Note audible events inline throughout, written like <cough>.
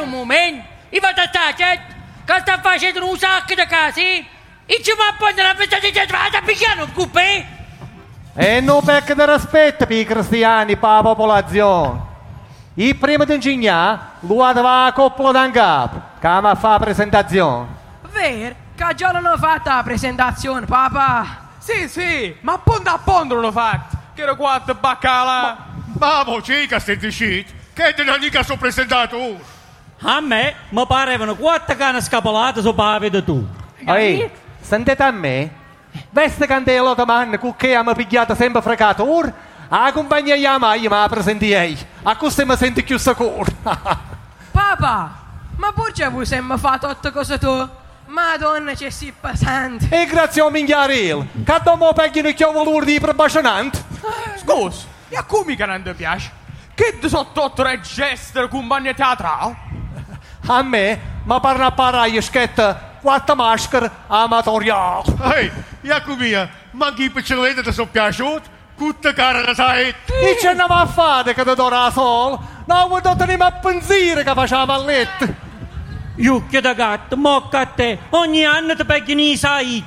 Un momento, io vado a stare, che sta facendo un sacco di casi, e ci va a prendere la festa di vado a picchiare un coupé. E non pecca di rispetto per i cristiani, per la popolazione. Il primo di ingegnere, lui aveva la coppola da capo, che mi fa la presentazione. Vero? Che già non ho fatto la presentazione, papà. Sì, sì, ma ponte a ponte l'ho fatto. Che ero quattro baccala. Ma mo cica stai uscito, che te ne mica sono presentato ora. A me mi parevano quattro cane scapolate sopra la vita tu. Ehi, sentite a me? Veste candela domani, con che mi pigliato sempre fregato ora, la compagnia di maglia mi presenti lei. A questo mi sento più sicuro. Papà, ma pure voi sempre fatto tutte cose tu? Madonna, c'è si pesante. e grazie a Minghiaril, che dopo peggio che ho voluto di prebacionante. Scusa, e a come che non ti piace? Che ti sono tutto registro compagnia teatrale? A me, ma parla a parlare schetta quattro maschere amatoriali. Ehi, Jacomia, ma chi piccoletta ti sono piaciuto? Tutta cara da sai. E ce ne va a fare che ti do la sol? No, vuoi tenere a pensare che facciamo a letto. Io da gatto, mocca a te, ogni anno ti peghi nei sai.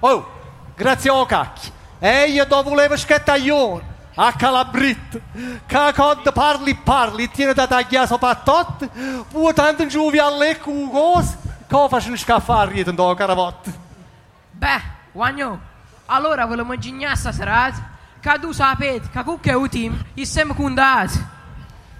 Oh, grazie a cacchi. E io dove volevo schettaglione. A Calabrit, che quando parli parli, tiene da tagliare sopra tutto, poi tanto giù via lecco un cos, che faccio scaffare dentro la caravotta. Beh, guagno, allora volevo ingegnare stasera, che tu sapete che cucca è team, è sempre condato.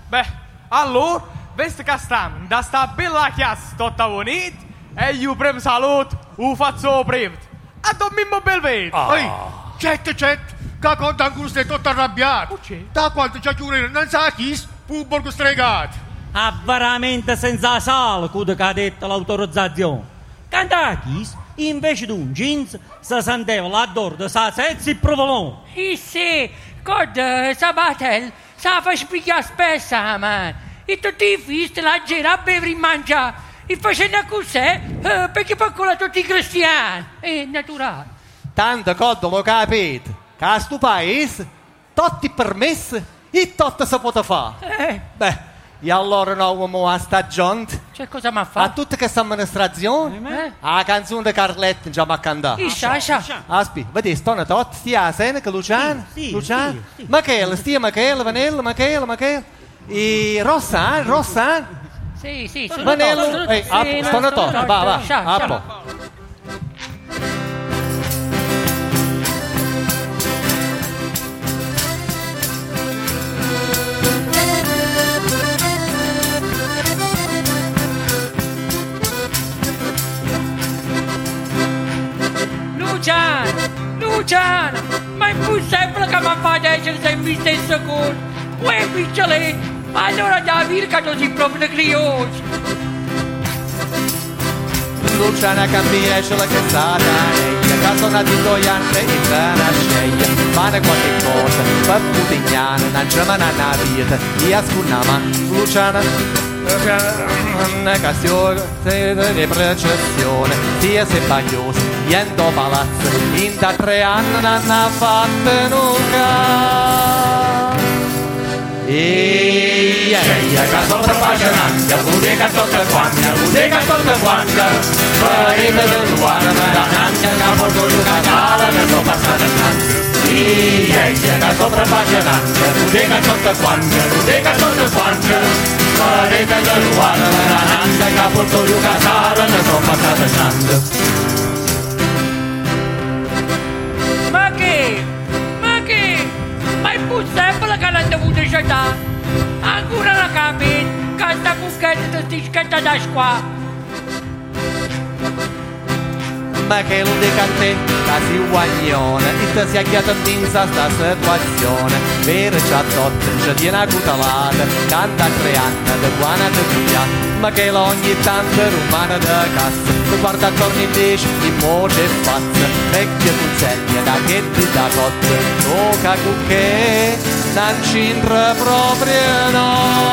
Beh, allora, veste che stiamo da sta bella chiassa tutta bonita e io primo saluto, u faccio primo. A dormire bel vedo. Ehi, certo, certo, che conta ancora stai tutto arrabbiato. Da quanto ci ha chiuso, non sa chi, fu borgo stregato. Ah, veramente senza sale, quello che ha detto l'autorizzazione. Cantachis, invece di un jeans, si sentiva l'adoro di sa sezza e provolone. E sì, guarda, Sabatel, sa fa spiegare spesso, man. E tutti i figli la gira a bere e mangiare. E facendo così, eh, perché poi con tutti i cristiani. È naturale. Tanto coddo lo capite, che a sto paese, tutti permessi e tutto si può fare. Eh, Beh, e allora noi mo a sta giunta, cioè cosa mi ha a fatto? tutta questa amministrazione, Eh? a canzone di Carletta già mi ha cantato. Iscia, iscia. Aspi, vedi, stanno tutti, stia a Seneca, Luciano, Sì, sì, Luciano, sì, sì. Michele, stia Michele, Vanello, Michele, Michele, e Rossano, Rossano, Sì, sì, sì. Vanello, a- stanno no, tutti, va, va, scia, a scia. po'. Luciano, Luciano, ma è possibile che mi fate essere sempre stesso con? Uè, picciole, allora da dire che tu sei proprio crioso. Luciana cambia ce la che sta da che sono di due anni in cana sceglie fare qualche cosa per non c'è ma non ha vita e ascunama Luciana una castione di processione sia se bagliosa iendo palazzo in da tre anni non ha fatto nulla e Eia, ca sopra paginanca, budeca sotto quanta, budeca sotto quanta, farete del guarda, la nanca, ca porto luca cala, che sto passando tanto. Eia, ca sopra paginanca, budeca sotto quanta, budeca sotto quanta, farete del guarda, la nanca, ca porto luca cala, che sto passando tanto. Ma Ma è possibile che non dovuto scegliere? Ancora la capite? Che sta cucchetta di sti schietta da qua? Ma che lo dica a te, casi guaglione, e ti sia chiata in sta situazione, per c'ha totte, c'è tiene a cutalata, canta tre anni, da buona te via, ma che la ogni tanto rumana da cassa, tu guarda attorno in dici, in moce e spazza, vecchia puzzeglia, da che ti da cotte, tocca cucche, non c'entra proprio no.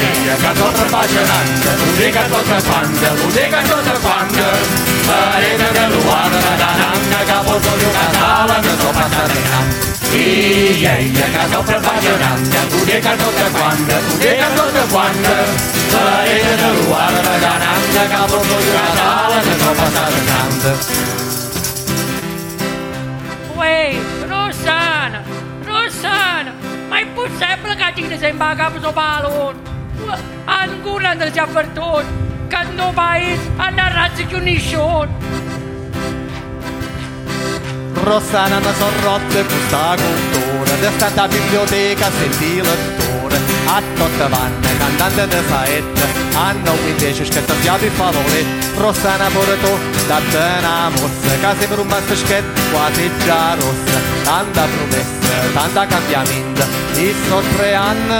E eia, che sopra affascinante, unica tutta quanta, unica tutta quanta. Parete dell'uomo da nanna, che porto di una sala, che sopra sta Eia, che sopra affascinante, unica tutta quanta, unica tutta quanta. Parete dell'uomo da nanna, che porto di una sala, che sopra sta Uè, Rossana, Rossana, ma è possibile che ti sembra capo sto pallone? Ancora non si avvertito che il nostro paese ha una razza di uniscione. Rossana mi sono rotte questa cultura Di stata biblioteca sentì lettore A tutte vanne cantante di saetta Hanno invece scritto fiabe e favole Rossana pure tu date una mossa Che sembra un mascheschetto quasi già rossa. Tanta promessa, tanta cambiamento E sono tre anni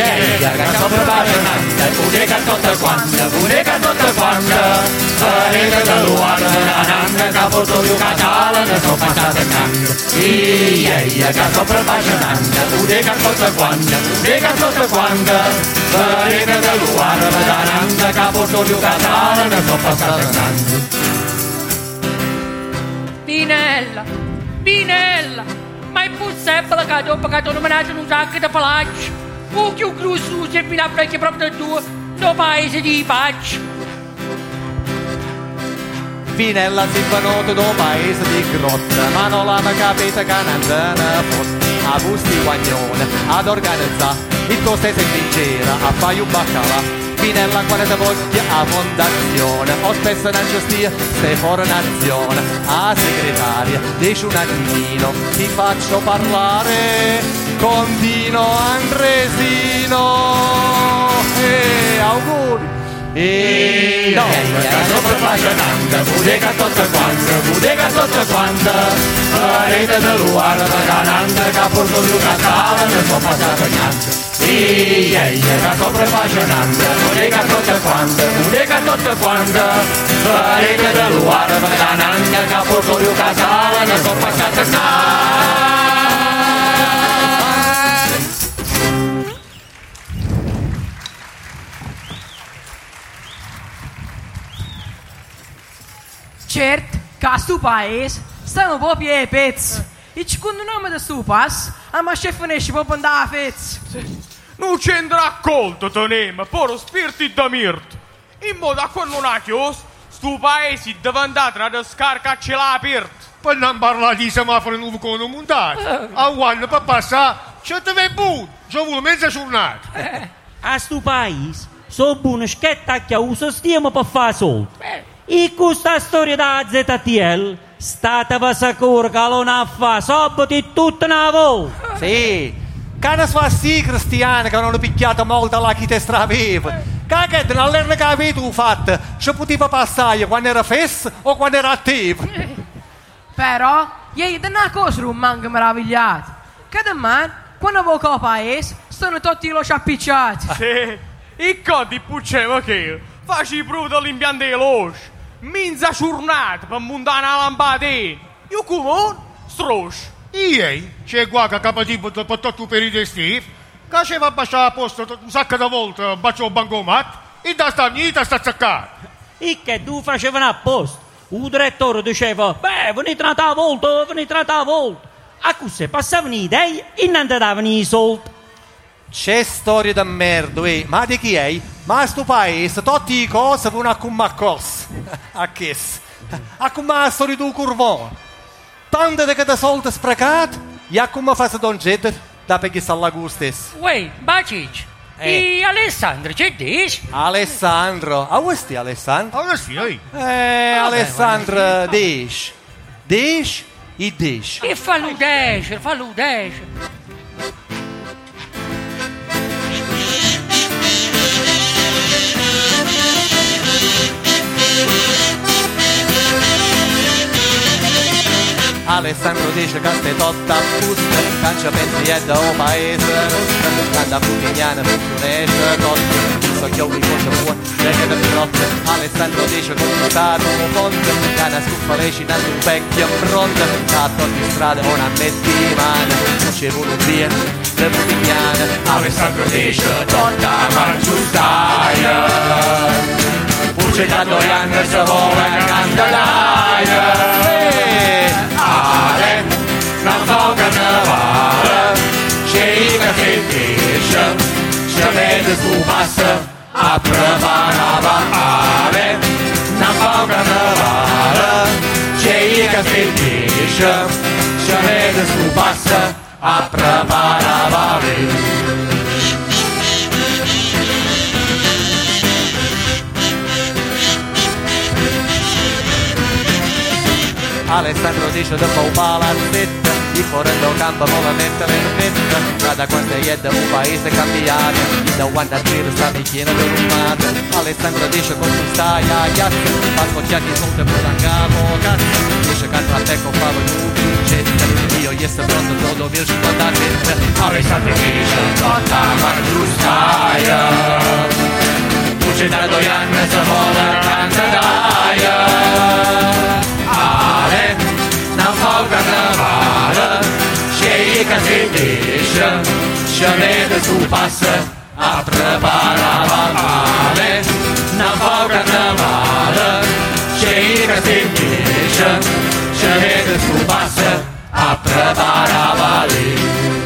che te stemmi nuovi Eia, che sopra affascinante, unica tutta quanta, unica tutta quanta. Parete dell'uomo da nanna, che porto di una sala, che sopra sta seccando. Eia, che sopra affascinante, unica tutta quanta, unica tutta quanta. Parete dell'uomo da nanna, che porto di una sala, che sopra sta seccando. Pinella, Pinella, ma è possibile che dopo che tu non me un sacco di palacci, o che o grosso si fino a frecchia proprio da tu, no paese di pace. Pinella si venuto da un paese di grotta, ma non l'hanno capito che non se ne fosse. A busti guagnone, ad organizzare, il tuo stesso vincera, a fare un baccalà. Pinella quando ti voglia a fondazione, ho spesso non giustia, sei fornazione. A segretaria, dici un attimino, ti faccio parlare con Dino Andresino. E auguri! E no, sopra affascinante, bodega tutta quanta, bodega tutta quanta. Parete dell'uomo da nanna, che porto di una sala, che sopra sta seccando. Eia, che sopra affascinante, bodega tutta quanta, bodega tutta quanta. Parete dell'uomo da nanna, che porto di una sala, che sopra sta seccando. Certo, che a sto paese stanno proprio ai pezzi. E secondo nome di sto passo, a ma chef finisce proprio andare a pezzi. Non c'entra accolto, tenema, poro spiriti da mirto. In modo a quello non ha chiuso, sto paese deve andare a scarica ce l'ha aperto. Per non parlare di semaforo nuovo con un montato. A un anno per passare, c'è te vai buon. Ci ho voluto mezza giornata. A sto paese sono buone schette che uso stiamo per fare soldi. E questa storia da ZTL statevi sicuri che non ha fatto sabato tutta una volta. Sì, che ne fa sì cristiani che hanno picchiato molto alla chi te straveva. Che che non l'hanno capito fatto, ci poteva passare quando era fess o quando era attivo. <laughs> Però, ieri da una cosa non manca meravigliato. Che domani, quando vado a paese, sono tutti lo appicciati. <laughs> Sì, i codi puccevo che faci prove dell'impianto di luce. Minza giornata per montare una lampadina. Io come? Stroscio. Ieri c'è qua che capativo per tutto il periodo estivo, che c'era abbasciato a posto un sacco di volte, un bacio al bancomat, e da sta niente sta zaccato. E che tu facevano apposta. Il direttore diceva, beh, venite a volta, venite a volta. A così passavano le idee e non ti davano i soldi. C'è storia da merda, eh. ma di chi è? Ma sto paese, tutte le cose vanno a come a cos. <laughs> A che? A come la storia del curvone. Tante di che da soldi sprecati, e a come fa se don Jedder, da perché sta alla stesso. Uè, Bacic, Eh. e Alessandro c'è dici? Alessandro, a questi Alessandro? Allora sì, eh. Eh, Alessandro, dici. Dici e dici. E fallo desce, fallo desce. Alessandro dice che stai totta a fusta, cancia pensi è da un paese. Canta putignana per un esce totta. so che ogni cosa buona Lega da frotte Alessandro dice con il stato ponte Cana scuffa lecina su un vecchio fronte Tatto di strada una settimana vuole un via Le putignane Alessandro dice Totta Marciustaia Puce da due anni se vuole candelaia fa carnevale Ceica che dice Se vede su passa A preparava Ale Alessandro dice dopo un palazzetto di Forello campo vuole mettere in vetta da quando è da un paese cambiato da quando a giro sta pieno di rumato Alessandro dice con tu stai a chiazzo Falco chiacchi soldi per un capo cazzo dice che tra te con favo tu piccetta io gli sto pronto todo virci da testa Alessandro dice Totta Marciustaia Puce da due anni se vuole candelaia Ceica si dice Se vede su passa A preparava male Non fa carnevale Ceica si dice Se vede su passa A preparava lì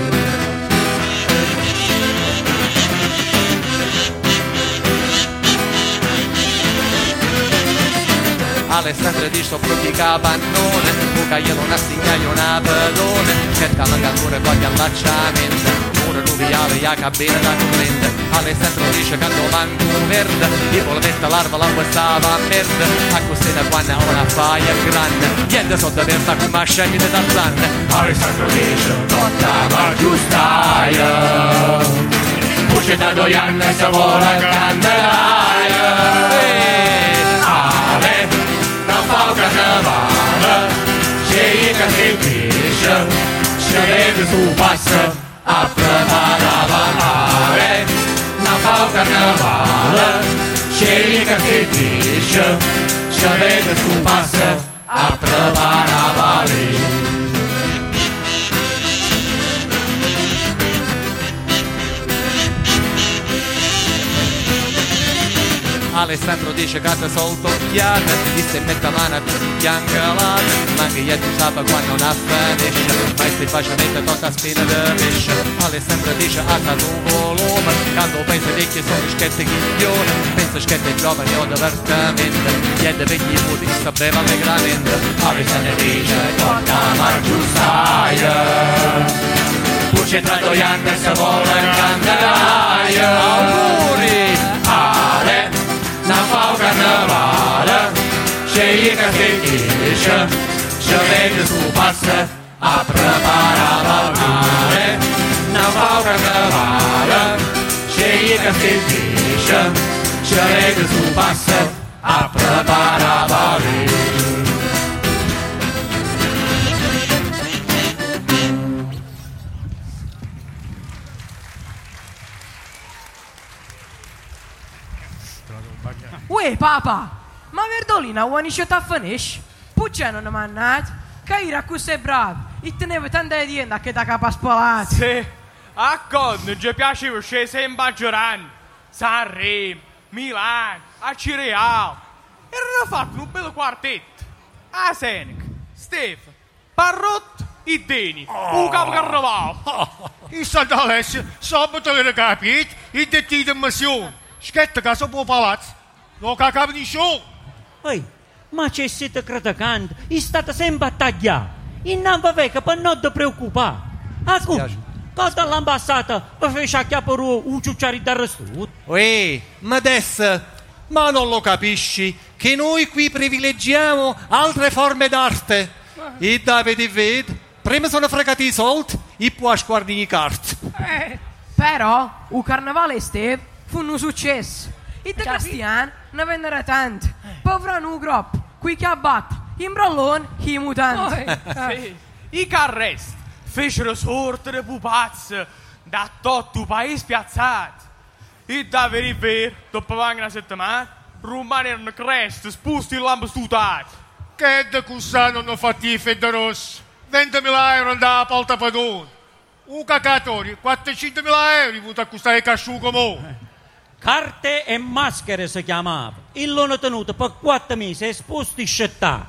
Alessandro dice so proprio capannone Buca io non assegnaio una pedone Cerca la ancora qualche allacciamento Ora nubiale e cabina da corrente Alessandro dice che non manco verde I polvetta l'arva la stava a merda A quando ora fai è grande. Niente sotto versa come scemi di Tarzan Alessandro dice Totta Marciustaia Puce da due anni se vuole candelaia Non fa carnevale Ceica si dice Se vede su passa A preparava male Non fa carnevale Ceica si dice Alessandro dice che te solto occhiate Di se mette mano bianca Ma che tu sape quando non finisce Ma si facilmente tocca spina di pesce. Alessandro dice a caso un volume Quando pensa di che sono schette chiglione Pensa schette giovani o divertamente Chiede per gli muti sapeva allegramente. Alessandro dice Totta Marciustaia Puce tra due anni se vuole candelaia Auguri! Ale Non fa carnevale Ceica si dice Se vede su passa A preparava male Non fa carnevale Ceica si dice Se vede su passa A preparava lì Uè, papa, ma Verdolina vuoi ci ta finisce? Puccia non mannat? Che era così bravo, e teneva tanta azienda che da capa spolata. Sì, a con ci piaceva scese in Baggioran, Sanremo, Milano, a Cireal. E hanno fatto un bel quartetto. A Seneca, Stefano, Parrot e Deni. Un capo <laughs> carnevale. Il Sant'Alessio, sabato avere capito, il detti di missione. Schetta che so può palazzo. Non che capo di show. Ehi, ma c'è siete criticando, è stata sempre. E non va vecchia per non ti preoccupare. Ascolta, cosa l'ambasciata per fare sciacchiare un ciucciari d'arresto? Uè, ma adesso, ma non lo capisci che noi qui privilegiamo altre forme d'arte. E Davide vede, prima sono fregati i soldi e poi sguardi i carte. Però, il carnevale Steve fu un successo. E da cristiani ne vennero tanti. Povrano un gruppo, qui che abbatte, in brallone, i mutanti. Sì. I carresti fecero sorte di pupazze da tutto il paese piazzati. E da veri vero, dopo una settimana, rumani erano cresti, spusti in lampo stutati. Che da cussa non ho fatti i federos. 20.000 euro andava a polta padone. Un cacatori, 400.000 euro avuto a costare casciugo mo. Carte e maschere si chiamava. Il l'hanno tenuto per quattro mesi esposto in città.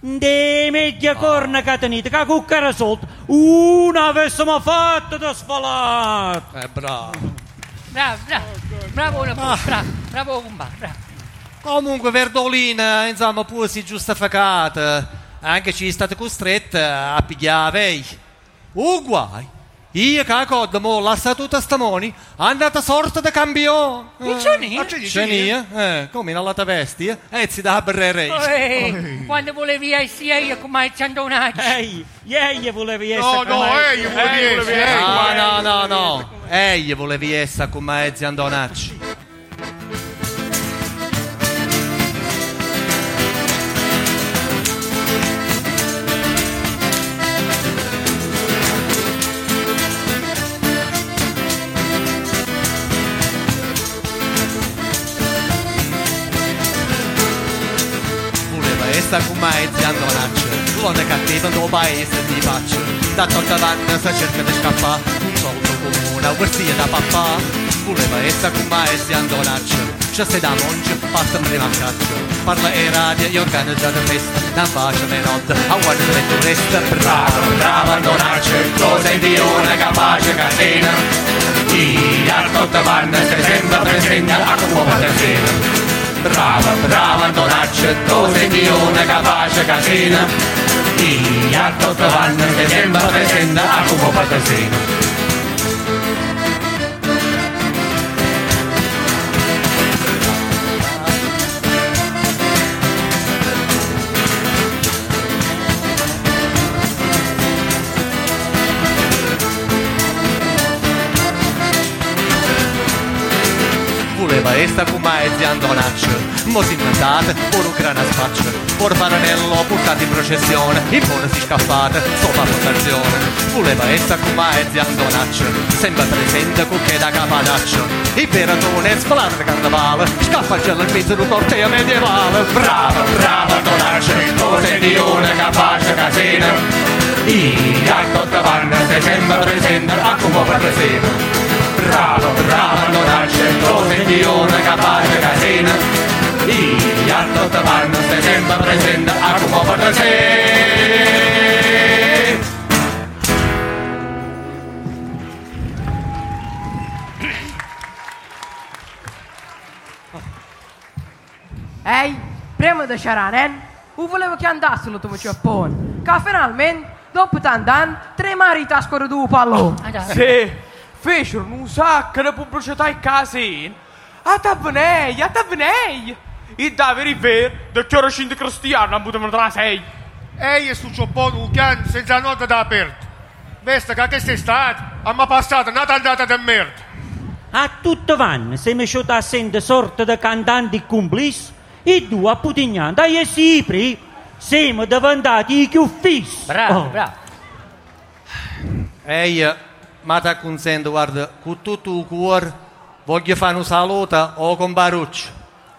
De media corna che tenete, che cucca era solto, una avessimo fatto da sfalato. Eh, bravo. Bravo, bravo. Bravo, bravo, bravo, bravo, compa, bravo. Comunque Verdolina, insomma, pure si giustificata. Anche ci è stata costretta a pigliare lei. Uh, guai. Io che a coda mo lascia tutta stamoni, andata sorta da campione. E c'è ni? Ah, c'è lì, C'è c'è lì. nia? Eh, come in alla vestia? E si dà a berrere. Ehi, quando volevi essere io come il Ciandonacci. Ehi, ieri volevi No, essere no, come- eh, io volevo volevi essere. essere. No, no, no, no. Ehi, volevi essere come mezzi Andonacci. Voleva essere come mezzi Andonacci. Non è cattivo, non paese di faccia. Da tutta vanna si cerca di scappare. Un soldo comune, una vestia da papà. Voleva essere come mezzi Andonacci. Ci sei da monge, passa prima a caccia. Parla e radio, io organizzo la festa. Non faccio le notte, a il turista. Bravo, bravo Antonaccio, lo senti una capace catena. Chi a tutta vanna si sembra presente a come patasina. Bravo, bravo Antonaccio, lo senti una capace catena. Chi a tutta vanna si sembra presente a come patasina. Voleva essere come mezzi Andonaccio. Mo si inventate, pure un grana spaccio. Por paranello portato in processione. In si scappate, sopra fondazione. Voleva essere come mezzi Andonaccio. Sembra presente con che da capadaccio. Il peratone spalato di carnavale. Scappa già in mezzo d'un corteo medievale. Bravo, bravo Antonaccio, lo senti una capace catena. Chi a tutta vanna si sembra presente a come patasina. Bravo, bravo Antonaccio, lo senti una capace catena. Chi a tutta vanna si sembra presente a come patasina. Ehi, prima di Sharanen, io volevo che andassero tuo Giappone. Che finalmente, dopo tanti anni, tre mariti a scorrere due pallone. Ah. Sì, fecero un sacco di pubblicità in casino. A tabnei, a tabnei. E da veri vero, da che ora scende cristiano, non potevano tra sei. Ehi, è su Giappone un can senza nota da aperto. Vesta che quest'estate, abbiamo passato una tandata di merda. A tutto vanno, se mi sciota sente sorta di cantanti complici, e due a Putignano, dai e Sipri, siamo diventati i più fissi. Bravo, Oh. bravo. Ehi, ma ti consento, guarda, con tutto il cuore, voglio fare un saluto o con Baruccio.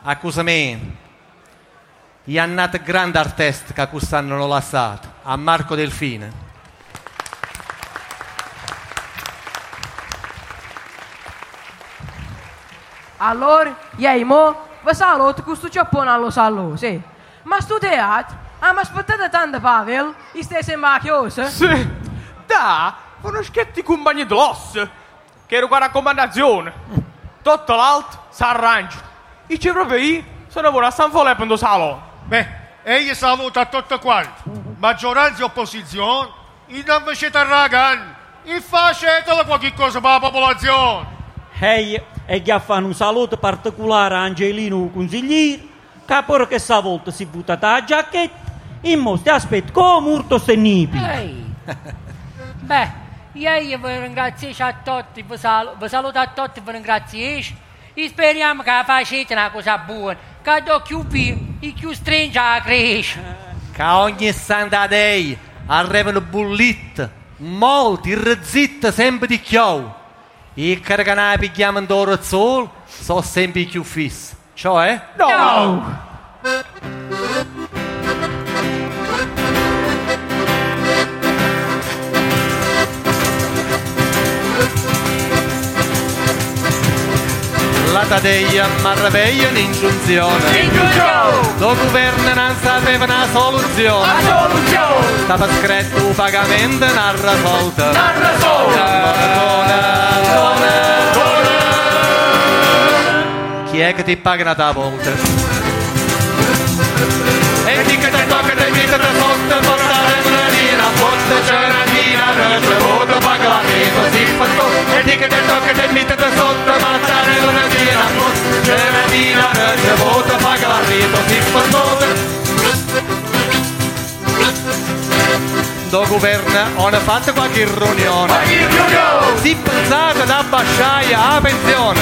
Accusa me. Gli hanno nato grande artista che quest'anno hanno lasciato, a Marco Delfine. Allora, ieri mo, vi saluto con sto Giappone allo saluto, sì. Ma sto teatro, abbiamo aspettato tanto Pavel, e stai sempre a chiusa? Sì, da, fanno schetti compagni d'osso. Che era una raccomandazione. Tutto l'altro si arrangia. E c'è proprio io, sono ora a San Filippo in salone. Beh, egli saluta a tutti quanti, maggioranza e opposizione, e non vi siete arragani, e facetelo qualche cosa per la popolazione. Ehi, e che fanno un saluto particolare a Angelino consigliere, che pure che stavolta si butta la giacchetta, e mo ti aspetta come urto sostenibile. Ehi. Beh, io vi ringrazio a tutti, vi sal- vi saluto a tutti, vi ringrazio. E speriamo che facete una cosa buona, che do più più e più stringe a crescere. Che ogni santa dei arrivano bullitte, molti, irrezitte sempre di chiù. I carganai pigliamo d'oro sol, sono sempre più fissi. Cioè? No! La tadeia marraveglia un'ingiunzione. Lo governo non sapeva una soluzione. La soluzione! Stava scritto un pagamento non risolto. Non risolta! Chi è che ti paga una volta? E di che te tocca te vita te sotto portare una lira Fotte c'è lira Rete voto E di che te tocca te vita te sotto portare una lira Fotte c'è una lira Rete voto paga la vita si fatto Do governo hanno fatto qualche riunione Si pensate da basciaia a pensione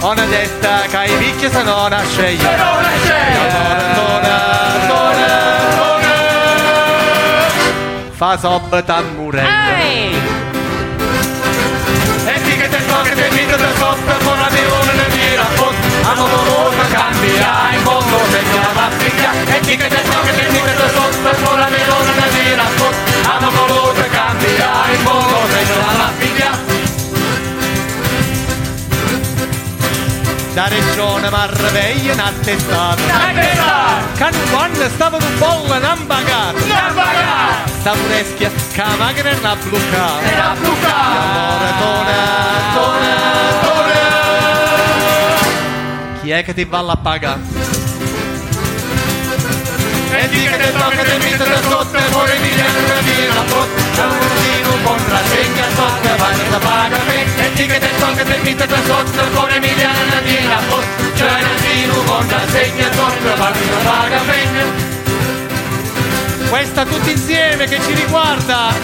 Hanno detto che i picchi se non a scegliere Dona, dona, dona. Fa sob tammurella E di che te so che te vita da sotto con la milione di tira Hanno voluto cambiare il mondo senza l'Africa E di che te so che te vita da sotto con la milione di tira Hanno voluto Da regione Marveglia in attestato. Che quando stavano bolla non pagato Sta fureschia che la macchina non ha bloccato Amore, dona, dona, dona Chi è che ti va a pagare? E di che te tocca te da sotto e poi mi viene da dire la foto C'è un rutino contrassegna sotto e vanno da paga me E di che te tocca te vita da sotto e poi mi viene da dire la foto C'è un rutino contrassegna sotto e vanno da paga me questa tutti insieme che ci riguarda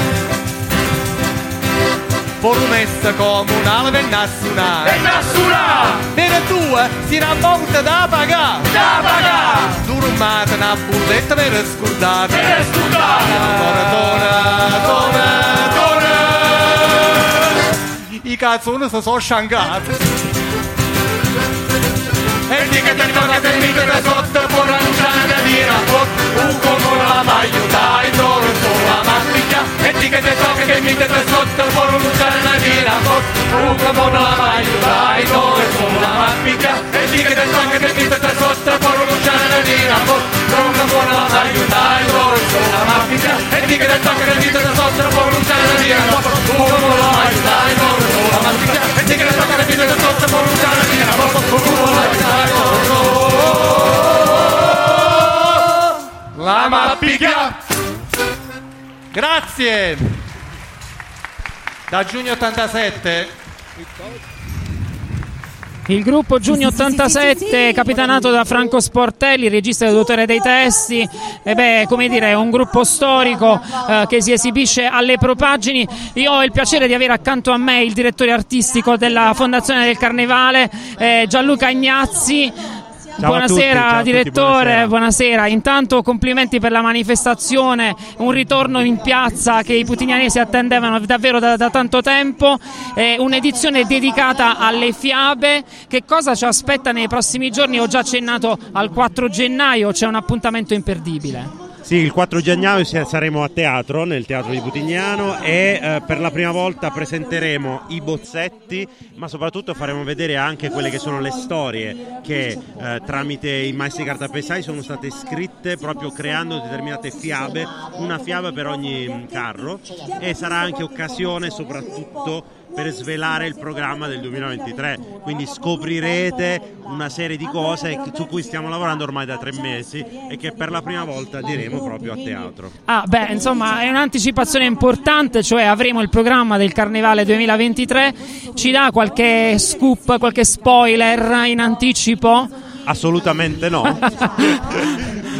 Forumessa comunale per nazionale E nassuna! Per due si volta da pagare Da pagare! Durmate una bulletta per scordare. Per scordare! Dona, dona, dona, dona. I cazzoni si sono sciangati. E di che te tocca te da sotto por lanciare da dire. Un comune la aiuta e dove sola mappicchia e di che te tocca te vita da sotto por lanciare da dire un comune la aiuta e dove sola mappicchia e di che te tocca te vita da sotto por lanciare da dire un comune la aiuta e dove sola mappicchia e di che te tocca te vita da sotto por lanciare da dire un comune la aiuta e dove sola mappicchia e di che te tocca te vita da sotto por lanciare da dire un comune la aiuta la mappica grazie da giugno 87 Il gruppo Giugno 87, capitanato da Franco Sportelli, regista ed autore dei testi, e beh, come dire, un gruppo storico eh, che si esibisce alle propagini. Io ho il piacere di avere accanto a me il direttore artistico della Fondazione del Carnevale, eh, Gianluca Ignazzi. Ciao buonasera tutti, direttore, buonasera. buonasera. Intanto complimenti per la manifestazione, un ritorno in piazza che i putinianesi attendevano davvero da, da tanto tempo, eh, un'edizione dedicata alle fiabe. Che cosa ci aspetta nei prossimi giorni? Ho già accennato al 4 gennaio, c'è un appuntamento imperdibile. Sì, il 4 gennaio saremo a teatro, nel teatro di Putignano e eh, per la prima volta presenteremo i bozzetti, ma soprattutto faremo vedere anche quelle che sono le storie che eh, tramite i maestri cartapesai sono state scritte proprio creando determinate fiabe, una fiaba per ogni mm, carro e sarà anche occasione soprattutto per svelare il programma del 2023, quindi scoprirete una serie di cose su cui stiamo lavorando ormai da tre mesi e che per la prima volta diremo proprio a teatro. Ah, beh, insomma, è un'anticipazione importante, cioè avremo il programma del Carnevale 2023. Ci dà qualche scoop, qualche spoiler in anticipo? Assolutamente no, <laughs>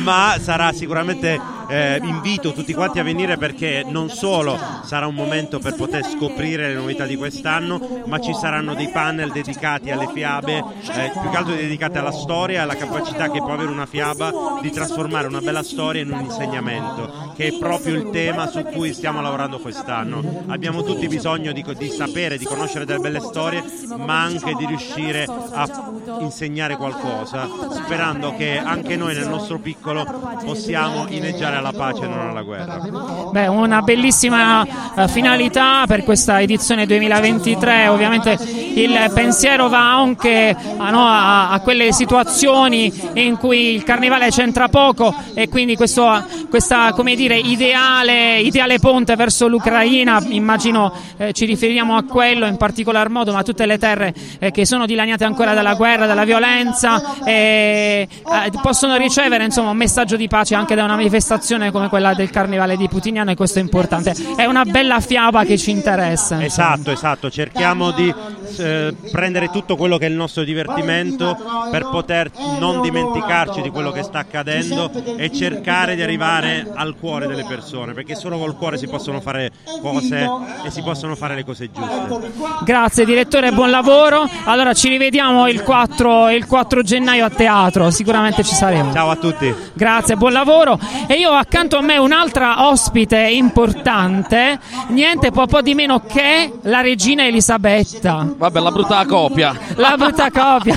ma sarà sicuramente eh, invito tutti quanti a venire perché non solo sarà un momento per poter scoprire le novità di quest'anno, ma ci saranno dei panel dedicati alle fiabe, eh, più che altro dedicati alla storia e alla capacità che può avere una fiaba di trasformare una bella storia in un insegnamento, che è proprio il tema su cui stiamo lavorando quest'anno. Abbiamo tutti bisogno di, di sapere, di conoscere delle belle storie, ma anche di riuscire a insegnare qualcosa, sperando che anche noi nel nostro piccolo possiamo inneggiare alla pace e non alla guerra. Beh, una bellissima eh, finalità per questa edizione 2023. Ovviamente il pensiero va anche a, no, a, a quelle situazioni in cui il carnevale c'entra poco e quindi questo questa, dire, ideale, ideale ponte verso l'Ucraina. Immagino eh, ci riferiamo a quello in particolar modo, ma tutte le terre eh, che sono dilaniate ancora dalla guerra, dalla violenza, eh, possono ricevere insomma, un messaggio di pace anche da una manifestazione come quella del Carnevale di Putignano e questo è importante. È una bella fiaba che ci interessa. Esatto, esatto, cerchiamo di eh, prendere tutto quello che è il nostro divertimento per poter non dimenticarci di quello che sta accadendo e cercare di arrivare al cuore delle persone, perché solo col cuore si possono fare cose e si possono fare le cose giuste. Grazie direttore, buon lavoro. Allora ci rivediamo il 4, il 4 gennaio a teatro, sicuramente ci saremo. Ciao a tutti. Grazie, buon lavoro. E io accanto a me un'altra ospite importante, niente po', po' di meno che la regina Elisabetta. Vabbè, la brutta copia. La brutta copia.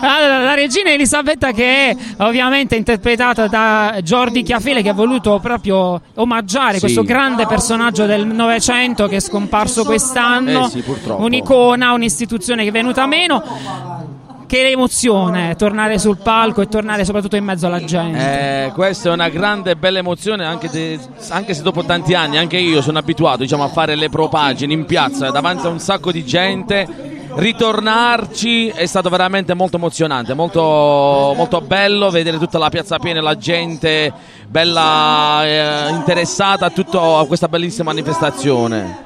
Allora, la regina Elisabetta che è ovviamente interpretata da Jordi Chiafele che ha voluto proprio omaggiare Sì. questo grande personaggio del Novecento che è scomparso quest'anno. Eh sì. Un'icona, un'istituzione che è venuta meno. Che emozione tornare sul palco e tornare soprattutto in mezzo alla gente. Eh, questa è una grande e bella emozione, anche, de- anche se dopo tanti anni, anche io sono abituato diciamo, a fare le propagine in piazza davanti a un sacco di gente. Ritornarci è stato veramente molto emozionante, molto, molto bello vedere tutta la piazza piena, la gente bella eh, interessata a, tutto- a questa bellissima manifestazione.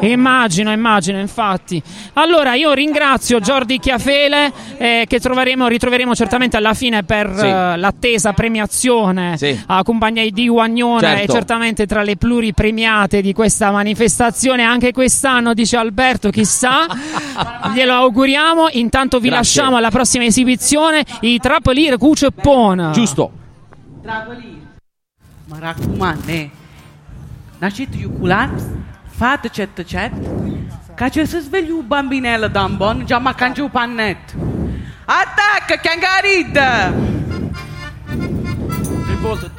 Immagino, immagino, infatti. Allora io ringrazio Jordi Chiafele eh, che troveremo, ritroveremo certamente alla fine per Sì. eh, l'attesa premiazione Sì. a compagnia di Guagnone Certo. e certamente tra le pluripremiate di questa manifestazione anche quest'anno dice Alberto chissà <laughs> glielo auguriamo intanto vi Grazie. lasciamo alla prossima esibizione i Trapolir Cuceppona Giusto. Ma raccomande, nascit iuculat, fată ce tăcet, ca ce să-ți veli un bambinelă dambon, già ma cangi un pannet. Attacca, cangarida! Riposa.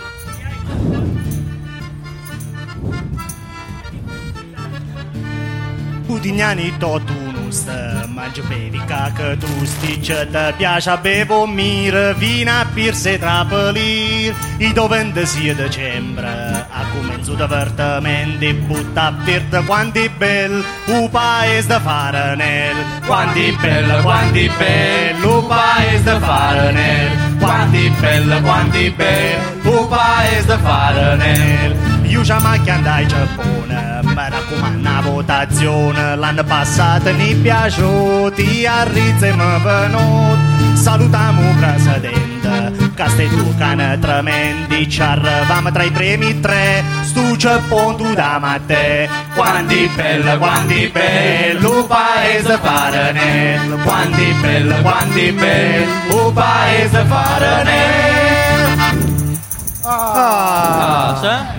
Putignani tot nu să mangi bevica că tu stice de piașa bevo miră vina pir se trapălir i dovende sia decembre a comenzo d'avertament butta virta quanti bel u paese de faranel quanti bella quanti bel u paese de faranel quanti bella quanti bel u paese de faranel io già macchia andai Giappone, mi raccomando una votazione, l'anno passato mi piaciuti, a Rizze mi venut, salutiamo il presidente, che stai tu cane tremendi, ci arriviamo tra i primi tre, stu Giappone tu da a te, quanti bella, quanti bello, paese faranel, quanti bella, quanti bello, paese faranel. Ah,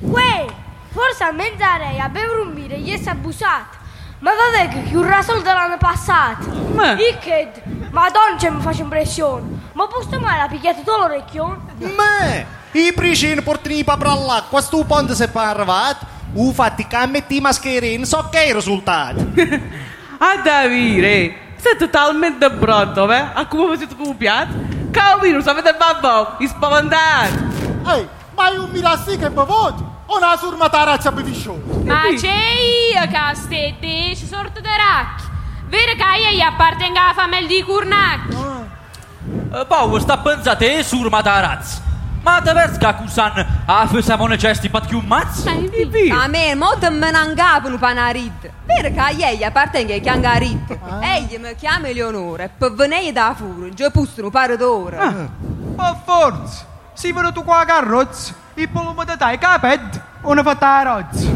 Uè, forse a mezz'area a bere un bire gli è abusato. Ma vabbè che chi un rasol dell'anno passato. Ma? Iched, madonna ce mi face impressione. Ma posso mai la picchiata tutto l'orecchio? Me, i pricini portini per l'acqua, sto ponte se è arrivato, u fatti che metti i mascherini, so che è il risultato. <laughs> A Davide, sei totalmente pronto, beh? A come siete copiati? Calvino, sapete babbo, i spaventato. Ehi, ma io mi rassi che bevoti? Una surmata razza beviscione? Ma c'è io che ste dieci sorte di racchi. Vero che io gli appartengo alla famiglia di Curnac. Paolo sta pensando te surma da razza. Ma te vezi che accusan a făsa necesti pat chiù mazz? A me molto me non capono panarit. Perché a lei appartiene che hanno rit. Egli mi chiama Eleonora per venire da fuori, già pussano pare d'ora. Ma forza, si venuto qua a carrozza, il polomo da dai caped, una fatta a <laughs> rozza.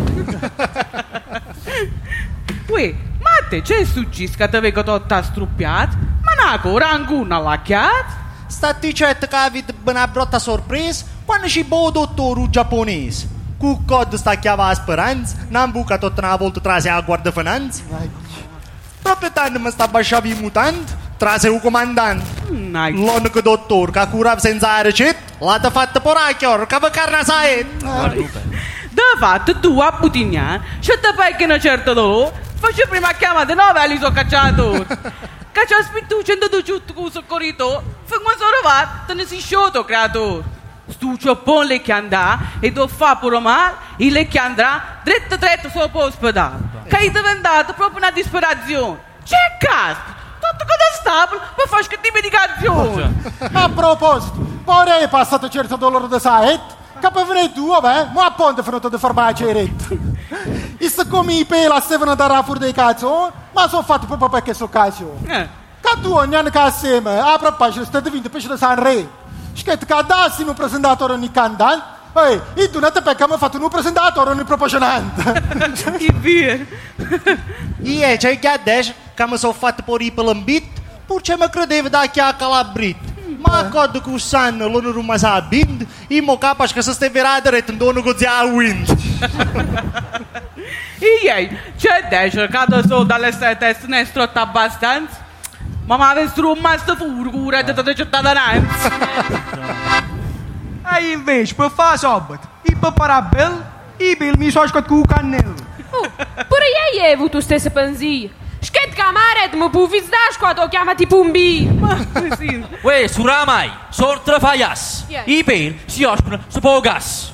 Ui, ma te c'è successo che ti avevo tutta struppiata? Ma non ancora ancora lacchiata? Sta dicendo che avete una brutta sorpresa quando ci boh dottore giapponese. Cu cod sta chiava a speranza, non buca tutta una volta trase a guarda finanza. Proprio tanto mi sta basciavi mutante, trase un comandante. L'unico dottore che curava senza ricetta, l'ha fatto poracchio, che va carne saet. Da fatto tu a Putignan, se ti fai che una certa dolore, faccio prima chiamata nove e li so cacciato. Ci ha spinto 118 con il soccorrito, finché sono arrivato, te ne si sciolto, creatore. Stu ciappone le che andà e do fa pure male, e le che andrà dritto dritto sopra l'ospedale. Che è diventato proprio una disperazione. C'è caso, tutto cosa stabile per fare che di medicazione. A proposito, vorrei è passato certo dolore di saet, che per venire tu, vabbè, ma a ponte venuto di farmacia e retto. E se come i pela vengono da fuori dei cazzo, ma sono fatti proprio perché sono cazzo. Che tu ogni anno che assieme, apre pagina, state vinto pesce da Sanremo. Scritto che dassi un presentatore ogni cantante, Ehi, e tu non ti perché mi fatto un presentatore ogni proporzionante. <laughs> Che vero. Io c'è che adesso che mi sono fatto per i pelambit, perché mi credevo da che a calabrit. Ma quando che sanno lo non mi sa bind, e mo capace che se stai verada retendone così a wind. E ei, c'è adesso che adesso dalle sette ne è strotta abbastanza? Ma mi avessi un master furgo, cura di tutta cittadinanza. E invece, per fare sabato, e per parabel, i bil mi sono scott con il cannello. Pure ieri hai avuto stessa pensia. Schet camare, mi puoi sdash quando chiamati Pumbi. Uè, suramai, sortra faias. Yeah. I per si ospitano su po' gas.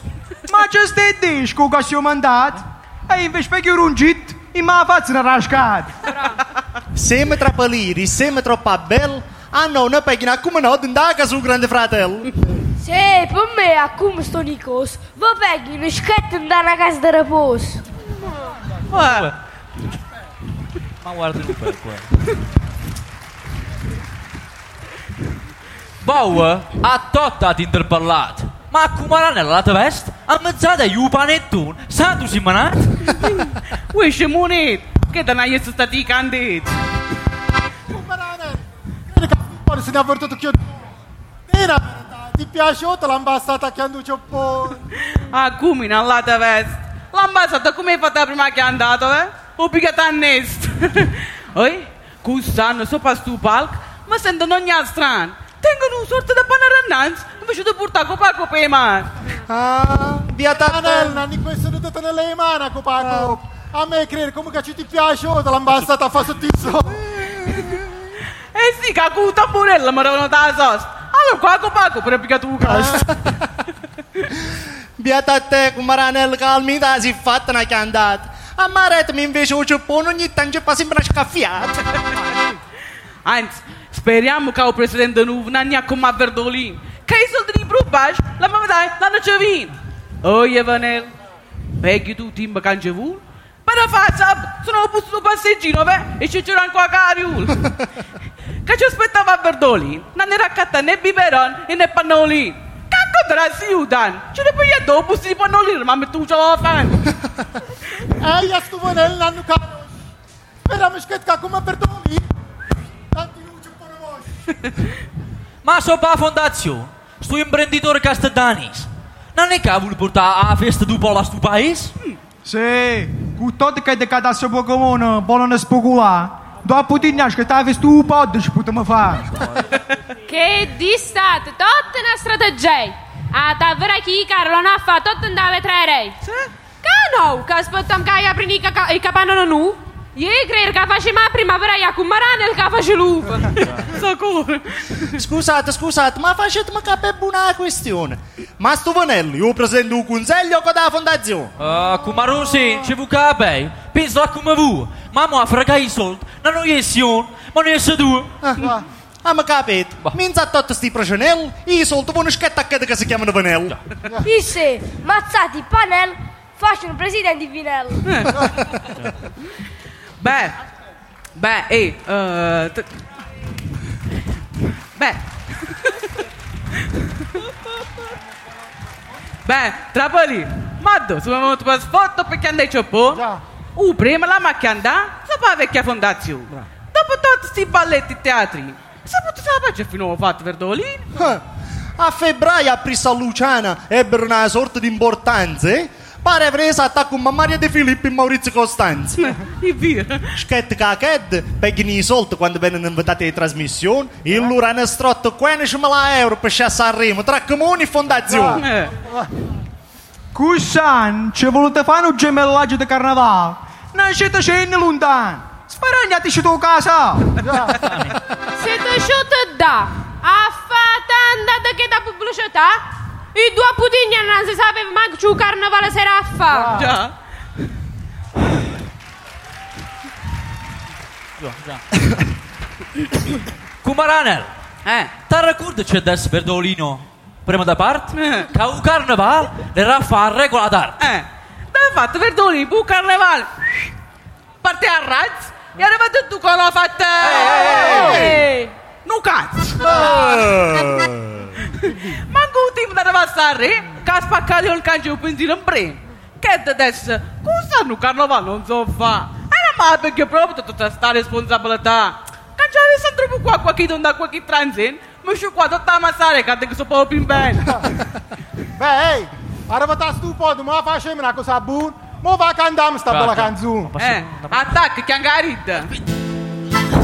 Ma c'è stai disco che si è mandato? E invece perché ero un git, e mi ha fatto una rascata. Sembra troppo liri, sembra troppo bello, hanno una pagina come no, d'indaga sul grande fratello. Sì, per me, a come sto Nicos, va peghi una schetto andare a casa di riposo. Ma guarda un po' qua. Boh, a totta ti interpellato. Ma come la nella tua veste? A mezzata io panettone. Santo si manat? <laughs> Ui, c'è moneta, che te ne hai stati i canditi. Poi se ne è avvertito che io... Era, ti piace o te l'ambasciata che hanno un po'... Ah, come la tua veste? L'ambasciata come hai fatto prima che è andato, eh? O pigliato a nest. <laughs> Oi, quest'anno sopra sto palco, ma sentono ogni strano. Tengono un sorta di panorannanza, invece di portare copaco per le mani. Ah, via Tanella, di questo non te nelle mani, copaco. A me credere come che ci ti piace o te l'ambasciata a fare sottizzo. Eh sì, che con il tamburello mi avevano dato la sosta. Allora qua copaco per pigliare tu cast. <laughs> Beata te, come ranel calmita si fatta una. A maretmi invece un ciuppone ogni tanto fa sempre una scaffiata. Anzi, speriamo che il presidente non ha come a Verdolin. Che i soldi di Brubash, la mamma dai, l'hanno già vinto. Oh, Evanel, peghi tu timba cangiavur? Per faccia, sono posto un passeggino, beh, e ci c'era ancora cariul. <laughs> che ci aspettava a Verdolin? Non ne raccatta né biberon e né pannolin. Cacco tra si udan, ce ne poi dopo si pannolin, ma tu ce la fai. Eh, io sto venendo l'anno caro. Speriamo che ti come perdoni. Ma sopra la fondazione, sto imprenditore Castellanis. Non è che ha voluto portare a festa dopo la sto paese? Sì, con tutto che è decato Pokémon, vogliono speculare. Dopo ti gnasci che ti hai visto un po' ci potremmo fare. Che di state, tutta una strategia. A tavera chi Carlo non ha fatto tutto andare tre rei. Sì? Che no, che aspettiamo che apri i capannano nu. Io credo che facciamo primavera a cumarane il che face lupo. Sicuro. Scusate, scusate, ma facetemi capire una questione. Ma sto vanello, io presento un consiglio con la fondazione. Ah, come non si, ci vuoi capire? Penso a come vuoi. Ma mo a fregare i soldi, non è io, ma non è due. Am capito. Minza tutto sti procenel, i soldi buona schetta che che si chiamano vanel. Isse, mazzati, panel, facciano presidente Vinel. <laughs> Beh, beh, ehi, eh, t- beh. Beh, Trapoli, Maddo, sono venuto per sfotto perché andai cioppo. Uh, prima la macchina andà, fa vecchia fondazione. Dopo tutti sti balletti teatri, si può sapere fino a fatto Verdolini? A febbraio a Prissa Luciana ebbero una sorta di importanza, eh? Pare avrei attacco con Maria De Filippo e Maurizio Costanzo. È vero. Schette caced, pagano i soldi quando vengono invitati alle trasmissioni, e loro hanno strotto 15.000 euro per scegliere Sanremo tra comuni e fondazioni. Cussan, ci volete fare un gemellaggio di carnevale? Non siete sceni lontano. Sfaragnateci tu casa. Siete sciuti da a fare tanta che da pubblicità? I due putigni non si sapeva manco ciò carnevale sera a fa. Già. Cumaranel, eh. ti ricordi c'è adesso Verdolino prima da parte? Che un carnevale era <coughs> a fare regola d'arte. Eh, dove fatto Verdolini, bu carnevale. Parte a razz, e arrivato tu con la fatta. Ehi. Non cazzo. Manco <laughs> un team da arrivare che ha spaccato il cancio benzina in prima. Che adesso, cosa un carnevale non so fa? Era male perché proprio tutta sta responsabilità. Che già adesso troppo qua, qua chi non dà qua chi transin, mi sciù qua tutta ammassare che te so proprio in bene. <laughs> Beh, ehi, arrivata stu po', ma facciamo una cosa buona. Mo va candiamo sta bella canzone. Eh, attacca, chiangarid. C'è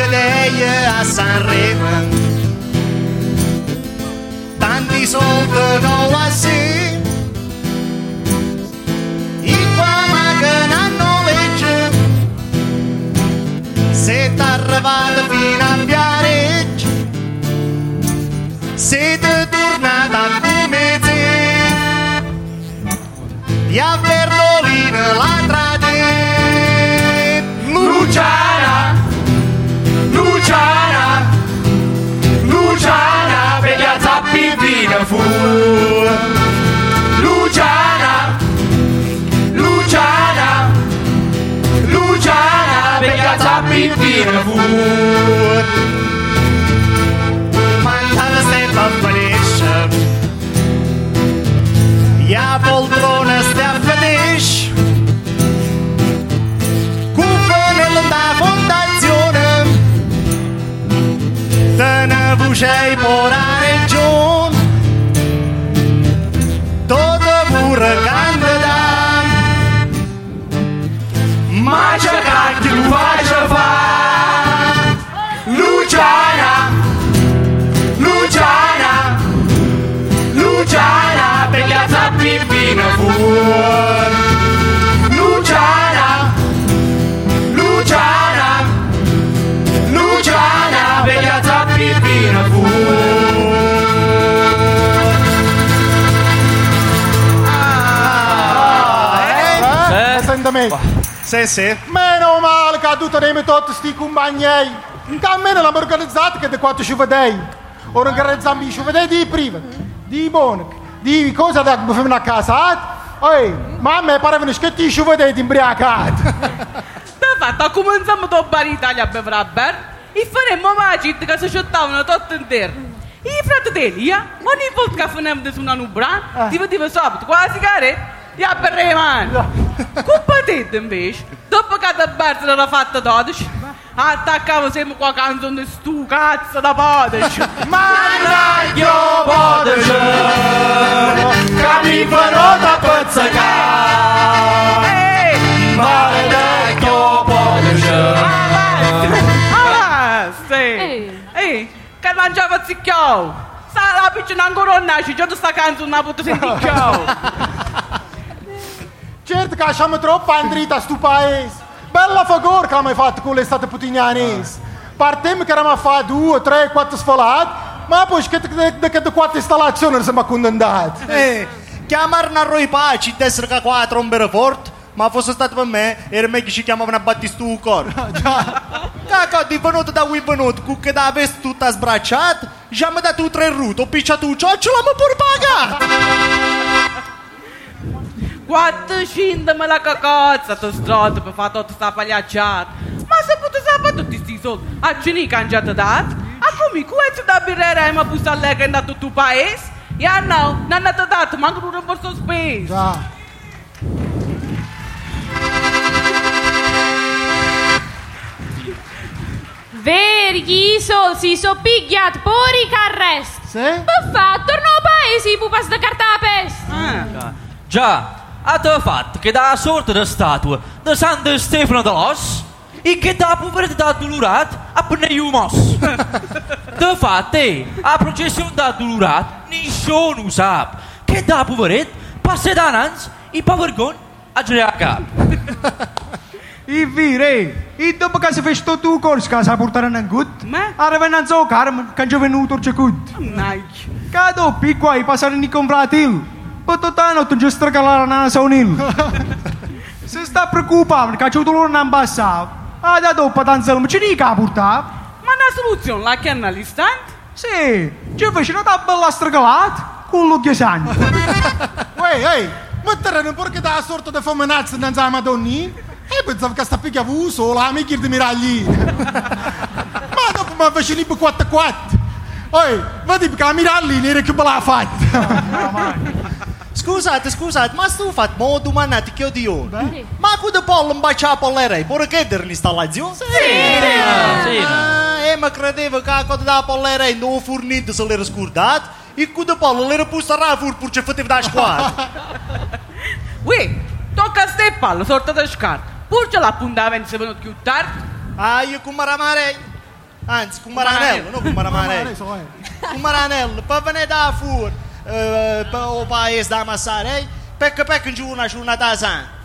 che lei a Sanremo, tanti soldi non la si, i che non legge, se t'arrivate fino a Viareggio, siete tornata come te, e a Verdolino la ne Sì, sì. Meno male che ha dovuto nemmeno tutti sti compagni. Che almeno l'abbiamo organizzato che da quattro ci vedei. Ora organizziamo i ci vedei di prima, di monaco, di cosa da fare a casa. Ehi, mamma parevano schetti ci vedei di imbriacati. Da fatto, cominciamo da bari Italia a bevrabber. E faremmo magit che si sciuttavano tutto intero. I fratelli, eh? ogni volta che facevamo una nubra, ti vedeva subito con la sigaretta e a berre le mani. Compatete invece, dopo che da bar se l'era fatta 12, attaccavo sempre qua canzone stu cazzo da podeci. Mannaggia podeci, che mi farò da pizzicare. Maledetto podeci. Ah, sì. Ehi, che mangiava zicchiao. Sta la piccina ancora non nasce, già sta canzone non potuto sentire <laughs> Certo che siamo troppo andriti a sto paese. Bella figura che abbiamo fatto con l'estate putinanese. Partiamo che eravamo a fare due, tre, quattro sfolate, ma poi che che da quattro installazioni siamo condannati. Eh, chiamarne a Roy Paci, d'essere che qua trombere forte, ma fosse stato per me, era meglio che ci chiamavano a battistu cor. <laughs> Caco, di venuto da qui venuto, cu che da avessi tutta sbracciata, già mi dato tre rute, ho picciato un cioccio, l'ho pure pagato. Quanto scindami la cacozza, tu stronzo, per fare tutta questa pagliacciata. Ma se potete sapere tutti questi soldi, a che hanno già dato? A come, questo da birrera e mi busta lei che è andato tu paese? E ah no, non hanno dato, manco un rimborso speso. Veri, i soldi si sono pigliati pure i carresti. Sì? Per fa, torno a paese, pupa sta carta a peste. Già, ha te fatto che da sorta di statua di San Stefano d'Os e che da povertà dolorat a pene mos. <laughs> De fatto, a processione da dolorat, nessuno sa che da poveretà passa da nanz e pavergon a girare a capo. <laughs> I vire, e dopo che si fece tutto il corso che si portare in gut, arriva in zo Carmen, che è venuto il cecut. Che dopo qua i passare in compratil, poi tutto anno tu giusto stracalare la saunil. <laughs> Se sta preoccupando che c'è un dolore in ambasciata, ah da dopo tanto non ci dica a portare. Ma una soluzione la chiama all'istante? Sì, ci fece una bella stracalata, con l'occhio sangue. Ehi, ehi, ma terreno perché da sorta di fomenazza non sa madonni? E pensavo che sta picchia fu sola, mi chiede miragli. Ma dopo mi fece lì per 4 4. Ehi, vedi che la miragli ne che bella fatta. Scusate, scusate, ma sto fatto mo domandate che odio. Ma con de pollo in bacia a pollere, pure che der l'installazione? Sì, sì. Ah, e ma credevo che con da pollere non fornito se l'era scordato e con de pollo l'era posta a fur pur ce fatevo da squadra. Ui, tocca a ste palle, sorta da scarta. Pur ce la puntava se venuto più tardi. Ah, io con Maramare, anzi con Maranello, non con Maramare. Con Maranello, per venire da fur, eh, per o paese da ammassare, pecca pecca in giù una giornata sana.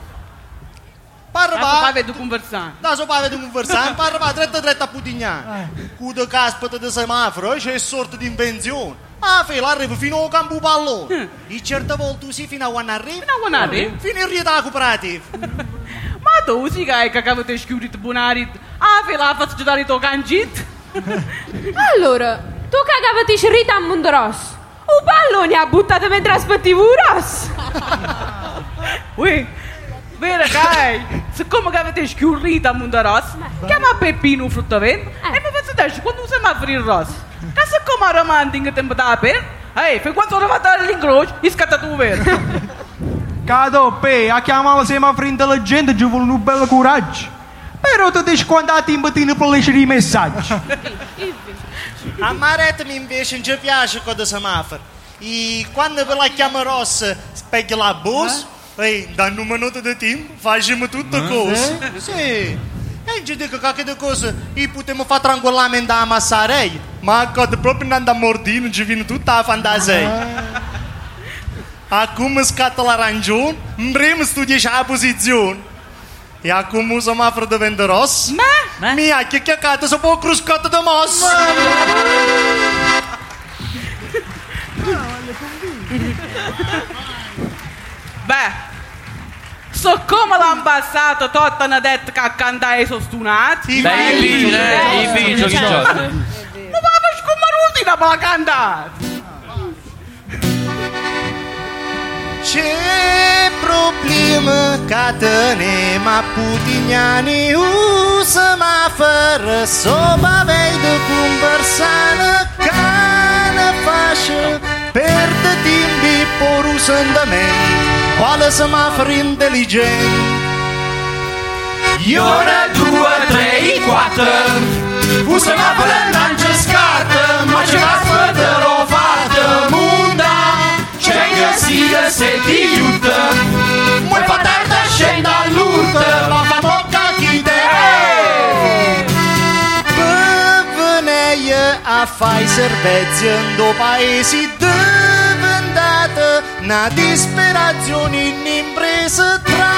Parla Adesso poi vedo conversare. Da so poi vedo conversare, parla va dritta dritta a Putignan. Cu de caspita de semaforo, c'è sorta di invenzione. Ah, fila arriva fino al campo pallone. E certe volte si fino a quando arriva. Fino a quando arriva? Fino in rieda cooperativa. Ma tu si che che avete schiudito buonari, ah, fe la faccio dare to cangit. Allora, tu che avete scerrita a Mondoros, un pallone ha buttato mentre aspettivo un rosso. <laughs> Ui, vero che siccome che avete schiudito a Mondoros, chiama Peppino fruttovento e mi faccio dare quando si ma per il rosso. Che siccome a romantico tempo da per, ehi, fai quando sono fatto l'incrocio, è scattato un vero. <laughs> Cado, pe, a chiamare semaforo intelligente ci vuole un bel coraggio. Però tu dici quando ti imbattini per leggere i messaggi. A Maretmi invece non ci piace con il semaforo. E quando ve la chiama rossa, specchia la bus, ehi, danno un minuto di tempo, facciamo tutte cose. Sì. E ci dico che di cose, e potremmo fare tranquillamente da ammassare, ma quando proprio non da mordino, ci viene tutta la fantasia. Acum scatta la ragione, vrem studiare la posizione. E acum o semaforo diventa rosso. Ma? Mia, che chiacchiata, si può cruscata da mossa. Beh, siccome l'ambasciato tutto hanno detto che accanto ai sono stunati. Beh, i vigili, eh, i vigili, Certo. certo. Ma va come l'ultima per la cantare. Ce problema ca tenem a Putignani U semaforo Soba vei de conversare Ca ne face Perde timbi por usandament Quale semaforo intelligent Iora, due, tre, quattro Un semaforo non ci scarta Ma ce la sfătă fată Munda Ce che sia se ti aiuta Muoi patarda scenda all'urta Ma fa bocca chi te Veneie a fai servezzi în do paesi diventată Na disperazione in impresa tra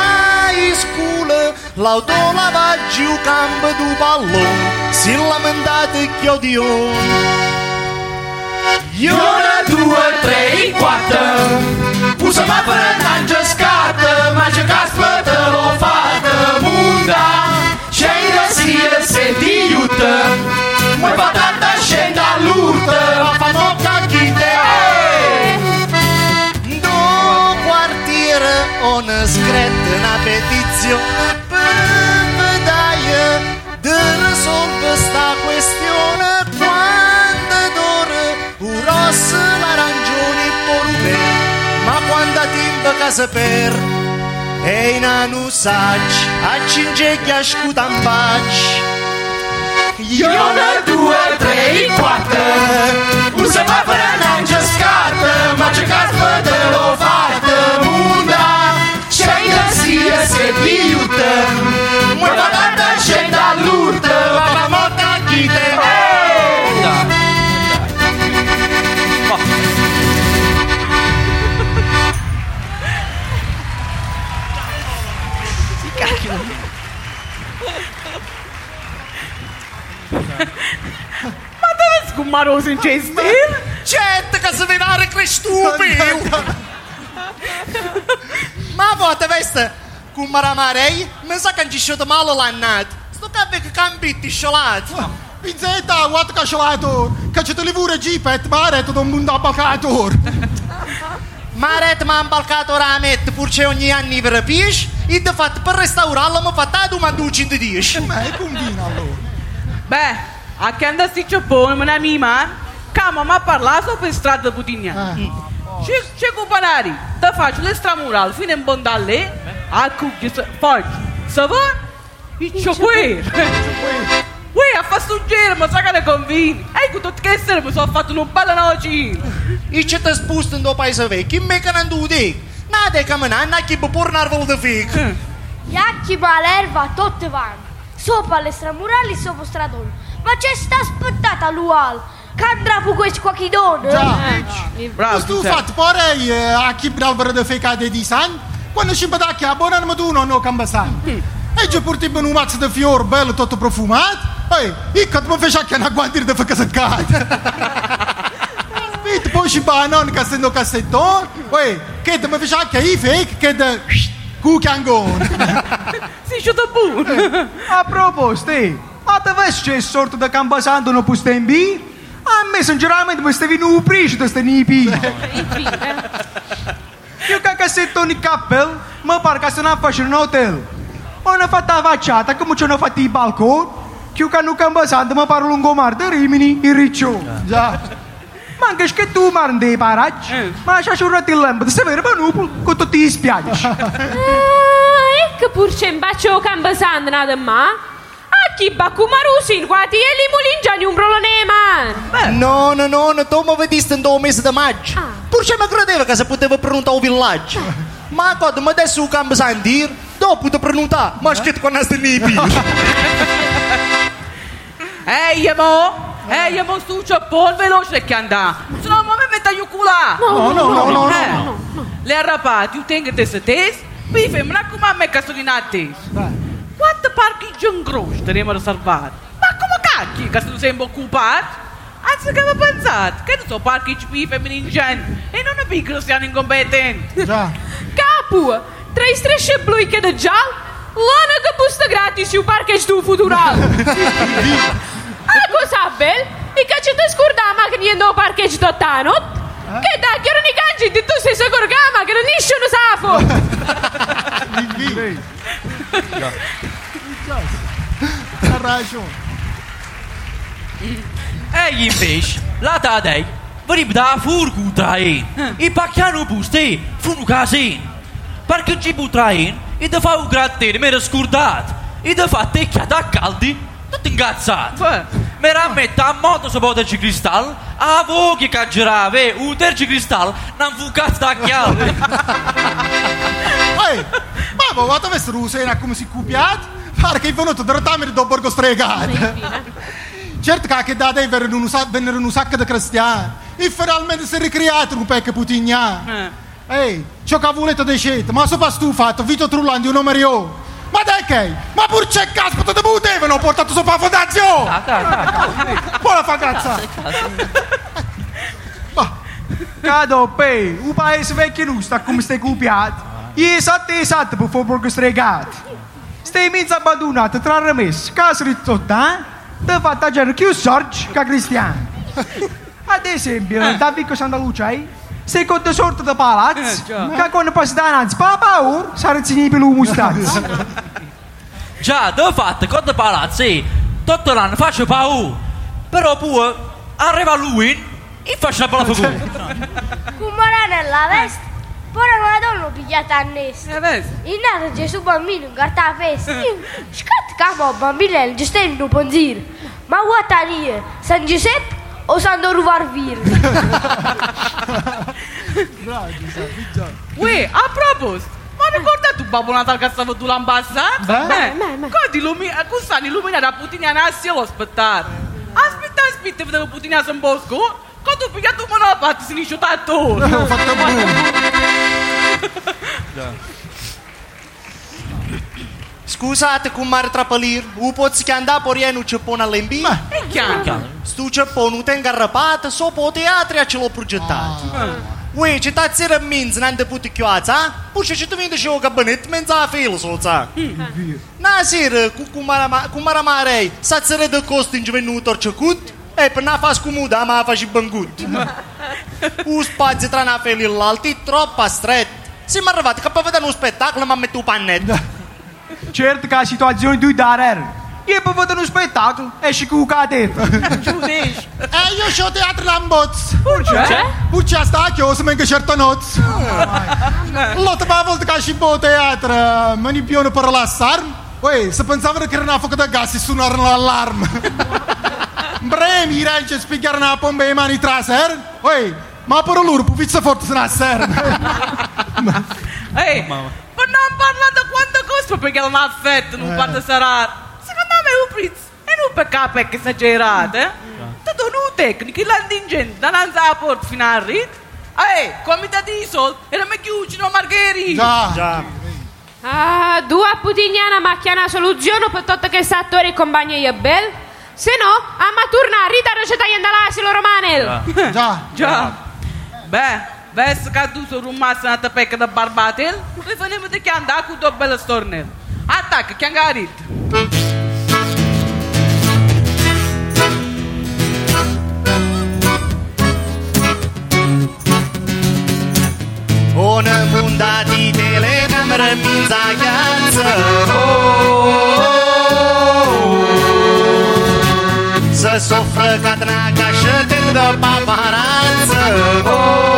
i scuole L'autolavaggio campo du pallone Si lamentate che odio Iora, due, tre, quattro. Un semaforo non ci scarta scoartă, ma ce caspătă l-o fată munda Ce-i răsire se diută Măi patata scenda lurtă La fa mocca chite Două quartiere o născret în petizione Până daie de resolve sta d'ora uros l'arancione porube Ma quando timba ca se per. E in anu saci a cingheglia scuta in pace Iona, due, trei, quattro Un semaforo non ci scatta Ma ce caspătă l-o fată munda Ce-i răsire se diută Ma dove scummaroso in ce stil? Certo che se venare crestupiu Ma vota veste? Cum maramarei Mi sa că încisciută mală la nat Sto ca ve că cam bitti sciolat Pizzetta, guarda che scelato, che c'è te pure Jeepet, ma da un mondo abbalcator. Maret m-a îmbalcat ora met pur ce ogni anni per piș E de fapt per restaurarla mă fata du mă duci în diș Ma è cum vino allora? Beh, a che andassi ciappone, mia mima, cama ma parlato per strada putigna. Ce, ce cu panari? Da faccio l'estramural fino in bondalle, a cucchi, poi, să vă? E ciappone. <laughs> Ui, a fatto un giro, ma sa che ne convini. Hai cu tot che essere, mi sono fatto un bello noci. E ce te spus în două paise vechi Me că n-am dudic N-ade ca mâna, n-a chipă pornar vol de fic Iacchi ma l'erba tutte vanno. Sopra le stramurali sopra stradone. Ma c'è sta aspettata l'ual. Che andrà con questo quacchidone? Già. Bravo, tu Giuseppe. fat porei a chi bravo de feca de disan, quando ci badacchi a buona ma tu non ho cambasan. E già porti ben un mazzo di fior bello tutto profumato. Ehi, io che mi fece anche una guantir de feca seccata. <laughs> Vite poi ci banon cassendo cassetton. Ehi, che te mi fece anche i fake che de cucchiangone. Si, ce da bun. A proposito, eh, a te vezi ce sortă de cambasando nu puste în bi? Am mers în gerament mă stevi nu upriși de ste nipi. <laughs> Eu ca casetto ni cappel, mă par ca să n-am face în hotel. O ne fata vaciata, come ce ne fatti i balcon, Chiu ca nu cambasando mă par lungomar de rimini in riccio. Già. Ma anche che tu mandi i paraggi, ma așa și un ratillembo, se vede nu cu tutti i spiaggi. Ah, ecco pur c'è un bacio cambasando nada ma. A chi baccu marusin, guati e li mulingiani un brolone man. No, no, no, no, tu mă vediste în două mese de magi Pur ce mă credeva că se poteva pronunta o village Ma quando mă desse o campo sandir Dopo putea pronunta Ma șchit con asta nipi <laughs> Ehi, mo! Ehi, mo stu ciappone veloce che anda. Se no, ma mi metta io culo. No, no, no, no, Eh, no. Le arrapati, io tengo te se tes, come a me castolinate. Quanto parchi in grosso teremo da salvare? Ma come cacchi, che tu sei occupato? Anzi, che avevo pensato, che tu so parchi qui femmini in gente e non è piccolo siano incompetenti. Già. Capu, trei strisce blu che da già. Lana che busta gratis sul parcheggio tu futural. <laughs> Ah, cosa bel? E che ci te scorda la macchina in parcheggio Che da, che non i cangi di tu sei sicuro che la macchina nessuno safo. Ha ragione. Ehi invece, la tadei, vorrebbe da furgu train. E pacchiano buste, fu un casin. Perché ci pu train, e da fa un grattino, mi era scordato. E da fa tecchiata a caldi, ingazzato. Mi rammetta a moto su poterci cristallo, a voi che caggerave, un terzo cristallo, non fu cazzo da chiave. <laughs> Ehi, ma voi guarda questo rusena come si cupiat? Pare che è venuto da rotamere dopo borgo stregato. <laughs> Certo che da dei vennero un sacco, vennero un sacco di cristiani. E finalmente si è ricreato un pecco putigna. Ehi, ciò che volete dei scelti, ma tu fatto, Vito Trullandi un numero. Ma dai che? Ma pur c'è caspita te potevano, ho portato sopra la fondazione! Buona fagazza! Cado, pe, un paese vecchio non sta come stai copiato. esatto esatto per fare stregati. Stai mezzo abbandonata tra remessi, casa rizotta, eh? Ti fatta a genere più sorge che cristiano. <laughs> Ad esempio, da Vico Santa Lucia, eh? Seconda sorta di palazzo, che quando passi davanti, pa paura, sarà il per mustazzo. Già, da <laughs> fatto, con i palazzi, tutto l'anno faccio paura. Però poi arriva lui e faccio la figura. Come nella veste, poi una donna pigliata a nesta. Il nato Gesù bambino in carta festa. Scatta capo bambinello, giusto in un ponzire. Ma guarda lì, San Giuseppe o San Doruvarvir? Uè, a proposito, ma ricorda tu Babbo Natale che stava tu l'ambassa? Beh. Beh, Codi illumina, quest'anno illuminare a Putignana a Sio aspettare. Aspetta, aspetta, vedevo Putignana San Bosco. Quando ho pigliato un monopato si dice tanto. Ho fatto Scusate, cummare Trapalir, u poți che andare porienu cepon a lembi? E chiaro. Stu cepon u te îngarrăpat, so po teatri acelo progettat. Ui, ce ta țiră minți n-am deput chioața, pușe ce tu minte și o găbănit, menza a fel, soța. Na, sir, cu cumara marei, sa țără de cost în juvenutor cecut, e, până a fas cu muda, ma a fas și băngut. U spazi tra na fel l'alti, troppa stret. Si mă răvat, că pe vedea un spectacol, m-am metu pe net. Certo che la situazione di dare E per vedere uno spettacolo esci con cadetto. Giudici. E io c'ho teatro l'ambozz. Perché? Perché sta a chiuso, mentre certo nozz. L'ultima volta che ci po teatro, mi ne piano per rilassarmi. Uè, se pensavano che era una fuoco da gas, si suonavano l'allarme. Bremi, i ranci spiegare una pompa e mani tra ser. Uè, ma per loro, puzza forte se ne serve. Ehi, ma non parla da quanto costa perché non ha affetto, non Eh. parte sarà. Secondo me è un prezzo. E non per capo è che esagerato, eh? Ti dono un tecnico, l'antingente, da non sa la porta fino a rit. Ehi, come ti di soldi, era meglio chiudono Margherita. Già. Ah, due a Putignana macchia una soluzione per tutto che sta attore e compagnia è bel. Se no, a ma tornare, Rita receta gli l'asilo romanel. <laughs> Già. Già. Beh, vezi că tu să rumasă în atâta pe de barbatel, le venim de chiar da cu două bele stornel. Atacă, chiar garit. Ona munda di tele camera minza chiazza Se soffre cadna cascia tenda paparazza U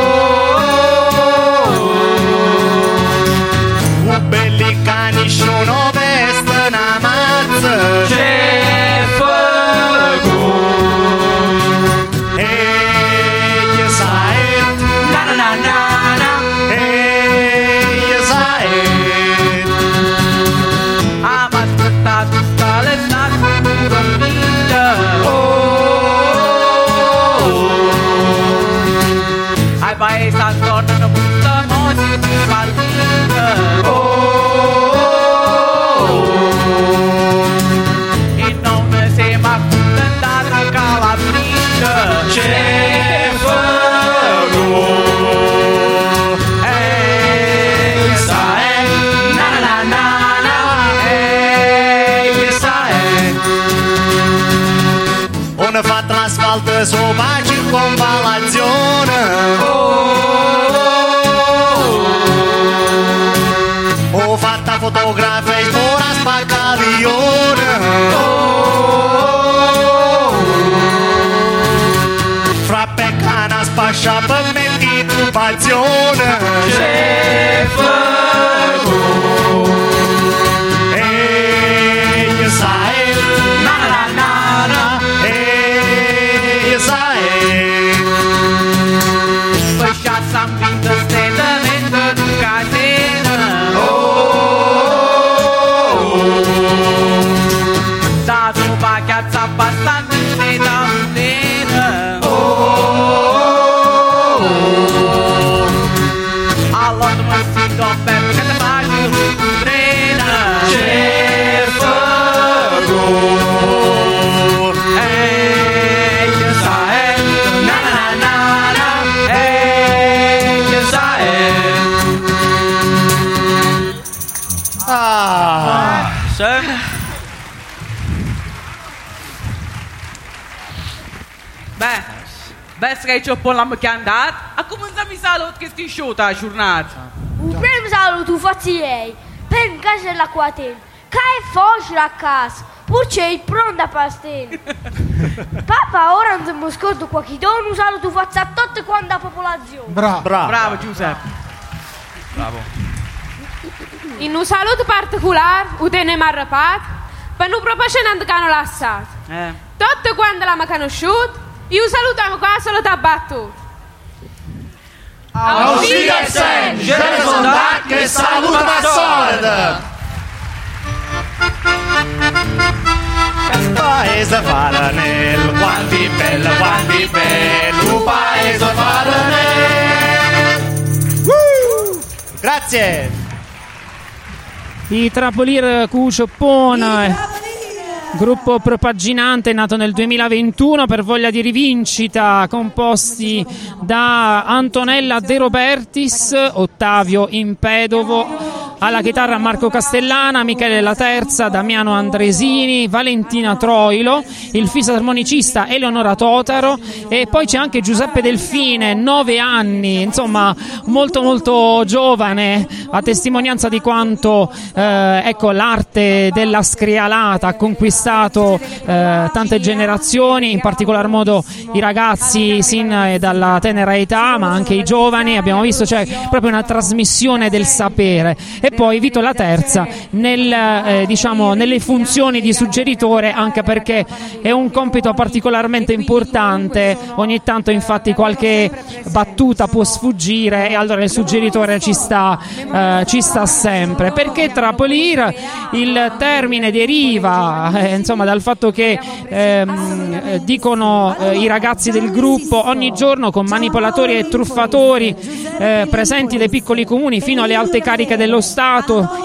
l'asfalto sopra circonvallazione Ho fatta fotografia e ora spaccaglione Fra peccana spascia per metti turbazione C'è aici pun l'am chiandat, acum însă mi salut che sti șuta a giornata. Un primo saluto faccio lei, per in casa della Quaten. Che è facile a casa, pur c'è pronta pastel. <laughs> Papà, ora non mi scordo qualche dono, un saluto faccio a tutta quanta la popolazione. Bravo. Bravo Giuseppe. Bravo. In un saluto particolare, o tenem arrapat, per non propassionando che hanno lasciato. Eh. Tutte quando l'hanno conosciuto, io salutiamo qua solo da battuto. Auf Wiedersehen, Gerson Dank, saluta Massord! Paese Faranel, Quanti bello, quanti bello, paese Faranel! Grazie! I Trapolir Cucioppona. Gruppo propaginante nato nel 2021 per voglia di rivincita, composti da Antonella De Robertis, Ottavio Impedovo, alla chitarra Marco Castellana, Michele La Terza, Damiano Andresini, Valentina Troilo, il fisarmonicista Eleonora Totaro e poi c'è anche Giuseppe Delfine, 9 anni, insomma molto molto giovane, a testimonianza di quanto eh, ecco, l'arte della scrialata ha conquistato eh, tante generazioni, in particolar modo i ragazzi sin eh, dalla tenera età, ma anche i giovani, abbiamo visto c'è proprio una trasmissione del sapere. E poi Vito La Terza nel, eh, diciamo, nelle funzioni di suggeritore, anche perché è un compito particolarmente importante, ogni tanto infatti qualche battuta può sfuggire e allora il suggeritore ci sta, eh, ci sta sempre. Perché Trapolir il termine deriva eh, insomma, dal fatto che ehm, eh, dicono eh, i ragazzi del gruppo ogni giorno con manipolatori e truffatori eh, presenti dai piccoli comuni fino alle alte cariche dello Stato,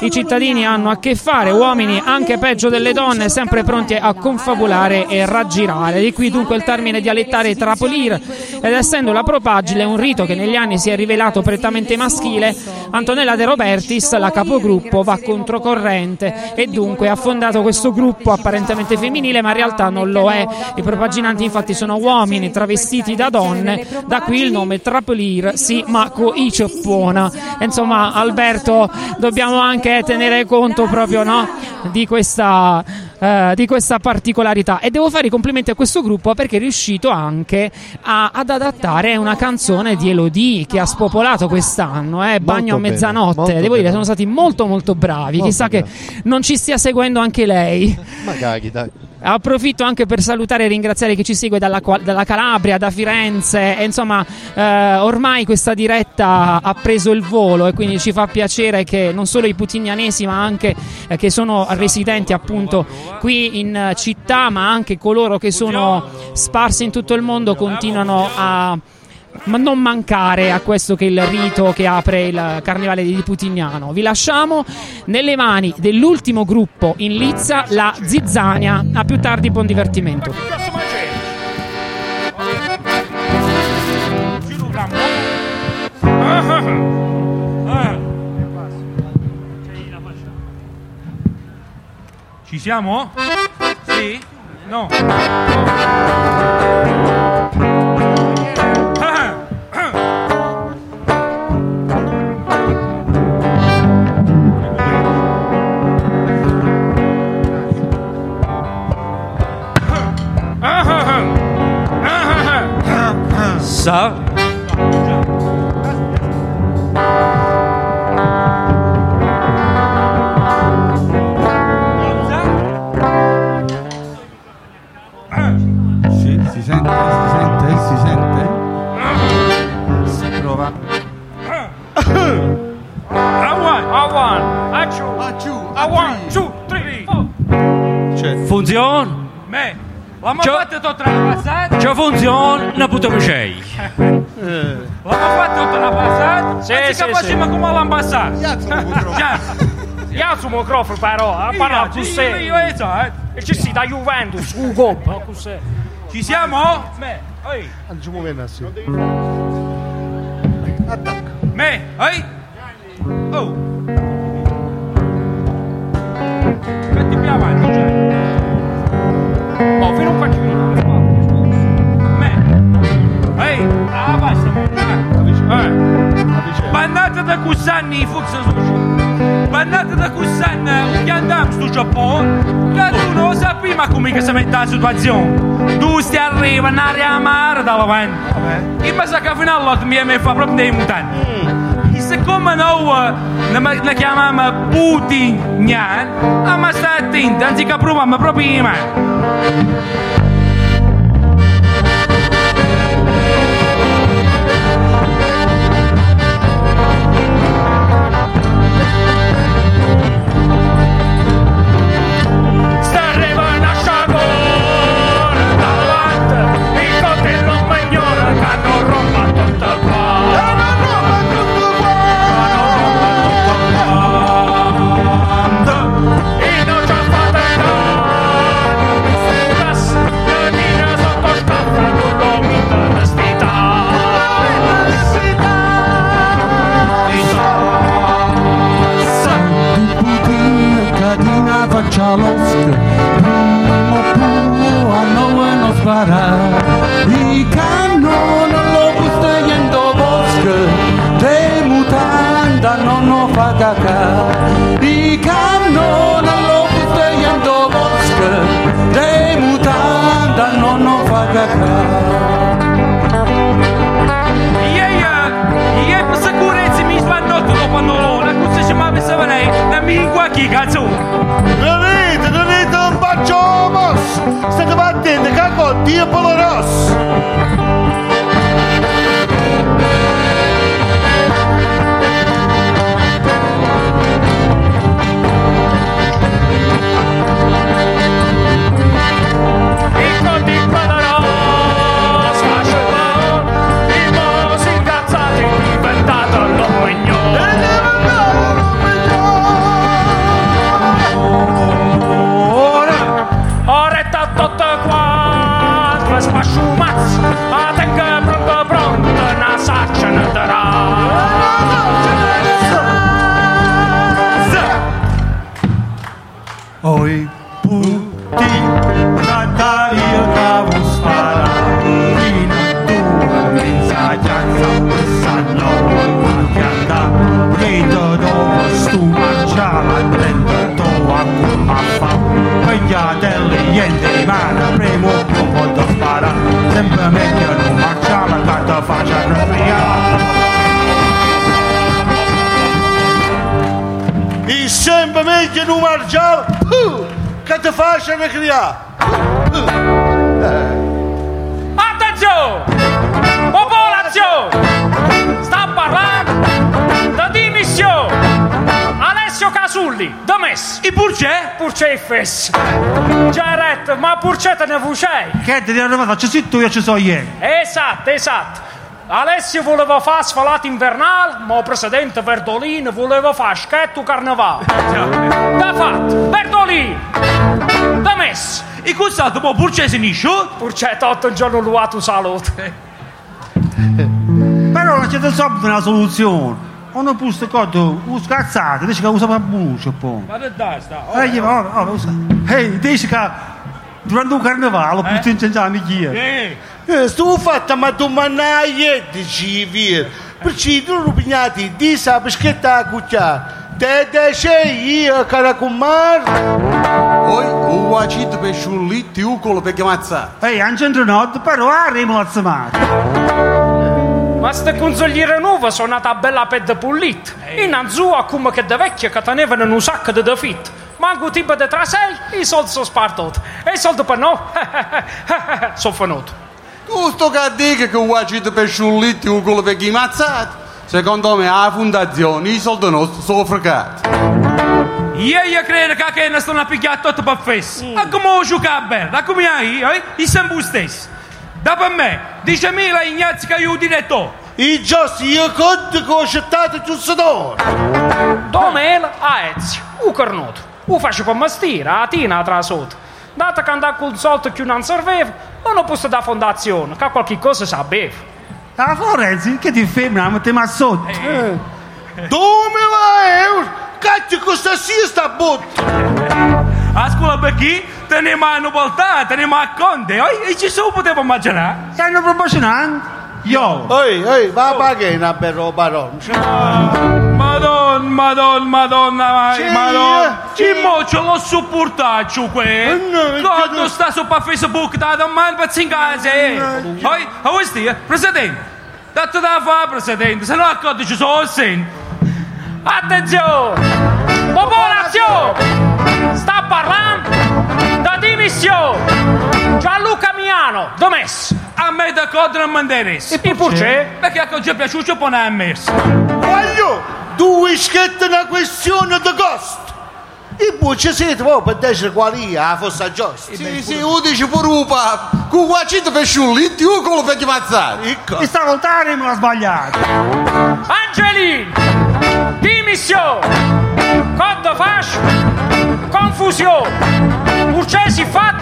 i cittadini hanno a che fare, uomini anche peggio delle donne, sempre pronti a confabulare e raggirare. Di qui dunque il termine dialettare trapolir ed essendo la propagile un rito che negli anni si è rivelato prettamente maschile, Antonella De Robertis, la capogruppo, va controcorrente. e dunque ha fondato questo gruppo apparentemente femminile ma in realtà non lo è. I propaginanti infatti sono uomini travestiti da donne, da qui il nome Trapolir, sì, ma con i cioppona. Insomma, Alberto, dobbiamo anche tenere conto proprio no, di questa eh, di questa particolarità e devo fare i complimenti a questo gruppo perché è riuscito anche a- ad adattare una canzone di Elodie che ha spopolato quest'anno, eh, Bagno a bene, mezzanotte, molto devo dire bene. sono stati molto molto bravi, Molto chissà che non ci stia seguendo anche lei. Magari, dai. Approfitto anche per salutare e ringraziare chi ci segue dalla, dalla Calabria, da Firenze. E insomma, eh, ormai questa diretta ha preso il volo e quindi ci fa piacere che non solo i putignanesi, ma anche eh, che sono residenti appunto qui in città, ma anche coloro che sono sparsi in tutto il mondo continuano a ma non mancare a questo che è il rito che apre il carnevale di Putignano. Vi lasciamo nelle mani dell'ultimo gruppo in Lizza, la Zizzania. A più tardi, buon divertimento. Ci siamo? Sì? No. Four. Funziona? Me, Ciao. fatto tutta la passata? C'è funziona? Ne buttiamo sei. Sì, Anzi sì, che facciamo sì. come l'ambasciata. Già. Alza il microfono però, a parlare con sé. Io esatto. E ci si da Juventus, un coppa, cos'è? Ci siamo? Me, ehi. Andiamo bene, sì. Me, ehi. Situazione Tu stai arriva un'aria amara davanti E mi sa che fino all'otto mi fa proprio dei mutanti E siccome noi ne, ne chiamiamo Putin ma stai attento anziché proviamo proprio i mani che ti facciano criare! Attenzione! Popolazione! Sta parlando da dimissione! Alessio Casulli, da Messi. E Purce? Purce e Fes. Gerette, ma Purce te ne vucei? Che ti arrivato? Ci sei tu, io ci so ieri. Esatto, esatto. Alessio voleva fare sfalata invernale, ma il presidente Verdolino voleva fare schetto carnevale. Da fatto, Verdolino! Da Messi! E cosa dopo Purce si nisce? Purce tutto il giorno luato salute. Però non c'è subito una soluzione. Uno pusto cotto, un scazzato, dice che usa per buccio poi. Ma che dai sta? Eh, io, oh, oh, usa. Ehi, dice che durante un carnevale, pusto in cent'anni chi è? Eh, sto fatto ma tu mannaie dici via. Perché tu pigliati di sa peschetta a cuccia. Te te sei io cara kumar. Oi, un acito per sciullitti, un colo per chiamazzare. Ehi, non c'entra nord, però la zamata. Ma ste consigliere nuove sono nata bella per de pullit. Innanzitutto come che de vecchie che tenevano in un sacco di defit. Manco tipo di trasei, i soldi sono spartiti. E i soldi per noi sono venuti. Tu sto che un acito per sciullitti, un colo per chiamazzare? Secondo me, la fondazione, i soldi nostri sono fregati. Io, io credo che ne stanno a picchiare tutto per fesso. Ma come ho giocato bene? Da come hai, eh? I sempre stesso. Da per me, 10.000 Ignazio che io diretto. I giossi io conto che ho accettato giusto d'oro. Domela a Ezio, un cornuto. Un faccio per mastire, a tina tra sotto. Dato che andare con soldo che non serveva, non posso da fondazione, che qualche cosa sapeva. Ah, Florenzi, che ti fermi, te ma sotto. Eh. 2000 euro? Cacchio costa sia sta botta? Ascolta perché teniamo a nobiltà, teniamo a conte, eh? e ci sono potevo immaginare. Stanno proporzionando. Io. Ehi, ehi, va pagare una bella roba, no? Madonna, madonna, sì. Chi mo ce l'ho supportato qui? Quando sta su pa Facebook da domani per in casa, eh? Poi, a stia, presidente. Dato da fa, presidente, se no accordo ci sono sen. Attenzione! Popolazione! Sta parlando da dimissione! Gianluca Miano, Domes. A me d'accordo non mi interessa. E c'è? Perché a Coggia Piaciuccio pone a ammesso. Voglio due scritte una questione di costo. E poi ci siete voi per dire qual è ah, la fossa giusta. Sì, sì, un porupa. Con guacito per sciulli, ti ucolo per ti mazzare. Ecco. Mi sta lontano e me l'ha sbagliato. Angelin! Dimissione! Conto faccio? Confusione! uccesi fat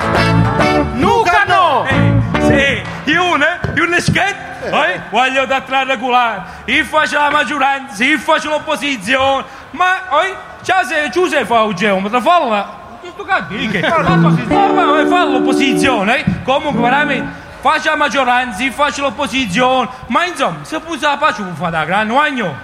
nucano. Eh, sì. I un i un neschet eh. eh, voglio da tra regolare io faccio la maggioranza io faccio l'opposizione. Ma oi ciao se Giuseppe Augeo ma te falla tutto cazzo di che tanto si ma eh, fa l'opposizione comunque veramente faccio la maggioranza, faccio l'opposizione, ma insomma, se puzza la pace fa da grande,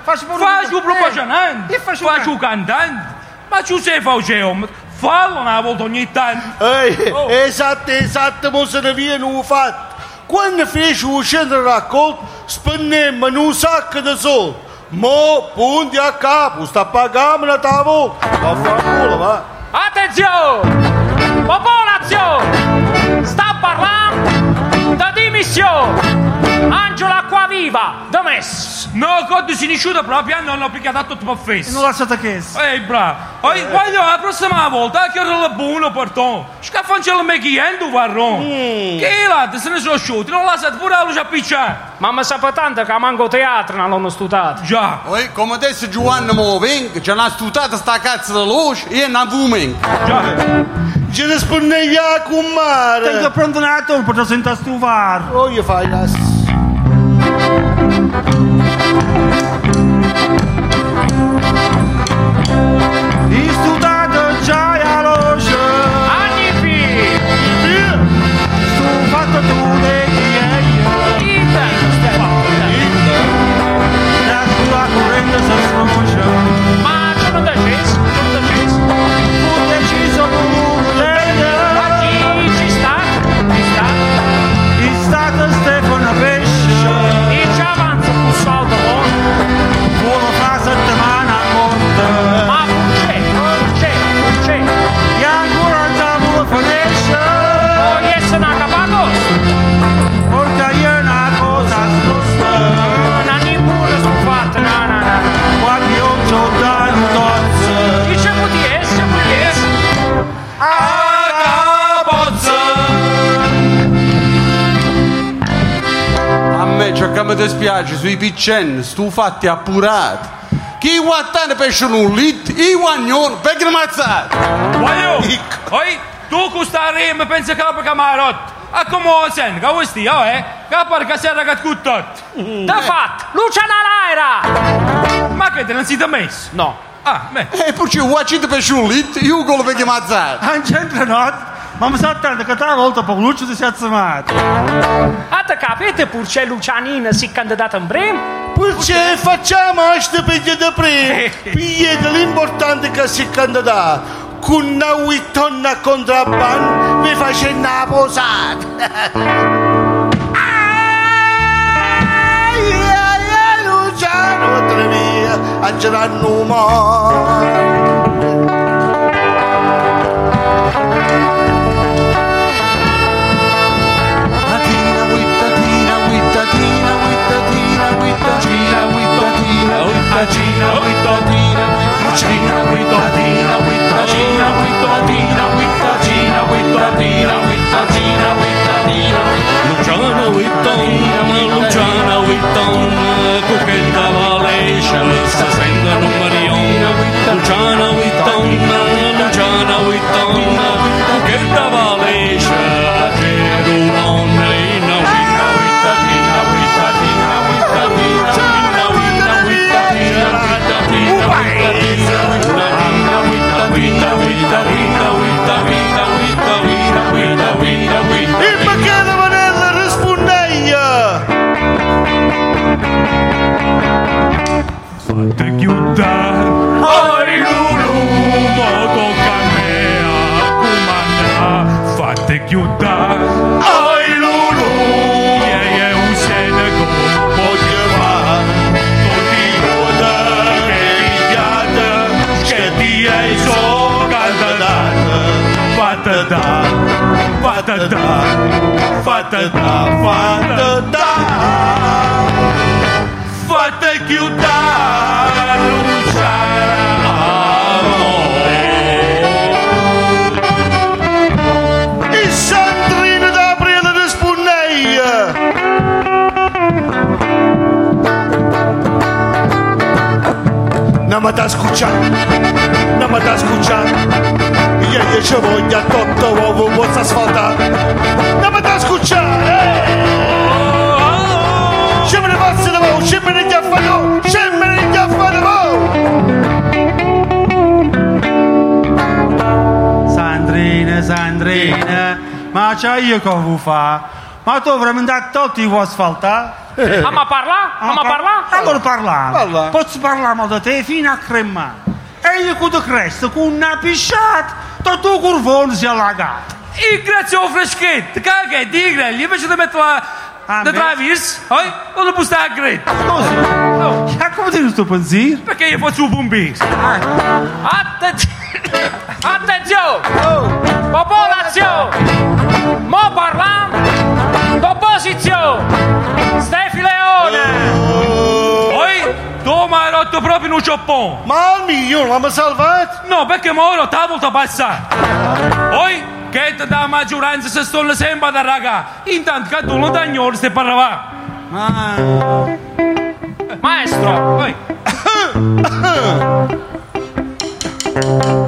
faccio il proporzionante, faccio il cantante, ma Giuseppe geometro, fallo una volta ogni tanto. Ehi, Oh. esatto, esatto, ma se ne viene un fatto. Quando fece un centro raccolto, spennemmo un sacco di soldi. Mo, punti a capo, sta pagando una tavola. Vaffanculo, va. Attenzione! Popolazione! Sta parlando da dimissione! Acquaviva, domesso! No, code si nisciuta proprio, ah, non ho picchiato tutto per fesso. Non lasciate che. Ehi, bravo. Poi, voglio la prossima volta che ero la buona portone. Scaffancelo me chiendo, varron. Che là, se ne sono asciutti, non lasciate pure la luce appicciare. Ma mi sa tanto che manco teatro non l'hanno studiato. Già. Poi, come adesso Giovanni mo venga, c'è una stutata sta cazzo di luce, io non vumenga. Già. Ci risponde via con mare. Tengo pronto un attimo per sentire stufare. Oh, io fai Thank you. mi dispiace, sui piccini, stufatti, appurati. Chi guattane pesce un lit, i guagnoni, perché non mazzate? Guaglio, ecco. oi, tu custa rima pensi capo camarot. A comonsen, ca usti, stia, oh, eh, ca parca serra cat cuttot. Da eh. fat, Luciana l'aera. Ma che te non si da messo? No. Ah, beh. E poi ci guacite pesce un lit, io quello perché mazzate. Non c'entra not. Mamma santa, da catà a volta poco luce si è azzamata. Ah, te capite, purché Lucianina si è candidata in brem? Purché facciamo questa piglia di brem? Piglia l'importante che si è candidata. Con una huitonna contrabbando mi facendo la <laughs> posata. Luciano Trevia, a girare un Luciana Wittadina, Cucchetta Valescia, Lessa Senna, Marion, Luciana Wittadina. Fate da, fate da, fate da. Fate chiudere Il Sandrino da Gabriele di Spunneia. Non mi da scucciare, ma c'è io che vuoi fare? Ma tu veramente a tutti vuoi asfaltare? Ah, ma parla? Ah, ma parla? Allora parliamo. Parla. Posso parlare da te fino a cremare. E io con cresta, con una pisciata, tutto il curvone si è allagato. E grazie a freschetto, che è di grelli, invece di mettere la... Da travis, oi? O lo busta a gret. Scusi, ma come ti sto pensiero? Perché io faccio un bombis. Attenzione! Attenzione! Popolazione! Mo parlam! D'opposizione! Stefi Leone! Oi? Tu mi hai rotto proprio in un cioppone. Ma al mio, mi salvato? No, perché mi ho rotto la volta passata. Oi? Che da maggioranza si stanno sempre da raga. Intanto che tu non ti ignori se parlava. Maestro! Oi.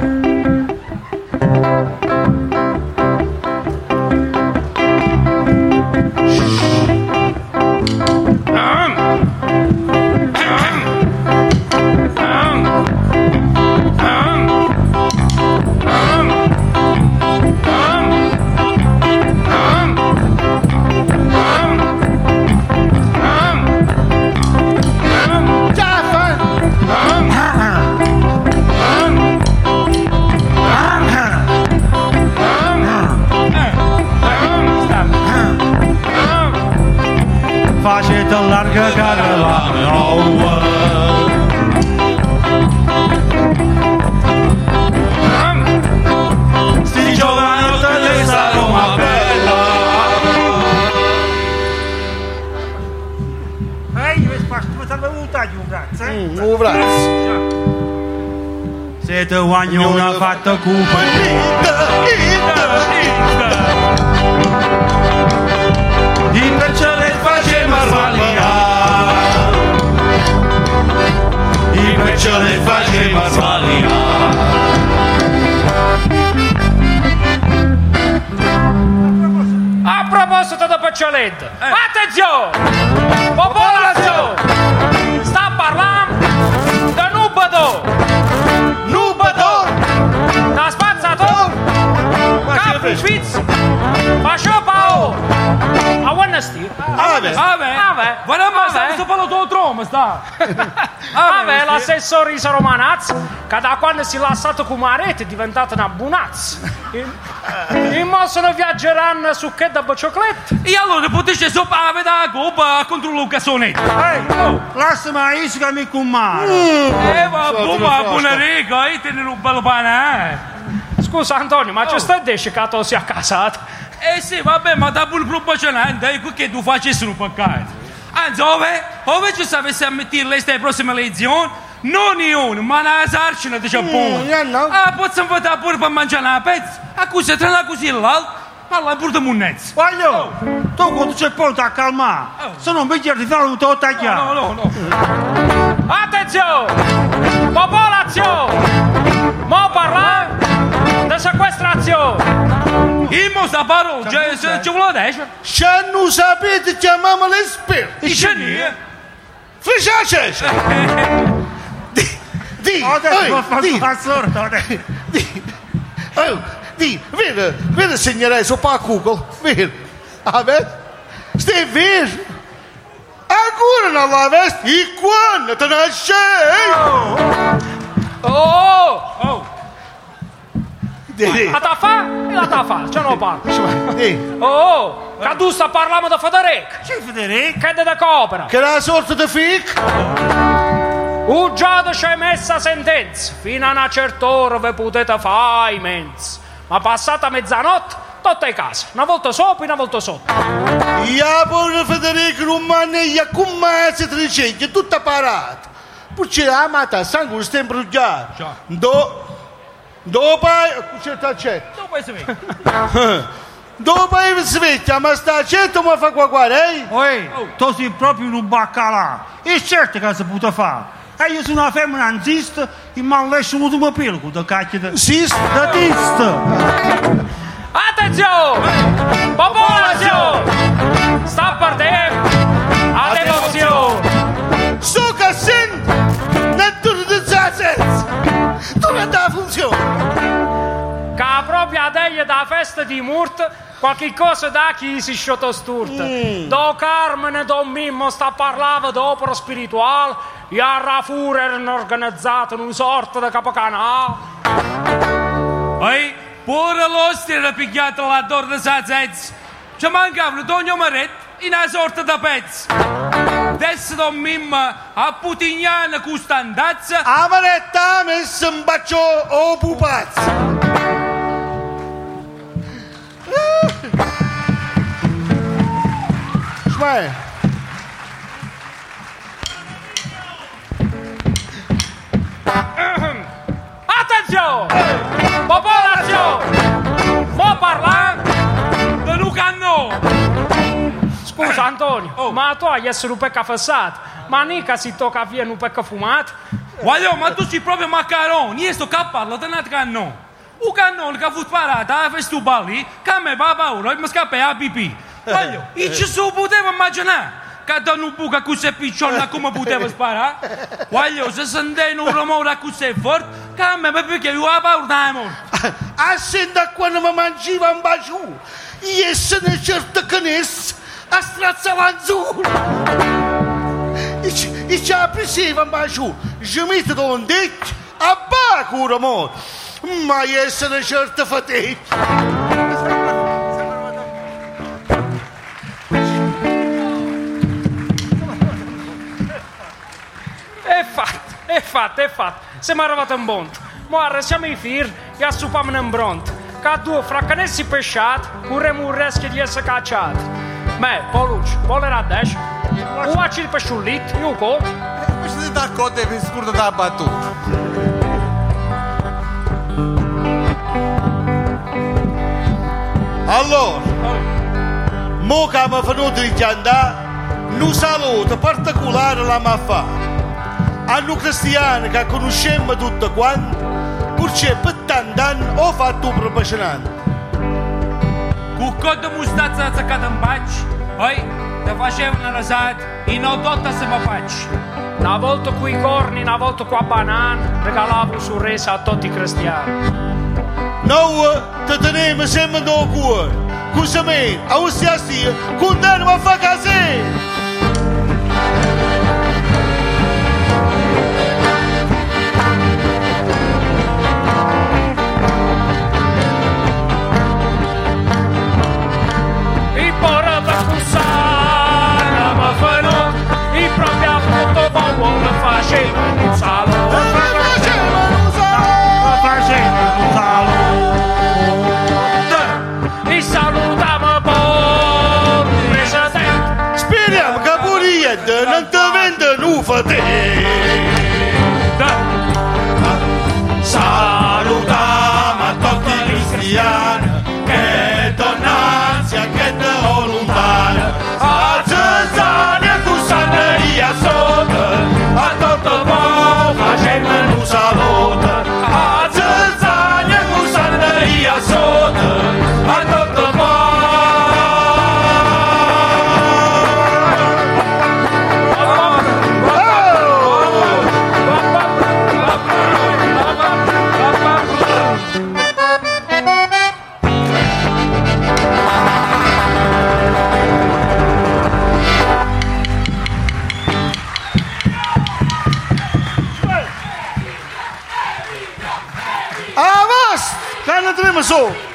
<coughs> <coughs> la roba. Sti giovani te sta Roma bella. Ehi, mi spacco, Le facciamo sbagliare. A proposito di Paccialetto, attenzione! Popolazione! Sta parlando da Nubado! Nubado! Da spazzato! Capo Fitz! Faccio pao! A Wednesday! Ave. Ave! Ave! Guarda, ma sta questo palo tuo tromo, <laughs> sta. Ave, l'assessore Isa Romanaz, che da quando si è lasciato con Marete è diventato una bunazza. E mo sono viaggeranno su che da boccioclette. E allora potete sopra da coppa contro Luca Sonetto. Ehi, lasciami iscami con mare. Eh, ma buona buona rega, e tenere un bello pane, Scusa Antonio, ma ci stai che tu sia casato? eh? sì, vabbè, ma da pure proporcionante, ecco che tu facessi un peccato. Anzi, ci sapessi ammettere le ste prossime elezioni, non io, ma una sarcina di Giappone. Ah, posso votare pure per mangiare una pezza? A così, tra una così e l'altra, parla pure di munnezza. Voglio, tu quando c'è pronto a calmare, se non mi chiedi di fare un tutto tagliato. No, no, no. Attenzione! Popolazione! Mo parla di sequestrazione! Il mo sta parola, cioè, se ci vuole dire. Se non sapete, chiamiamo l'esperto. I ceni, Fece a Cesare. Di, Adesso ehi, mi fa di, fa sorda, adesso. oh, di, vedi, vedi segnare sopra a Google, vedi, ah, vedi, stai vedi, ancora Quando la vesti e quando te nascei! Oh! Oh! La ta fa e la ta fa, ce non parlo. Oh, che tu sta parlando da Federico. Che Federico? Che è da copera. Che la sorta di fic? U già c'è messa sentenza. Fino a una certa ora vi potete fare i menz. Ma passata mezzanotte, tutte in casa. Una volta sopra e una volta sotto. Ia pure Federico Romaneglia con mezzo triceglie, tutta parata. Poi c'è la mata, sangue sta imbrugliato. Do... Dopo... C'è il accetto. Dopo si vede. Dopo si sveglia, ma sta accetto mi fa qua eh? Oi, tu sei proprio un baccalà. E certo che si può fare. E io sono una femmina anzista e mi hanno lasciato un tuo pelo con la cacchia da... Sist? Da tista. Attenzione! Popolazione! Sta partendo! Da festa di Murt, qualche cosa da chi si sciotto sturta. Mm. Do Carmine, do Mimmo sta parlando d'opera spirituale, e a Rafur erano organizzati in una sorta di capocanale. Ehi, pure l'ostia era pigliata la torta sa zezz. Ci mancavano Tonio Maret in una sorta da pezzo. Adesso Don Mimma a Putignana con andazza. A manetta ha messo un bacio o pupazzo. Smai. Attenzione! Popolazione! Sto parlando di Lucanno! Scusa Antonio, ma tu hai essere un pecca fassato, ma mica si tocca via un pecca fumato. Guaglio, ma tu sei proprio maccaroni, io sto a parlo di un cannone. Un cannone che ha avuto parato a questo balli, che a me va paura e mi scappa a pipì. Guaglio, io ci so potevo immaginare. Che da un buca così piccola come poteva sparare? Guaglio, se sentei un rumore così forte, che a me perché io ho paura da. A senta quando mi mangiava un bacio. Io sono certo che ness a strazzava azzurro. E ci preso un bacio. Ci metto un detto a baco rumore. Ma io sono certo fatica. È fatto, è fatto, è fatto. Siamo arrivati in bonto. Ora siamo in fir e assuppiamo in bronto. Che due fraccanessi pesciati, corremo un rischio di essere cacciati. Me, Polucci, volere a destra. Un acci di pesciullit, io co. Questo è d'accordo e mi scordo da battuta. Allora, mo che mi venuto di andare, un saluto particolare la ma fa. A noi cristiani che conosciamo tutto quanto, perché per tanti anni ho fatto un propagionante. Cu codă mustața țăcată în baci, oi, te faceva una rasata, e non dotta se mă faci. Una volta con i corni, una volta con la banana, regalavo su resa a tutti i cristiani. Noi te teniamo sempre nel cuore. Cosa me, a ustia stia, condanno a fare casino. Buono solo.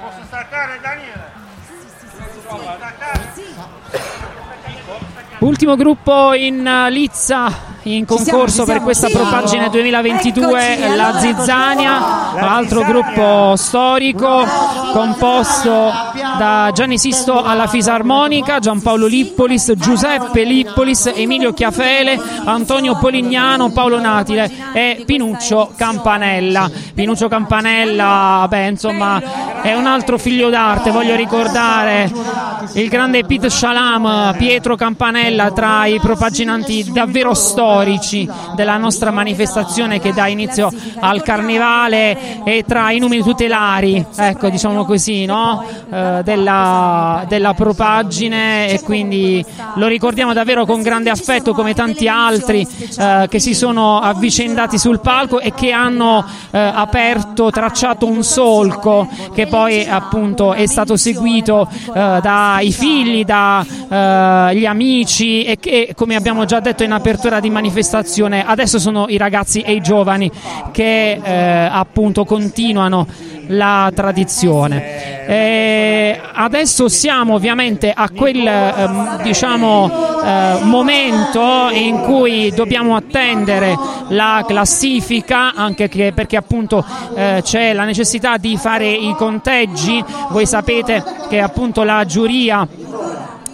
Posso staccare Daniele? Ultimo gruppo in eh, Lizza in concorso per questa propagine 2022 la Zizzania, altro gruppo storico composto da Gianni Sisto alla fisarmonica, Giampaolo Lippolis, Giuseppe Lippolis, Emilio Chiafele, Antonio Polignano, Paolo Natile e Pinuccio Campanella. Pinuccio Campanella, beh, insomma, è un altro figlio d'arte, voglio ricordare il grande Pete Shalam, Pietro Campanella tra i propaginanti davvero storici della nostra manifestazione che dà inizio al carnevale e tra i numeri tutelari, ecco diciamo così, no? Eh, della, della propagine e quindi lo ricordiamo davvero con grande affetto come tanti altri eh, che si sono avvicendati sul palco e che hanno eh, aperto, tracciato un solco che poi appunto è stato seguito eh, dai figli, dagli amici e che come abbiamo già detto in apertura di manifestazione adesso sono i ragazzi e i giovani che eh, appunto continuano la tradizione. E adesso siamo ovviamente a quel ehm, diciamo, eh, momento in cui dobbiamo attendere la classifica, anche che, perché appunto eh, c'è la necessità di fare i conteggi. Voi sapete che appunto la giuria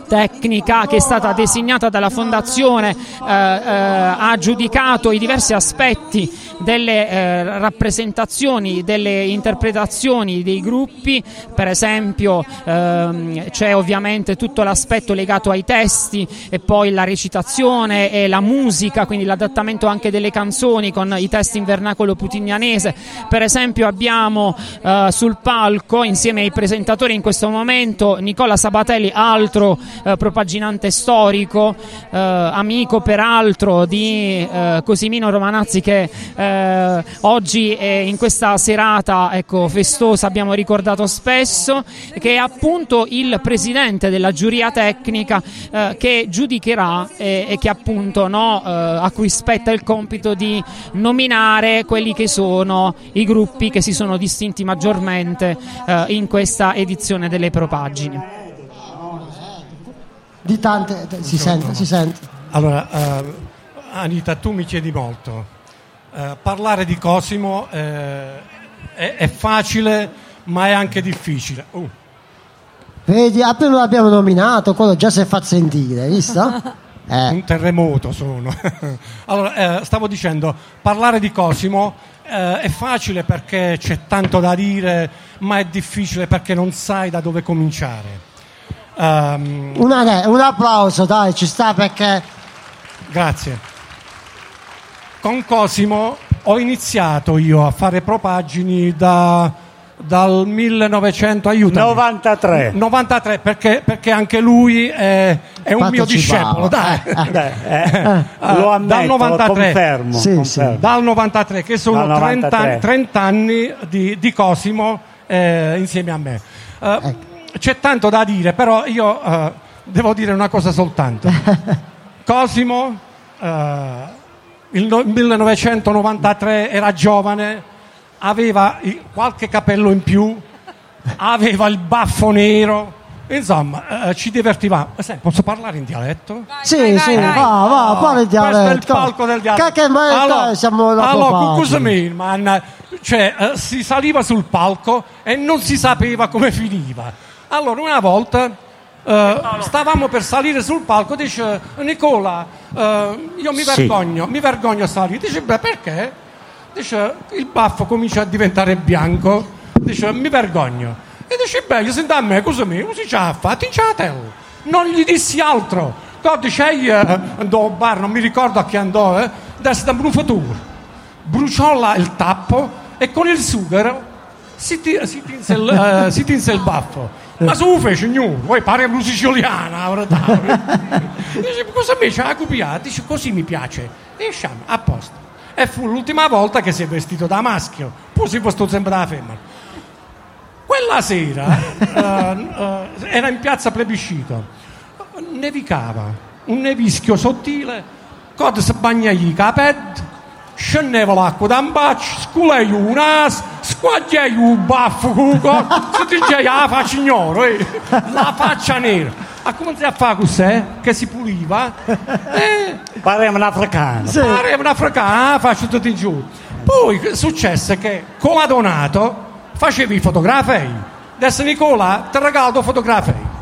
tecnica che è stata designata dalla Fondazione eh, eh, ha giudicato i diversi aspetti delle eh, rappresentazioni, delle interpretazioni dei gruppi, per esempio ehm, c'è ovviamente tutto l'aspetto legato ai testi e poi la recitazione e la musica, quindi l'adattamento anche delle canzoni con i testi in vernacolo putignanese. Per esempio abbiamo eh, sul palco insieme ai presentatori in questo momento Nicola Sabatelli, altro eh, propaginante storico, eh, amico peraltro di eh, Cosimino Romanazzi che eh, oggi in questa serata ecco, festosa abbiamo ricordato spesso, che è appunto il presidente della giuria tecnica eh, che giudicherà e, che appunto no, a cui spetta il compito di nominare quelli che sono i gruppi che si sono distinti maggiormente in questa edizione delle propagini. Di tante, si sente, si sente. Allora, eh, Anita, tu mi chiedi molto. Eh, parlare di Cosimo eh, è, è facile, ma è anche difficile. Uh, Vedi, appena lo abbiamo nominato, quello già si è fatto sentire, hai visto? <laughs> Eh. Un terremoto sono. <laughs> allora, eh, stavo dicendo, parlare di Cosimo eh, è facile perché c'è tanto da dire, ma è difficile perché non sai da dove cominciare. Ehm, Una- un applauso, dai, ci sta perché Grazie. Con Cosimo ho iniziato io a fare propagini da, dal 1900, aiutami. 93. 93, perché, perché anche lui è, è un mio discepolo. Dai. Eh, lo ammetto, dal 93, confermo, Sì, confermo. sì. Dal 93, che sono Dal 30, 93. anni- 30 anni di, di Cosimo eh, insieme a me. Eh, C'è tanto da dire, però io eh, devo dire una cosa soltanto. <laughs> Cosimo, eh, il no- 1993 era giovane, aveva i- qualche capello in più, aveva il baffo nero, insomma, eh, ci divertivamo. Eh, sai, posso parlare in dialetto? Sì, sì, va, va, parla il Questo è il dialetto. palco del dialetto. Che, che ma Allora, siamo allora, mean, man? Cioè, eh, si saliva sul palco e non si sapeva come finiva. Allora, una volta eh, stavamo per salire sul palco, dice Nicola, eh, io mi Sì. vergogno, mi vergogno a salire. Dice, beh, perché? Dice, il baffo comincia a diventare bianco. Dice, mi vergogno. E dice, beh, io sento a me, cosa mi? Così ci ha fatto, in ciatelo. Non gli dissi altro. Poi dice, eh, andò al bar, non mi ricordo a chi andò, eh, adesso da un futuro bruciò là il tappo e con il sughero si, ti- si tinse, il, eh, si tinse il baffo. Ma se lo fece ognuno, poi pare un siciliana. <laughs> Dice, cosa mi c'ha copiato? Dice, così mi piace. E sciamo, a posto. E fu l'ultima volta che si è vestito da maschio, poi si vestito sempre da femmina. Quella sera <laughs> eh, eh, era in piazza plebiscito, nevicava, un nevischio sottile, cod si bagna i caped, scendeva l'acqua da un baccio, sculai un nas, squagliai un baffo cuco, si dice la faccia ignoro, eh, la faccia nera. Ha cominciato a fare cos'è? Che si puliva. Eh, Pareva un africano. Pareva un africano, la faccia tutto in giù. Poi successe che con la Donato facevi i fotografei. Adesso Nicola ti regalo fotografei.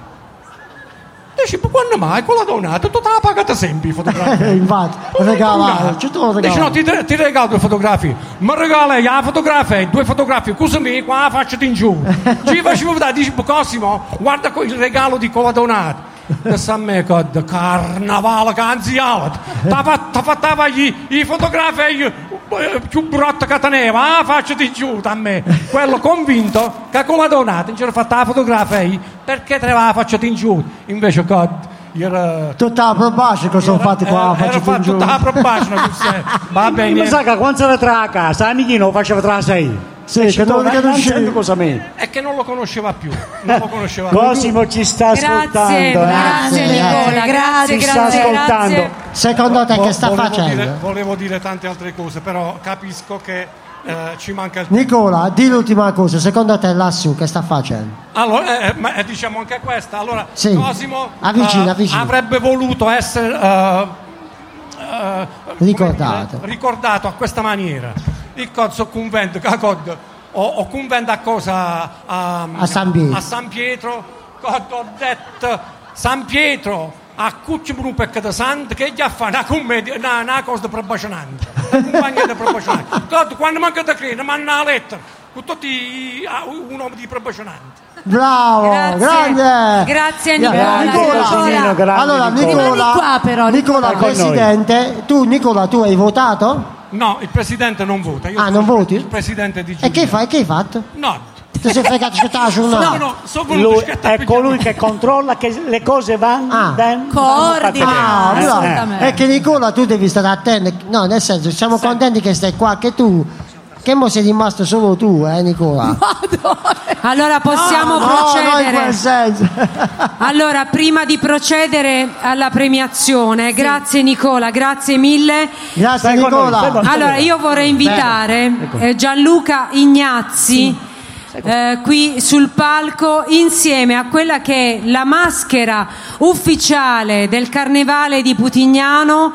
Dici, ma quando mai con la Donato tu te la pagata sempre i fotografei? <laughs> Infatti, regala, ci tu lo Dice no, ti, ti regalo due fotografie. Ma regala la fotografia, due fotografie, così mi qua la faccio in giù. <laughs> Ci facevo vedere, dici, Cosimo, guarda il regalo di Cola Donato. Adesso a me da che anzi alto. Ti fattava gli, i fotografi eh, più brutto che teneva, ah, faccio di giù a me. Quello convinto che con la Donato non c'era fatta la fotografia perché te la faccio in giù. Invece che era Tutta la probascia che sono fatti qua, era giù. tutta la probation, <laughs> va bene. Mi sa che quando se ne tra a casa, amichino faceva tra sei. Sì, che non riconoscevi. cosa me. È che non lo conosceva più. Non lo conosceva più. Cosimo ci sta ascoltando. eh. grazie, Nicola, grazie, ci sta ascoltando. Secondo te che sta volevo facendo? Dire, volevo dire tante altre cose, però capisco che eh, ci manca il Nicola, di l'ultima cosa, secondo te lassù che sta facendo? Allora, eh, ma eh, diciamo anche questa. Allora, Sì. Cosimo Avvicina, eh, avvicina. avrebbe voluto essere eh, eh, Ricordato. ricordato a questa maniera. Il cozzo convento, che cod, o, o convento a cosa? A, A San Pietro. A San Pietro, cod, ho detto San Pietro, a cucci un peccato santo, che gli ha fatto una commedia, una, una cosa di probazionante. Una compagnia di probazionante. Cod, quando manca da credere, manda una lettera, con tutti un nome di probazionante. Bravo, Grazie. grande. Grazie, Gra- Nicola. Cosinino, grande Allora, Nicola. Nicola, qua, però, Nicola, Nicola. Presidente, tu Nicola, tu hai votato? No, il presidente non vota. Io Ah, non voti? Il presidente di E Giulia. che fai? Che hai fatto? No. Ti sei fregato che stava sul No, no, sono venuto Lui è colui che controlla che le cose vanno ben- Coordina. vanno Ah, fatte allora, bene. è che Nicola tu devi stare attento. No, nel senso, siamo contenti che stai qua, che tu. Che mo sei rimasto solo tu, eh, Nicola? <laughs> Allora possiamo No, no, no, in procedere. quel senso. <laughs> Allora, prima di procedere alla premiazione, grazie Nicola, grazie mille. Grazie Stai con Nicola. noi, stai con noi. Allora, io vorrei invitare eh, Gianluca Ignazzi. eh, qui sul palco insieme a quella che è la maschera ufficiale del carnevale di Putignano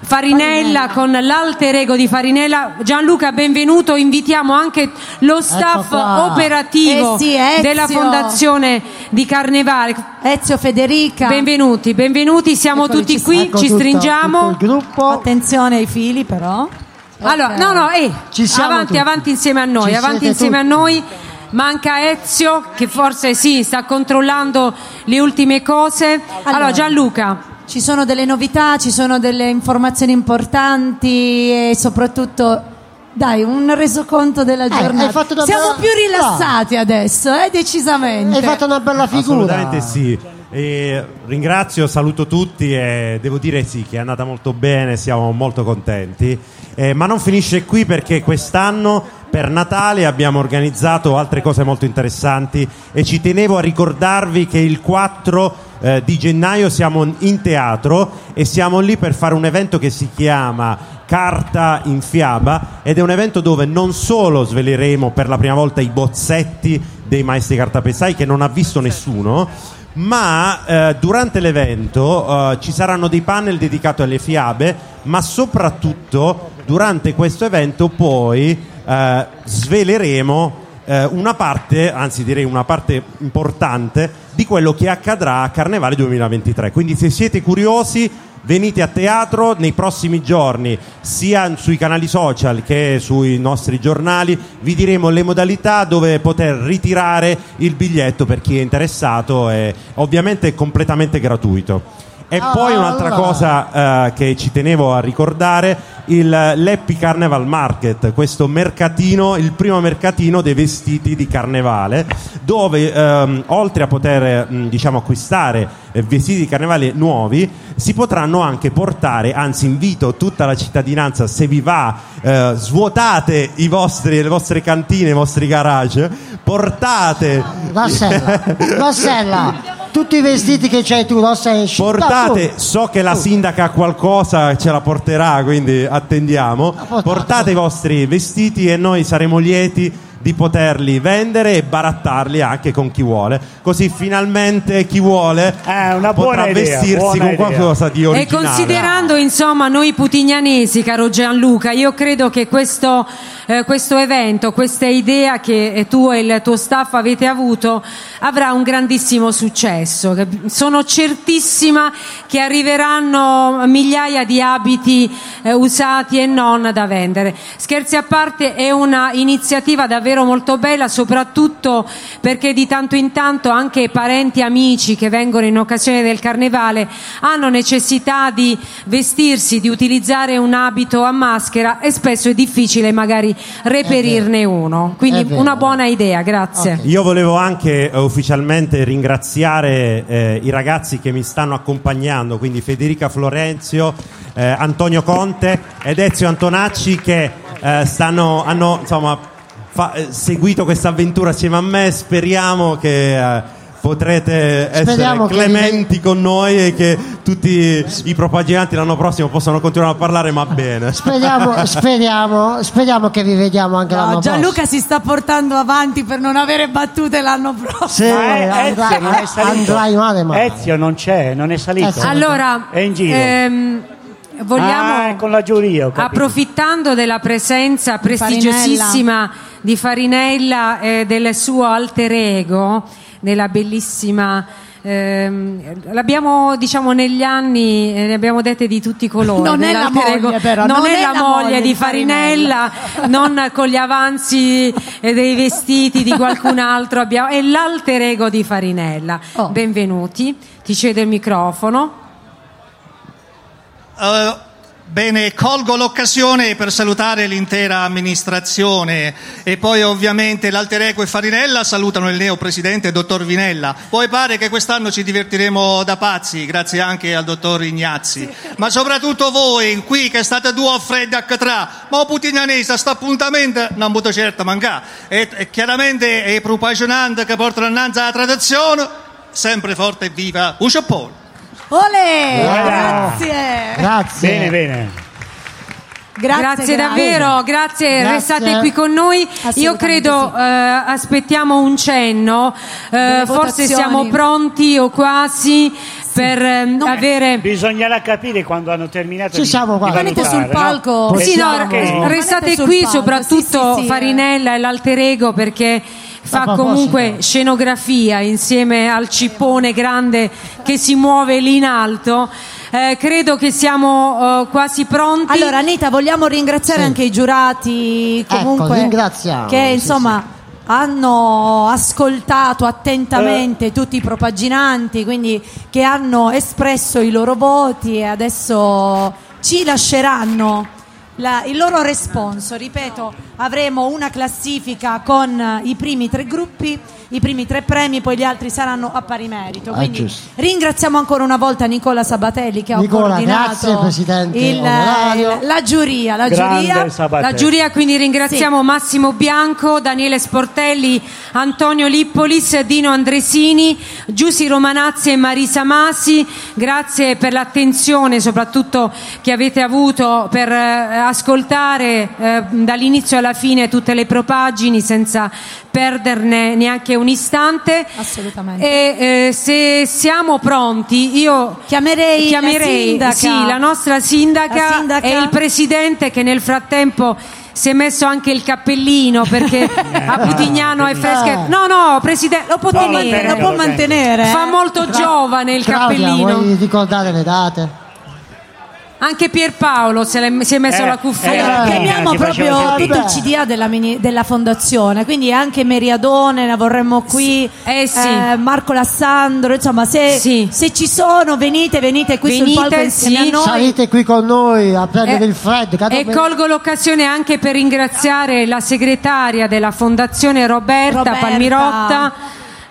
Farinella con l'alter ego di Farinella Gianluca benvenuto invitiamo anche lo staff qua. operativo Eh sì, della fondazione di Carnevale Ezio Federica benvenuti benvenuti siamo Eccoli, tutti ci- qui ecco ci tutto- stringiamo tutto il gruppo. attenzione ai fili però allora, Ok. no, no, eh, Ci siamo avanti, tutti. avanti insieme a noi, Ci avanti insieme tutti. a noi. Manca Ezio che forse sì, sta controllando le ultime cose. Allora, Gianluca. Ci sono delle novità, ci sono delle informazioni importanti e soprattutto, dai, un resoconto della giornata. fatto una Siamo bella- più rilassati adesso, eh, decisamente. Hai fatto una bella figura. Assolutamente sì. E ringrazio, saluto tutti e devo dire sì che è andata molto bene, siamo molto contenti. Eh, ma non finisce qui perché quest'anno per Natale abbiamo organizzato altre cose molto interessanti e ci tenevo a ricordarvi che il 4 eh, di gennaio siamo in teatro e siamo lì per fare un evento che si chiama Carta in Fiaba ed è un evento dove non solo sveleremo per la prima volta i bozzetti dei maestri cartapesai che non ha visto nessuno, ma eh, durante l'evento eh, ci saranno dei panel dedicati alle fiabe, ma soprattutto durante questo evento poi eh, sveleremo eh, una parte, anzi direi una parte importante di quello che accadrà a Carnevale 2023. Quindi se siete curiosi venite a teatro nei prossimi giorni, sia sui canali social che sui nostri giornali, vi diremo le modalità dove poter ritirare il biglietto per chi è interessato e ovviamente è completamente gratuito. E Ah, poi un'altra allora. cosa eh, che ci tenevo a ricordare, il l'Happy Carnival Market, questo mercatino, il primo mercatino dei vestiti di carnevale, dove ehm, oltre a poter mh, diciamo, acquistare eh, vestiti di carnevale nuovi, si potranno anche portare, anzi invito tutta la cittadinanza, se vi va, eh, svuotate i vostri, le vostre cantine, i vostri garage, portate... Vassella, Vassella. Tutti i vestiti che c'hai tu, rossa e sci- Portate, so che la sindaca ha qualcosa, ce la porterà, quindi attendiamo. Portate i vostri vestiti e noi saremo lieti di poterli vendere e barattarli anche con chi vuole. Così finalmente chi vuole potrà buona idea, vestirsi buona con idea. qualcosa di E originale. considerando insomma noi putignanesi, caro Gianluca, io credo che questo, eh, questo evento, questa idea che eh, tu e il tuo staff avete avuto avrà un grandissimo successo. Sono certissima che arriveranno migliaia di abiti eh, usati e non da vendere. Scherzi a parte, è una iniziativa davvero molto bella, soprattutto perché di tanto in tanto anche parenti e amici che vengono in occasione del carnevale hanno necessità di vestirsi, di utilizzare un abito a maschera e spesso è difficile magari reperirne uno. Quindi una buona idea, grazie. Io volevo anche eh, ufficialmente ringraziare eh, i ragazzi che mi stanno accompagnando, quindi Federica Florenzio, eh, Antonio Conte ed Ezio Antonacci che eh, stanno, hanno insomma, fa- eh, seguito questa avventura assieme a me. Speriamo che eh, potrete essere Speriamo che- clementi con noi e che tutti i propagandanti l'anno prossimo possano continuare a parlare ma bene. Speriamo, <laughs> speriamo, speriamo che vi vediamo anche l'anno No, prossimo. Gianluca si sta portando avanti per non avere battute l'anno prossimo. Sì, è- andrai, Ezio non è salito. andrai male, male. Ezio non c'è, non è salito. Allora, è in giro. ehm, vogliamo Ah, con la giuria, approfittando della presenza prestigiosissima di Farinella e del suo alter ego, della bellissima. ehm, l'abbiamo diciamo negli anni eh, ne abbiamo dette di tutti i colori Non è la moglie, però, non, è, la moglie di Farinella. Farinella non con gli avanzi eh, dei vestiti di qualcun altro abbiamo, è l'alter ego di Farinella Oh. benvenuti ti cedo il microfono Eh, bene, colgo l'occasione per salutare l'intera amministrazione e poi ovviamente l'alter ego e Farinella salutano il neo presidente dottor Vinella. Poi pare che quest'anno ci divertiremo da pazzi, grazie anche al dottor Ignazzi. Ma soprattutto voi qui che state due a freddo a Catrà, ma putignanese, sto appuntamento non potrò certo mancare. E, e chiaramente è propagionante che portano innanzi alla tradizione, sempre forte e viva Usciopone. Ole! Bravo. Grazie! Grazie. Bene, bene. Grazie, Grazie, davvero, grazie, Grazie. restate qui con noi. Io credo eh, aspettiamo un cenno, eh, forse votazioni. siamo pronti o quasi per ehm, avere... Bisognerà capire quando hanno terminato Ci di, siamo qua. Venite sul no? palco. Sì, no, Esatto. eh, restate qui palco, soprattutto sì, sì, sì, Farinella e l'alter ego perché fa comunque scenografia insieme al cippone grande che si muove lì in alto. Eh, credo che siamo eh, quasi pronti. Allora Anita, vogliamo ringraziare Sì. anche i giurati comunque Ecco, ringraziamo, che sì, insomma hanno ascoltato attentamente tutti i propaginanti, quindi che hanno espresso i loro voti e adesso ci lasceranno la- il loro responso. Ripeto, avremo una classifica con i primi tre gruppi, i primi tre premi, poi gli altri saranno a pari merito. Ah, Quindi giusto. ringraziamo ancora una volta Nicola Sabatelli che ha Nicola, coordinato grazie, Presidente il- il- la giuria, la giuria. La giuria, quindi ringraziamo Massimo Bianco, Daniele Sportelli, Antonio Lippolis, Dino Andresini, Giussi Romanazzi e Marisa Masi. Grazie per l'attenzione soprattutto che avete avuto per eh, ascoltare eh, dall'inizio alla fine tutte le propagini senza perderne neanche un istante. Assolutamente. E eh, se siamo pronti, io Chiamerei la chiamerei sindaca. sì, la nostra sindaca, La sindaca. e il presidente che nel frattempo si è messo anche il cappellino perché <laughs> a Putignano è fresca. No, no, presidente, lo può tenere. lo può mantenere. Fa molto giovane il Claudia, cappellino. vuoi ricordare le date? Anche Pierpaolo si è messo Eh, la cuffia. eh, Eh, chiamiamo proprio tutto il. CDA della, mini- della fondazione, quindi anche Meriadone la vorremmo qui, Eh sì. Marco Lassandro, insomma se, Sì. se ci sono venite, venite qui sul Venite, palco insieme sì. a noi. Salite qui con noi a prendere Eh, il freddo. E dopo- colgo l'occasione anche per ringraziare la segretaria della Fondazione Roberta, Roberta. Palmirotta.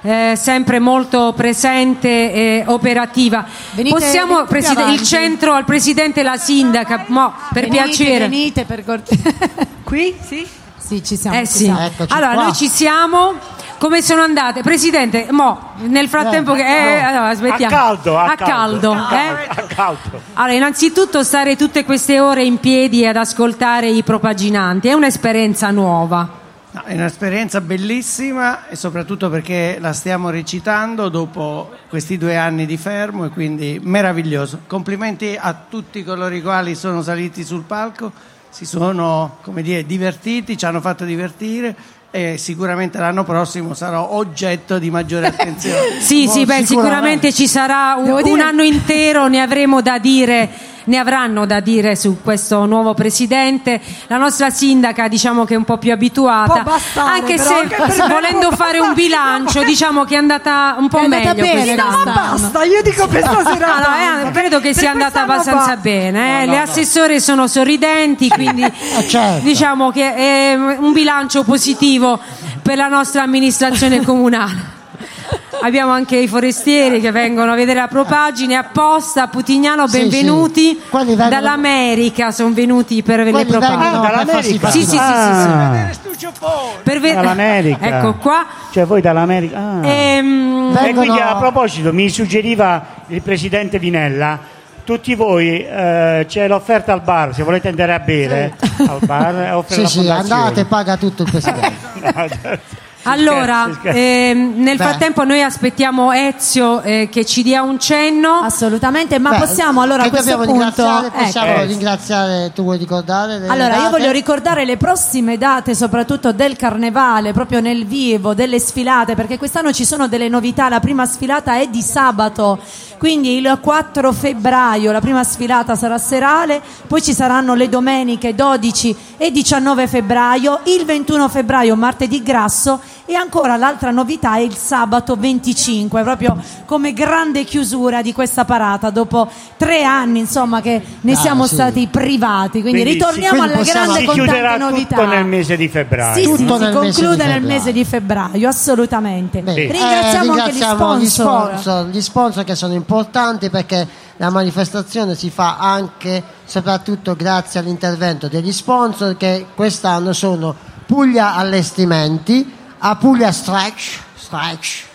Eh, sempre molto presente e operativa. Venite- Possiamo, venite Preside- il centro al Presidente e la Sindaca, mo, per venite, piacere. Venite per cortesia. <laughs> Qui? Sì? Sì, ci siamo. Eh ci sì. siamo. Eccoci Allora, qua. noi ci siamo. come sono andate? Presidente, mo, nel frattempo che... Eh, allora, aspettiamo. A caldo, a caldo. eh? A caldo. Allora, innanzitutto stare tutte queste ore in piedi ad ascoltare i propaginanti è un'esperienza nuova. No, è un'esperienza bellissima e soprattutto perché la stiamo recitando dopo questi due anni di fermo e quindi meraviglioso. Complimenti a tutti coloro i quali sono saliti sul palco, si sono come dire, divertiti, ci hanno fatto divertire e sicuramente l'anno prossimo sarò oggetto di maggiore <laughs> attenzione. Sì, sì, beh, sicuramente ci sarà un, un anno intero, ne avremo da dire, ne avranno da dire su questo nuovo presidente. La nostra sindaca, diciamo che è un po' più abituata, bastare, anche però, se anche volendo fare un bilancio, diciamo che è andata un po' È andata meglio bene quest'anno. Ma basta, io dico per stasera No, no, basta. eh, credo che sia andata abbastanza basta. bene. eh. No, no, Le no. assessore sono sorridenti, quindi certo. diciamo che è un bilancio positivo per la nostra amministrazione <laughs> comunale. Abbiamo anche i forestieri che vengono a vedere la propagine apposta a Putignano, Sì, benvenuti sì. Vengono- dall'America, sono venuti per le Quelli propagine. vengono per farsi Sì, sì, sì, sì, sì. Ah, Per ve- dall'America. Ecco qua. Cioè voi dall'America. Ah. Ehm, E quindi vengono- a proposito mi suggeriva il presidente Vinella, tutti voi eh, c'è l'offerta al bar, se volete andare a bere al bar, Sì, sì, andate, paga tutto il presidente. <laughs> Allora, scherzo, ehm, nel Beh. frattempo noi aspettiamo Ezio eh, che ci dia un cenno. Assolutamente, ma Beh, possiamo allora a questo punto... ringraziare? ecco. Possiamo ringraziare, tu vuoi ricordare? Allora, io date? voglio ricordare le prossime date, soprattutto del carnevale, proprio nel vivo, delle sfilate, perché quest'anno ci sono delle novità. La prima sfilata è di sabato, quindi il 4 febbraio la prima sfilata sarà serale, poi ci saranno le domeniche 12 e 19 febbraio, il 21 febbraio martedì grasso e ancora l'altra novità è il sabato 25, proprio come grande chiusura di questa parata dopo tre anni insomma che ne Ah, siamo sì. stati privati. Quindi, Quindi ritorniamo si- alla grande con tante novità. tutto nel mese di febbraio. Sì, sì, si nel mese conclude nel mese di febbraio, assolutamente. Eh, Ringraziamo anche gli ringraziamo gli sponsor. sponsor, gli sponsor che sono importanti perché la manifestazione si fa anche soprattutto grazie all'intervento degli sponsor che quest'anno sono Puglia Allestimenti, Apulha strike, strike.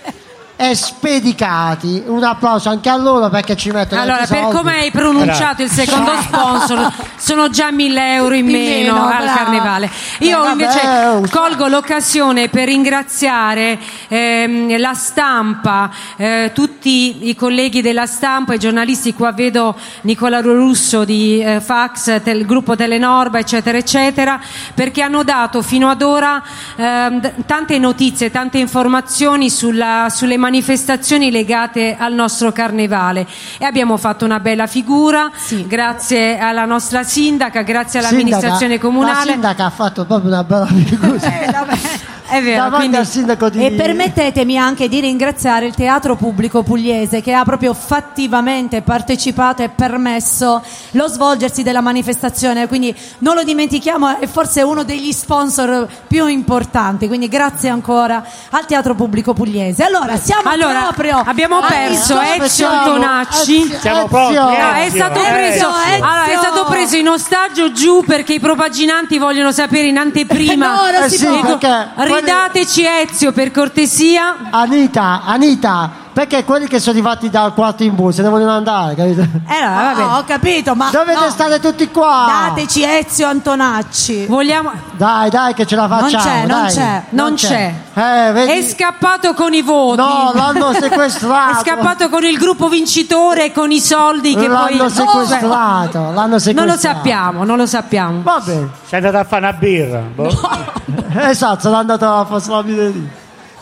E Spedicati. Un applauso anche a loro perché ci mettono Allora, per come hai pronunciato il secondo sponsor, sono già 1000 euro in meno, meno, al brava. carnevale. Io Eh, vabbè, invece oh, colgo l'occasione per ringraziare ehm, la stampa, eh, tutti i colleghi della stampa, i giornalisti. Qua vedo Nicola Russo di eh, Fax, tel- gruppo Telenorba, eccetera, eccetera, perché hanno dato fino ad ora ehm, tante notizie, tante informazioni sulla- sulle manifestazioni legate al nostro carnevale e abbiamo fatto una bella figura grazie alla nostra sindaca, grazie all'amministrazione Sindaca- comunale. La sindaca ha fatto proprio una bella figura. <laughs> È vero, Davanti quindi- al sindaco di E permettetemi anche di ringraziare il Teatro Pubblico Pugliese che ha proprio fattivamente partecipato e permesso lo svolgersi della manifestazione, quindi non lo dimentichiamo, è forse uno degli sponsor più importanti, quindi grazie ancora al Teatro Pubblico Pugliese. Allora, siamo Allora, proprio abbiamo agli perso. Ezio Antonacci. Siamo pronti, No, è stato preso, Ezio. allora, è stato preso in ostaggio giù perché i propaginanti vogliono sapere in anteprima. <laughs> No, non Eh si sì, perché Ridateci Ezio per cortesia. Anita, Anita, perché quelli che sono arrivati dal quarto in bus se ne vogliono andare, capito? Eh, no, va bene. No, ho capito, ma Dovete no. stare tutti qua. Dateci Ezio Antonacci. Vogliamo... Dai, dai, che ce la Non facciamo. c'è, non dai. c'è, non c'è. Eh, vedi? È scappato con i voti. No, l'hanno <laughs> sequestrato. È scappato con il gruppo vincitore e con i soldi che poi L'hanno sequestrato, l'hanno Non sequestrato. lo sappiamo, non lo sappiamo. Vabbè, Sei andato a fare una birra. boh. <laughs> esatto, sono andato a fare la lì.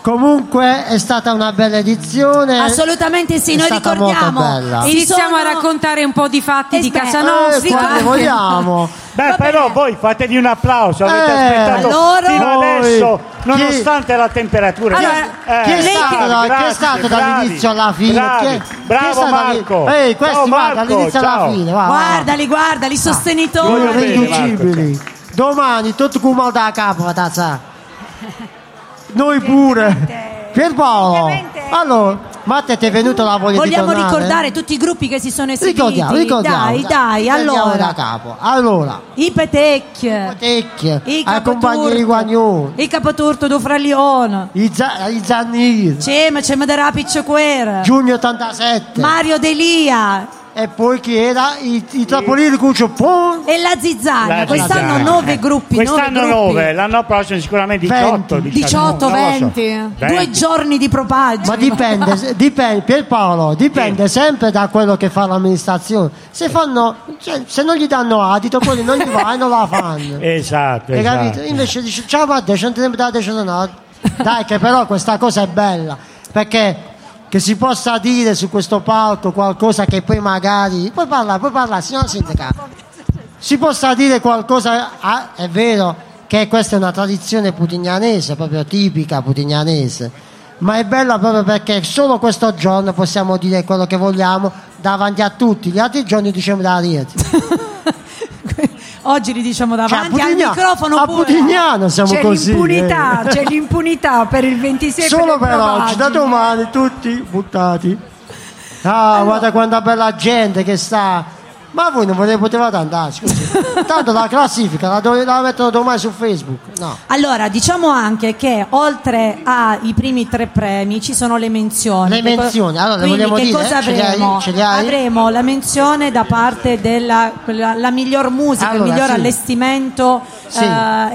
Comunque è stata una bella edizione. Assolutamente sì, È noi ricordiamo. Iniziamo sono- a raccontare un po' di fatti di Eh, casa Eh, nostra. quando vogliamo. <laughs> Beh, però voi fatevi un applauso, avete Eh, aspettato loro- fino adesso, chi- nonostante la temperatura. Allora, Eh, chi è bravi, stato, da- chi è stato bravi, dall'inizio alla fine? bravi. Chi è- chi è Bravo dall'in- Marco. Ehi, questi Ciao, Marco, dall'inizio alla ciao. fine. va, va. Guardali, guardali, i Sono sostenitori. bene, irriducibili. Domani tutto con mal da capo, tazza. Noi pure. Pierpaolo. Allora, Ma te ti è venuta la voglia Vogliamo di ricordare tutti i gruppi che si sono esibiti? Ricordiamo, ricordiamo. Dai, dai, allora. da capo. Allora, I. Tecchie, I ai compagni di Guagnone, I Capoturto do Fralione. i, za- i Zanniri, C'è, ma c'è Madera Piccioquera. Giugno 87. Mario Delia. E poi chi era? I, i Trapolini Cuccio Pon. E la Zizzania. La Quest'anno Zizzania. nove gruppi. Quest'anno nove gruppi. 9, l'anno prossimo sicuramente 18. 18, 20. Due giorni di propaggi. Ma dipende, dipende, Pierpaolo, dipende sempre da quello che fa l'amministrazione. Se, fanno, cioè, se non gli danno adito, quelli non gli va e non la fanno. <laughs> Esatto, Hai esatto. capito? Invece dice, ciao Matteo, ci andremo da adesso no. Dai che però questa cosa è bella, perché che si possa dire su questo palco qualcosa che poi magari... Puoi parlare, puoi parlare, signora sindaca. Si possa dire qualcosa, ah, è vero che questa è una tradizione putignanese, proprio tipica putignanese, ma è bella proprio perché solo questo giorno possiamo dire quello che vogliamo davanti a tutti, gli altri giorni diciamo da Rieti. <laughs> Oggi li diciamo davanti Cioè, al microfono a. Putignano siamo c'è così, L'impunità, eh. C'è l'impunità per il 26 Solo per oggi, da domani tutti buttati. Ah, guarda quanta bella gente che sta. Ma voi non potevate andare, scusi. <laughs> Tanto la classifica la, dove- la mettono domani su Facebook. No. Allora, diciamo anche che oltre ai primi tre premi ci sono le menzioni. Le menzioni, allora, Quindi vogliamo che dire? cosa avremo? Ce le hai? Avremo la menzione da parte della quella- la miglior musica, Allora, il miglior sì. allestimento. Sì, eh,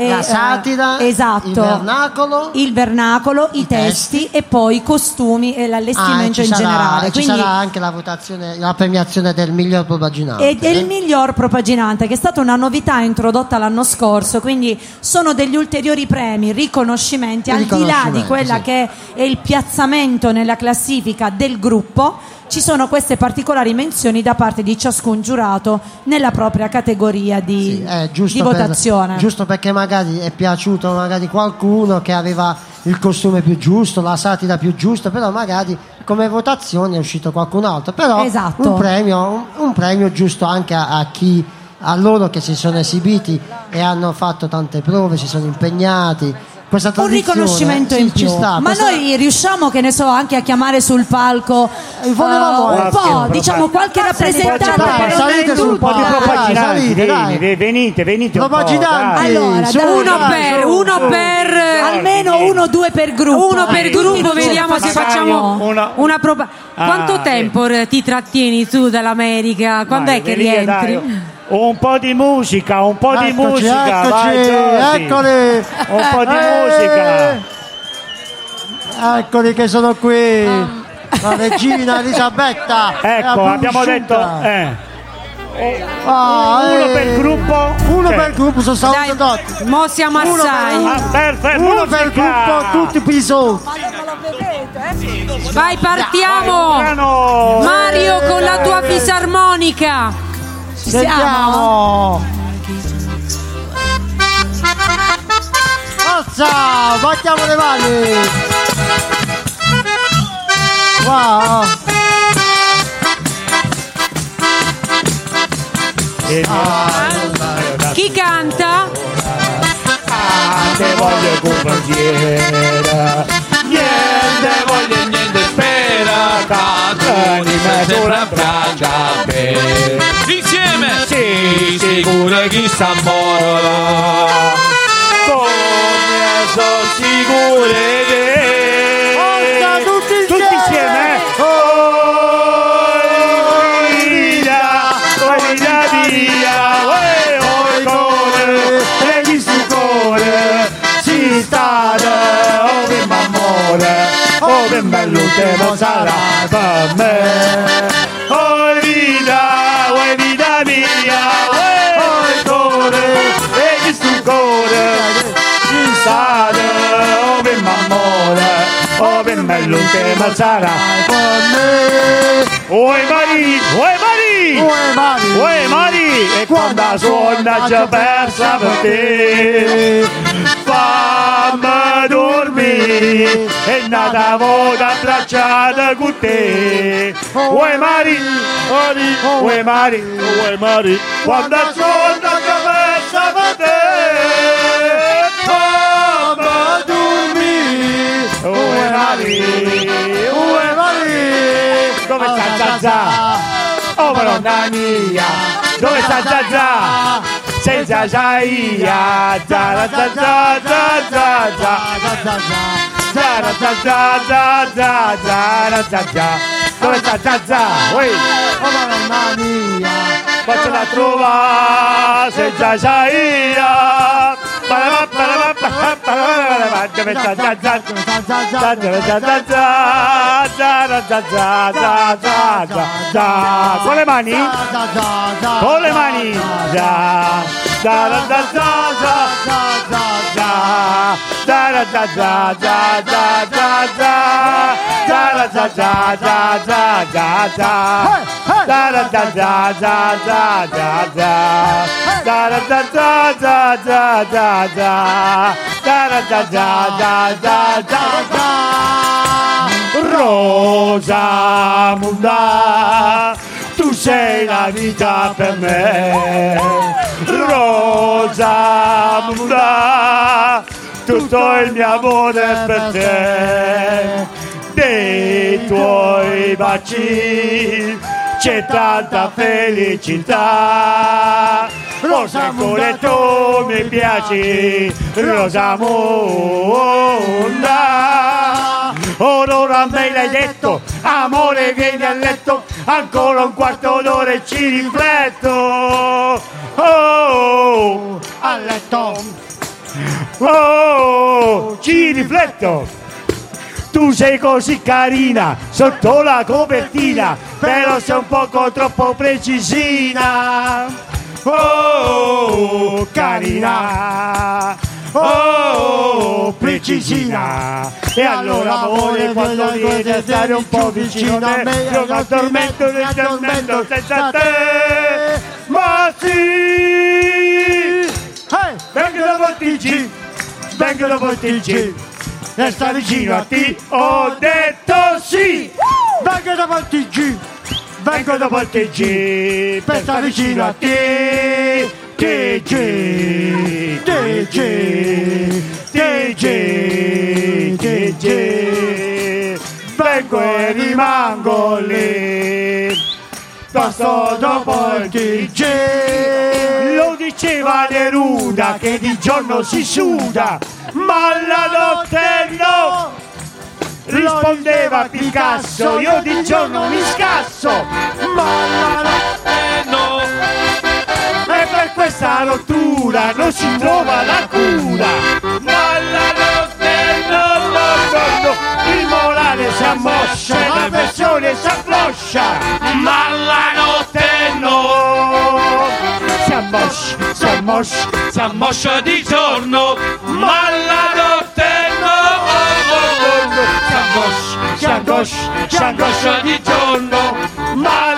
e, la eh, satira, esatto. il vernacolo, il vernacolo, i, testi, e poi i costumi e Ah, l'allestimento ci in sarà, generale. ci Quindi sarà anche la votazione, la premiazione del miglior propaginante. Ed è il miglior propaginante, che è stata una novità introdotta l'anno scorso, quindi sono degli ulteriori premi, riconoscimenti, al di là di quella sì. che è il piazzamento nella classifica del gruppo. Ci sono queste particolari menzioni da parte di ciascun giurato nella propria categoria di, giusto di per- votazione. giusto perché magari è piaciuto magari qualcuno che aveva il costume più giusto, la satira più giusta, però magari come votazione è uscito qualcun altro. Però Esatto. un, premio, un, un premio giusto anche a, a chi a loro che si sono esibiti e hanno fatto tante prove, si sono impegnati. Questa un riconoscimento sì, in più. sta. Ma Questa- noi riusciamo, che ne so, anche a chiamare sul palco volevamo- eh, un Qualche po', diciamo, qualche rappresentante dai, salite sul Un po' di Dai, propaginanti, salite, dai. ve- venite, venite. un po'. Allora, su, uno dai, per, su, uno su. per almeno uno due per gruppo. uno per gruppo, vediamo se facciamo una- una Ah, Quanto tempo eh, ti trattieni tu dall'America? Quando è che venite, rientri? Un po' di musica, un po' di Eccoci, musica, eccoci, vai eccoli. Un po' di Eh. musica. Eccoli che sono qui. La regina <laughs> Elisabetta. Ecco, abbiamo detto eh, Ah, uno eh. per gruppo. Uno Ok. per gruppo, sono stato dotti. Mo siamo Uno per assai. uno. Ah, perfetto, Uno per musica. gruppo, tutti piso. Vai, partiamo! Mario con la tua fisarmonica. Sentiamo. Forza, battiamo le mani. Wow. Chi canta? Te voglio compagniera. Niente voglio niente spera Cantoni me sulla braccia per Insieme? Sì, sicuro chi sta Come sono sicure che oh, bello tempo sarà per me. Oh, vita, oh, vita mia, oh, il cuore, e chi sul cuore, sta da, oh, che m'amore, oh, che bello tempo sarà per me. Oi Mari, oi Mari, Oi, Mari. oi Mari, e quando suona già persa per te, fammi dormire, e nata voda abbracciata con te. Oi Mari, Mari, oi Mari, oi Mari, quando suona già persa per te, fammi dormire. Oi Mari, oi Mari. Zazà? Oh madonna mia, dove sta Zazà? Senza Zaia, Zara Zazà, Zazà, Zara Zazà, Zazà, Zara Zazà. Dove sta Zazà? Ui. Oh madonna mia, Faccio la trova senza Zaia. Zazà, Zazà, Zazà. Con le mani? Con le mani. Za, Zara Zazà, Zazà, Zazà. Zara Zazà, Zazà, Zazà. Zara Zazà, Zazà, Zazà. Zara Zazà, Zazà, Zazà. Zara Zazà, Zazà, Zazà. Zara Zazà, Zazà, Zazà. Rosa Munda, tu sei la vita per me. Rosa Munda, tutto il mio amore per te. Dei tuoi baci c'è tanta felicità. Rosa Munda, tu mi piaci, Rosa Munda. Ora me l'hai detto, amore vieni a letto, ancora un quarto d'ora e ci rifletto. Oh, a letto. Oh, ci rifletto. Tu sei così carina sotto la copertina, però sei un poco troppo precisina. Oh, carina. Oh, precisina. E allora amore quando vieni a stare un po' vicino a me, io mi addormento nel tormento senza te. Ma sì! Vengo dopo il TG, Resta vicino a te, ho detto sì! Vengo il TG, vengo il TG, per stare vicino a te. TG, TG, TG, TG. Vengo e rimango lì. Passo dopo il TG. Lo diceva Neruda che di giorno si suda, ma la notte no. Rispondeva Picasso, io di giorno mi scasso, ma la notte no. E per questa rottura non si trova la cura, ma la notte no, no, no, no. Il morale si ammoscia, la versione si affloscia, ma la notte no. Si ammoscia, si ammoscia, si ammoscia di giorno, ma la notte no. Si ammoscia, si angoscia, si angoscia di giorno, ma la notte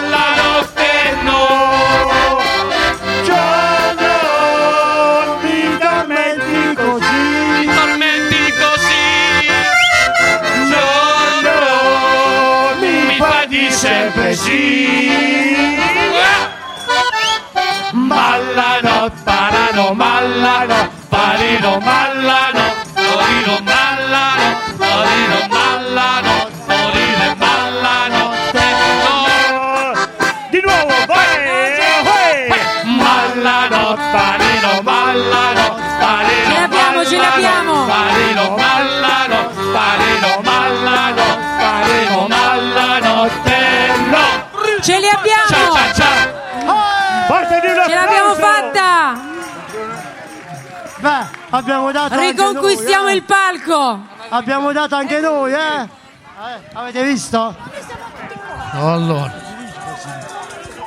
Malano, Marino Malano. Beh, abbiamo dato anche Riconquistiamo noi, eh. il palco! Abbiamo dato anche noi, eh? Eh, Avete visto? Allora.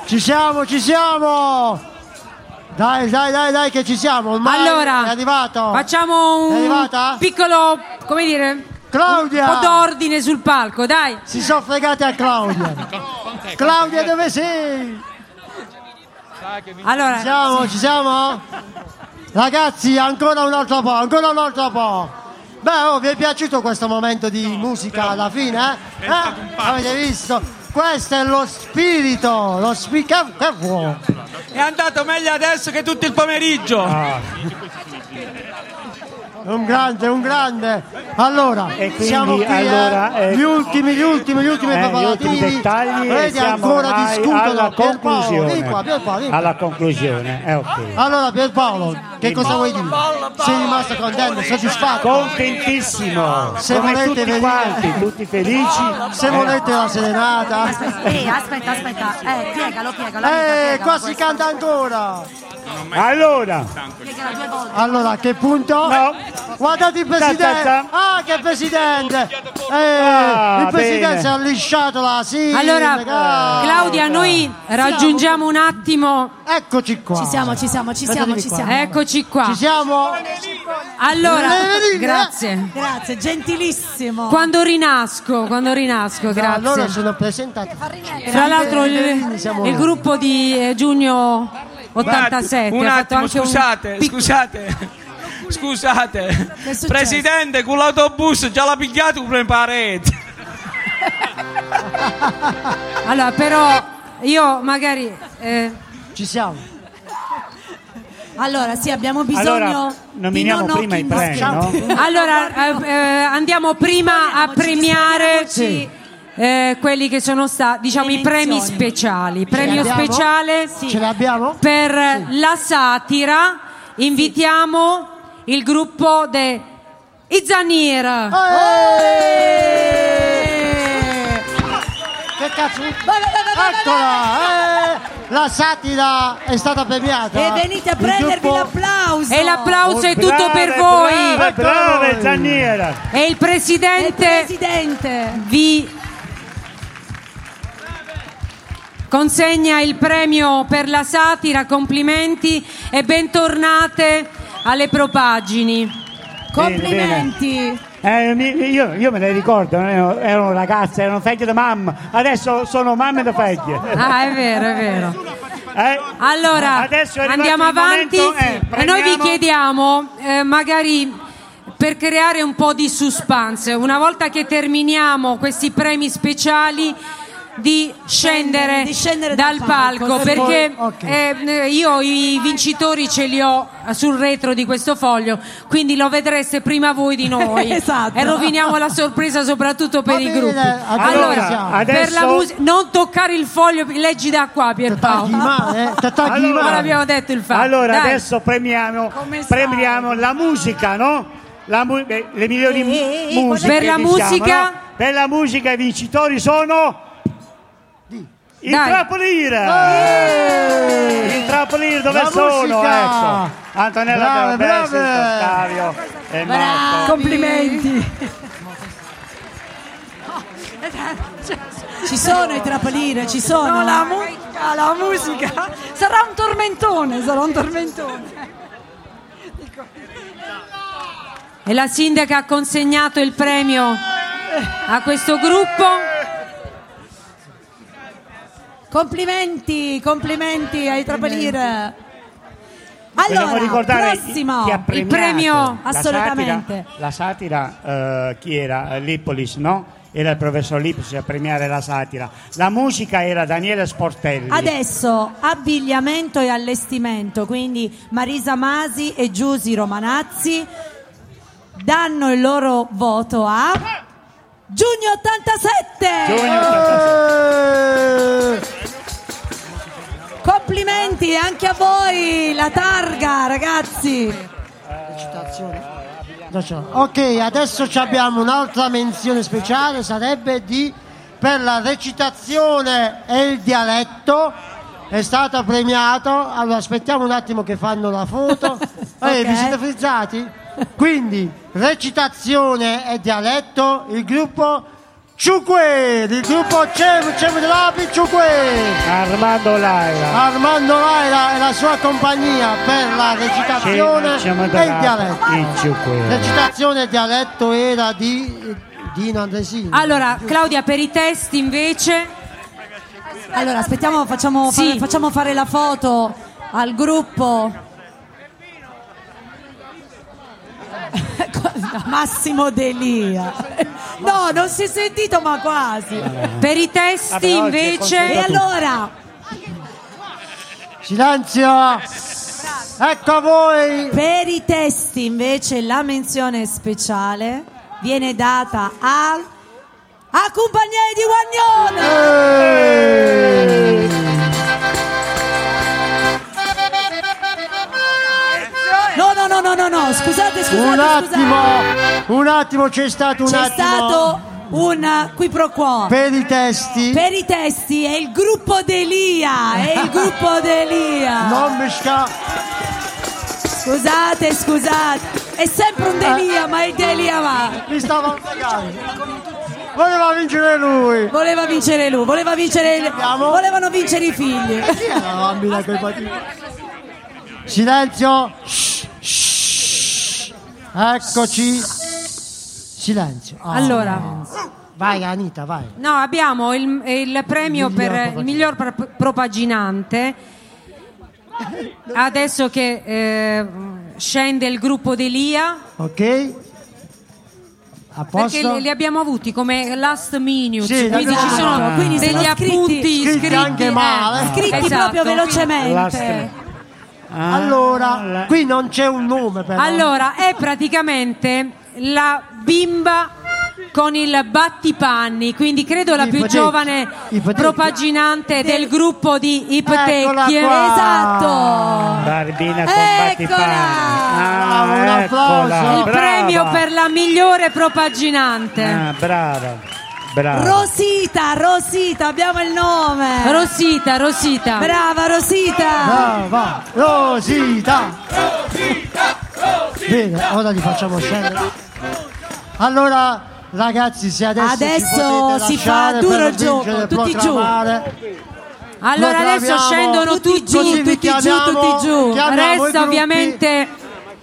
Ci siamo, ci siamo! Dai, dai, dai, dai, che ci siamo. Ormai Allora, è arrivato. Facciamo un piccolo, come dire, Claudia! un po' d'ordine sul palco, dai! Si sono fregati a Claudia. Claudia, dove sei? Allora, Ci siamo, ci siamo? Ragazzi, ancora un altro po', ancora un altro po'. Beh, oh, vi è piaciuto questo momento di musica alla fine? Eh? Eh? Avete visto? Questo è lo spirito, lo spirito. Che, che vuoi? È andato meglio adesso che tutto il pomeriggio. Ah. Un grande, un grande. Allora, quindi, siamo qui, allora, eh, eh, gli ultimi, gli ultimi, gli ultimi Eh, gli preparativi. ultimi dettagli Vedi, siamo ancora discutono. alla Pierpaolo, conclusione. Pierpaolo, qua. Alla conclusione, eh, ok. Allora Pierpaolo, che Dimmi. cosa vuoi dire? Sei rimasto contento, soddisfatto? Contentissimo, Se come volete tutti venire- quanti, tutti felici. Se Eh. volete la serenata. Ehi, aspetta, aspetta. Eh, piegalo, piegalo. Eh, qua si canta ancora. Allora. Allora, a che punto? No. Guardate il presidente. Ah, che presidente. Eh, Ah, il presidente bene. si è lisciato la sì. Allora, ragazzi. Claudia, noi raggiungiamo un attimo. Eccoci qua. Ci siamo, ci siamo, ci siamo, ci siamo. Eccoci qua. Ci siamo. Allora, venire? grazie. Grazie, gentilissimo. Quando rinasco, quando rinasco, grazie. Allora sono presentati. Fra l'altro il, siamo il noi. gruppo di eh, giugno 87 un ha fatto attimo, anche un scusate, pic- scusate. Scusate, presidente, con l'autobus già l'ha pigliato per parete. Allora, però io magari eh, ci siamo. Allora, sì, abbiamo bisogno Allora, di nominiamo non prima i premi, no? Allora, eh, eh, andiamo prima a premiare distraiamoci. eh, quelli che sono stati, diciamo, i premi speciali. Premio speciale Ce l'abbiamo? per la satira. Invitiamo il gruppo de Izanir. Eh! Che cazzo? Eccola! eh, La satira è stata premiata. E venite a Il prendervi gruppo- l'applauso. E l'applauso è tutto Brave, per voi. Brave, brave. Zanniera. E il presidente Presidente. vi consegna il premio per la satira, complimenti e bentornate alle propaggini. Complimenti. Eh, io, io me le ricordo, erano, ragazze, erano figlie di mamma, adesso sono mamme di figlie. Ah, è vero, è vero. Eh? Allora, andiamo avanti momento, eh, e noi vi chiediamo, eh, magari per creare un po' di suspense, una volta che terminiamo questi premi speciali, di scendere, di scendere dal dal palco, palco, perché Ok. eh, io i vincitori ce li ho sul retro di questo foglio, quindi lo vedreste prima voi di noi <laughs> Esatto. e roviniamo la sorpresa soprattutto per Va i bene, gruppi. adesso Allora, siamo. per la Adesso- musica, non toccare il foglio, leggi da qua Pierpaolo. Male, eh? Allora- Non abbiamo detto il fatto. Allora Dai. adesso premiamo, premiamo la musica, no? La mu- le migliori Eh, eh, eh, musiche per la diciamo, musica- no? Per la musica i vincitori sono il Dai. Trapolire! Il Trapolire dove La sono? musica! Ecco. Antonella Brave, brave! Ottavio e Marco. Complimenti. Ci sono i trapolire, ci sono. No, la musica, la musica. Sarà un tormentone, sarà un tormentone. E la sindaca ha consegnato il premio a questo gruppo. Complimenti, complimenti ai. Vogliamo Allora, ricordare prossimo. chi ha il premio, la assolutamente. satira, la satira eh, chi era? Eh, Lippolis, no? Era il professor Lippolis a premiare la satira. La musica era Daniele Sportelli. Adesso abbigliamento e allestimento, quindi Marisa Masi e Giusy Romanazzi danno il loro voto a Giugno 87. Giugno 87. Eh, Complimenti anche a voi, la targa, ragazzi. Ok, adesso ci abbiamo un'altra menzione speciale, sarebbe di per la recitazione e il dialetto. È stato premiato. Allora aspettiamo un attimo che fanno la foto. <laughs> Eh, Ok. vi siete frizzati? Quindi, recitazione e dialetto, il gruppo Ciuque, il gruppo Cem Cem dell'Api Ciuque. Armando Laira. Armando Laira e la sua compagnia per la recitazione Siamo e il dialetto. Recitazione e dialetto era di Dino Andresini. Allora, Claudia, per i testi invece. Allora, aspettiamo, facciamo, Sì. fare, facciamo fare la foto al gruppo. Massimo Delia. No, non si è sentito, ma quasi. Per i testi Vabbè, invece. E allora? Silenzio! Ecco a voi. Per i testi invece la menzione speciale viene data al a Compagnia di Guagnone. No, no, no, no, no, no, scusate, scusate, un attimo, scusate. un attimo, c'è stato un C'è attimo. stato un qui pro quo. Per i testi. Per i testi è il gruppo Delia, è il gruppo Delia. <laughs> Non mi sca... Scusate, scusate, è sempre un Delia, ma il Delia va. Mi stava Voleva vincere lui. Voleva vincere lui, voleva vincere volevano vincere i figli. Chi la bambina? Silenzio. Shh. Eccoci. Silenzio. Oh. Allora. Vai Anita, vai. No, abbiamo il, il premio Miglior per il miglior pro- propaginante. Adesso che eh, scende il gruppo Delia, Ok. A perché posto? li, li abbiamo avuti come last minute, Sì, quindi ci sono ah, quindi degli sono scritti- appunti scritti scritti, anche eh, male. Scritti esatto. proprio velocemente. Allora, qui non c'è un nome però. Allora, è praticamente la bimba con il battipanni, quindi credo la più giovane Ipotecchie. propaginante del gruppo di Eccola Ipotecchie. qua. Esatto. Barbina con Eccola. battipani. Ah, un applauso. Il brava. premio per la migliore propaginante. Ah, brava, brava. Rosita, Rosita, abbiamo il nome. Rosita, Rosita. Brava Rosita. Brava, Rosita. Bene, ora li facciamo scendere. Allora, ragazzi, se adesso, Adesso si fa duro il gioco, tutti giù. Allora adesso scendono tutti giù, tutti giù, tutti giù. Resta ovviamente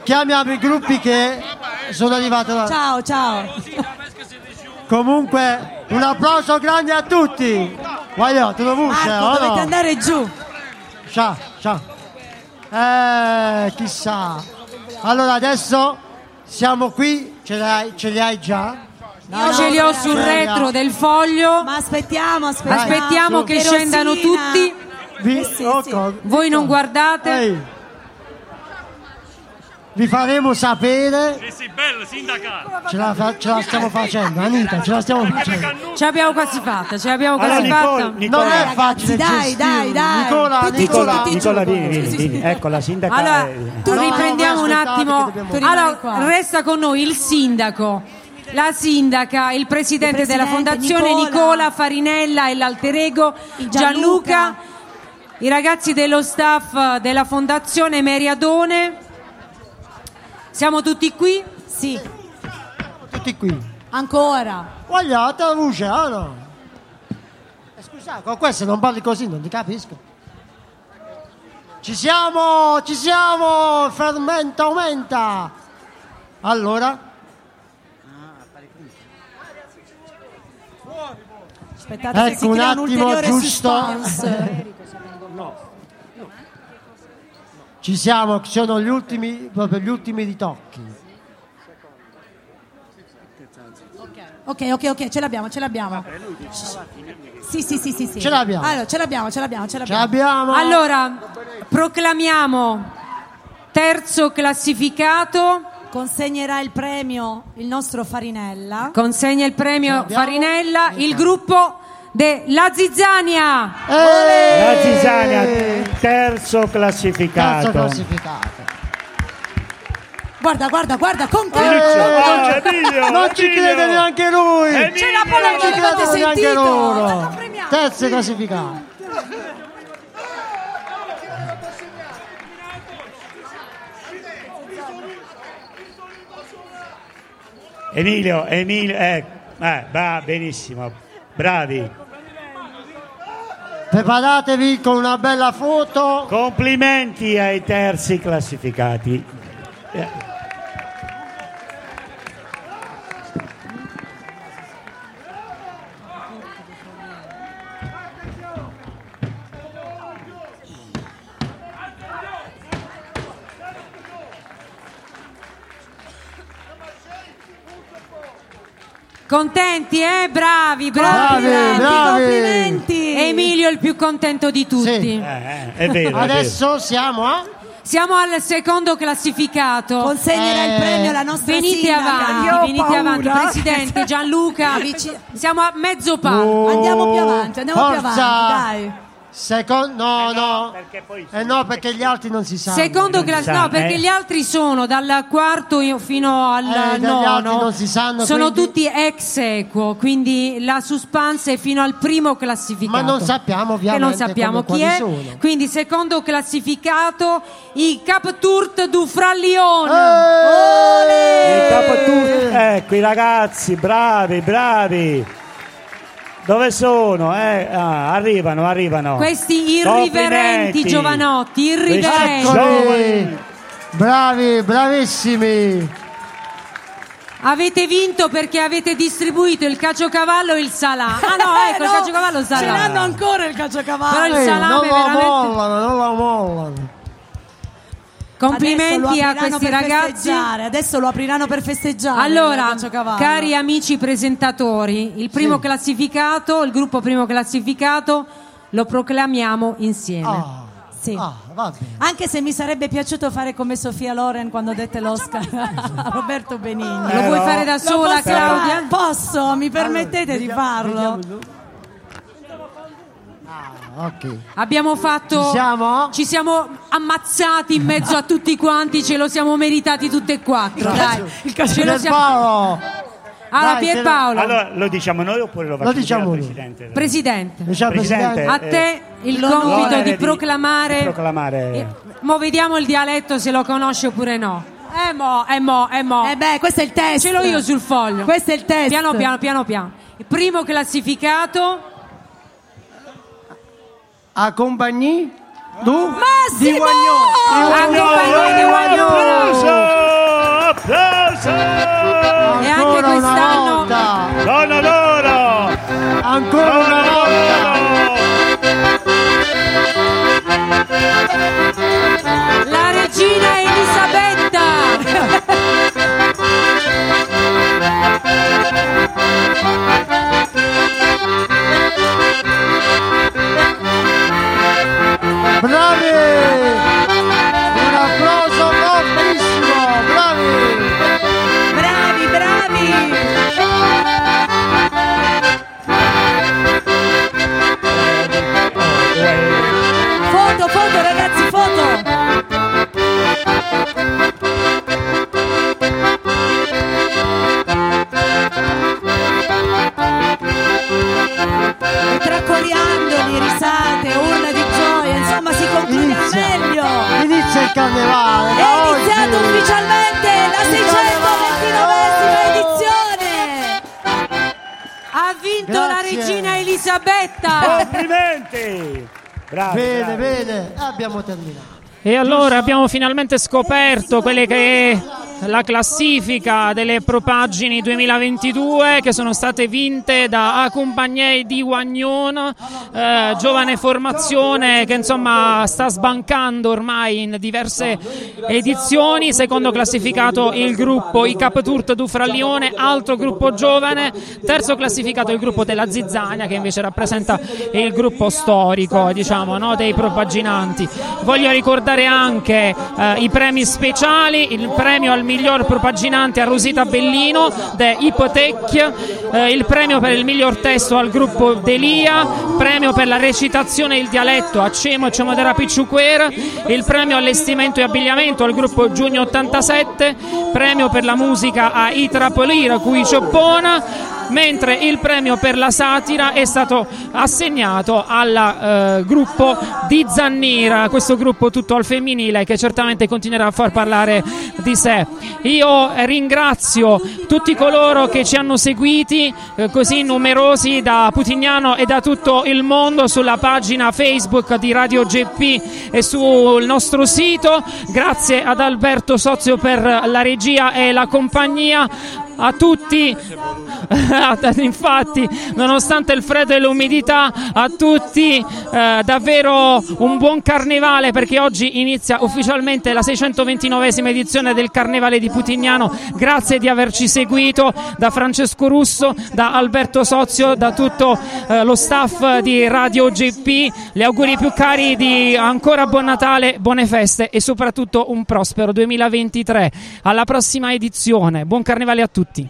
Chiamiamo i gruppi che sono arrivati là. Ciao, ciao. Comunque, un applauso grande a tutti. Voglio, te lo vuoi, Marco, o dovete no? andare giù. Ciao, ciao. Eh, chissà. Allora adesso siamo qui, ce li hai, ce li hai già? io ce li ho sul retro del foglio. Ma aspettiamo, aspettiamo. Aspettiamo che scendano tutti. Vi, Eh sì, oh, sì. Voi non guardate. Ehi. Vi faremo sapere. Sì, bello, sindacale. Ce la, fa- ce la stiamo facendo, Anita, ce la stiamo facendo. Ce l'abbiamo quasi fatta, ce l'abbiamo Allora, quasi Nicole, fatta. Nicole. Non è facile dai, gestirlo. dai, dai. Nicola, Tutti Nicola, giù, tutti Nicola, vieni, vieni, vieni. Ecco la sindacale. Allora, tu No, riprendiamo un aspettate attimo. che dobbiamo- Tu rimani Allora, resta con noi il sindaco, la sindaca, il presidente, Il presidente, della fondazione Nicola. Nicola, Farinella e l'alter ego Il Gianluca. Gianluca. i ragazzi dello staff della fondazione Meriadone. Siamo tutti qui? Sì, Tutti qui. ancora. La voce, ah no? Eh, Scusate, con questo non parli così, non ti capisco. Ci siamo, ci siamo, fermenta, aumenta. Allora, Aspettate ecco un attimo giusto. suspense. <laughs> Ci siamo, sono gli ultimi, proprio gli ultimi ritocchi. Ok, ok, ok, ce l'abbiamo, ce l'abbiamo. Sì, sì, sì, sì, sì. Ce l'abbiamo. Allora, ce l'abbiamo, ce l'abbiamo, ce Ce l'abbiamo. l'abbiamo. Allora, proclamiamo terzo classificato. Consegnerà il premio il nostro Farinella. Consegna il premio? Farinella, il gruppo della Zizzania. La Zizania, terzo classificato. Terzo classificato. Guarda, guarda, guarda, con Eh, Ah, Emilio, non ci Emilio. crede neanche lui. C'è la Non polemica, l'avete sentito? loro. Terzo classificato. Emilio, Emilio, eh, eh, va benissimo, bravi. Preparatevi con una bella foto. Complimenti ai terzi classificati. Eh, Contenti, eh? Bravi, bravi. Bravi, bravi. complimenti. Emilio è il più contento di tutti. Sì. eh, è vero, è vero. Adesso siamo a Siamo al secondo classificato. Consegnerà il premio alla nostra Venite sindaca. avanti, venite paura. avanti, Presidente <laughs> Gianluca. Siamo a mezzo palco. Andiamo più avanti, andiamo più Forza! avanti, dai. Secondo, no, no. Eh no, perché gli altri non si sanno. Secondo class- no, perché Eh. gli altri sono dal quarto fino al Eh, nono. non si sanno, sono quindi- tutti ex equo, quindi la suspense è fino al primo classificato. Ma non sappiamo Che ovviamente non sappiamo come- chi è. sono. Quindi secondo classificato i Cap Tourt du Frallion. Eh! Tu- ecco i ragazzi, bravi, bravi. Dove sono? Eh, ah, arrivano, arrivano. Questi irriverenti Complimenti. giovanotti, irriverenti. Eccoli! Bravi, bravissimi. Avete vinto perché avete distribuito il caciocavallo e il salame. Ah no, <laughs> ecco, il caciocavallo e il ce salame. l'hanno ancora il caciocavallo. Però il Eh, salame non la veramente... mollano, non la mollano. Complimenti a questi ragazzi. festeggiare, Adesso lo apriranno per festeggiare. Allora, cari amici presentatori, il primo Sì. classificato, il gruppo primo classificato, lo proclamiamo insieme. Ah, Sì. ah, va bene. Anche se mi sarebbe piaciuto fare come Sofia Loren quando dette l'Oscar <laughs> a Roberto Benigni. Lo vuoi fare da sola, posso Claudia? fare? Posso? Mi permettete di farlo? Ok. Abbiamo fatto. Ci siamo? Ci siamo ammazzati in mezzo a tutti quanti, ce lo siamo meritati tutte e quattro. Dai, ce lo siamo. Pierpaolo. Allora, Dai, Pierpaolo, Allora, lo diciamo noi oppure lo facciamo diciamo dire al noi. Presidente? Presidente, Diciamo, Presidente, a eh, te il compito di di- proclamare. di proclamare- Eh, Mo vediamo il dialetto se lo conosce oppure no. Eh mo, eh mo, eh mo. Eh beh, questo è il test. Ce l'ho io sul foglio. Questo è il test. Piano piano, piano piano. Il primo classificato. A compagnie du Massimo! di Guagnò. A compagnia di Guagnolo. Applauso! E anche Ancora una quest'anno. volta. Donna d'oro! Ancora una Coriandoli, risate, urla di gioia, insomma si conclude al Inizia. meglio. Inizia il carnevale. È oggi. iniziata ufficialmente la 629esima edizione. Ha vinto la Grazie. regina Elisabetta. Complimenti! Bravi, Bene, bravi. bene, abbiamo terminato. E allora abbiamo finalmente scoperto quelle che è la classifica delle propaggini 2022 che sono state vinte da Accompagnei di Wagnon, eh, giovane formazione che insomma sta sbancando ormai in diverse edizioni. Secondo classificato il gruppo I Capturt du Frallione, altro gruppo giovane. Terzo classificato il gruppo della Zizzania che invece rappresenta il gruppo storico diciamo, no, dei propaginanti. Voglio ricordare anche eh, i premi speciali, il premio al miglior propaginante a Rosita Bellino de Ipotec, eh, il premio per il miglior testo al gruppo Delia, premio per la recitazione e il dialetto a Cemo e Cemodera Picciuquera, il premio allestimento e abbigliamento al gruppo Giugno 87, premio per la musica a Itra Polira, cui Cioppona, mentre il premio per la satira è stato assegnato al eh, gruppo di Zannira, questo gruppo tutto al femminile che certamente continuerà a far parlare di sé. Io ringrazio tutti coloro che ci hanno seguiti eh, così numerosi da Putignano e da tutto il mondo sulla pagina Facebook di Radio GP e sul nostro sito. Grazie ad Alberto Sozio per la regia e la compagnia. A tutti <laughs> Infatti, nonostante il freddo e l'umidità, a tutti eh, davvero un buon carnevale perché oggi inizia ufficialmente la 629esima edizione del Carnevale di Putignano. Grazie di averci seguito da Francesco Russo, da Alberto Sozio, da tutto eh, lo staff di Radio GP. Gli auguri più cari di ancora buon Natale, buone feste e soprattutto un prospero 2023. Alla prossima edizione. Buon carnevale a tutti.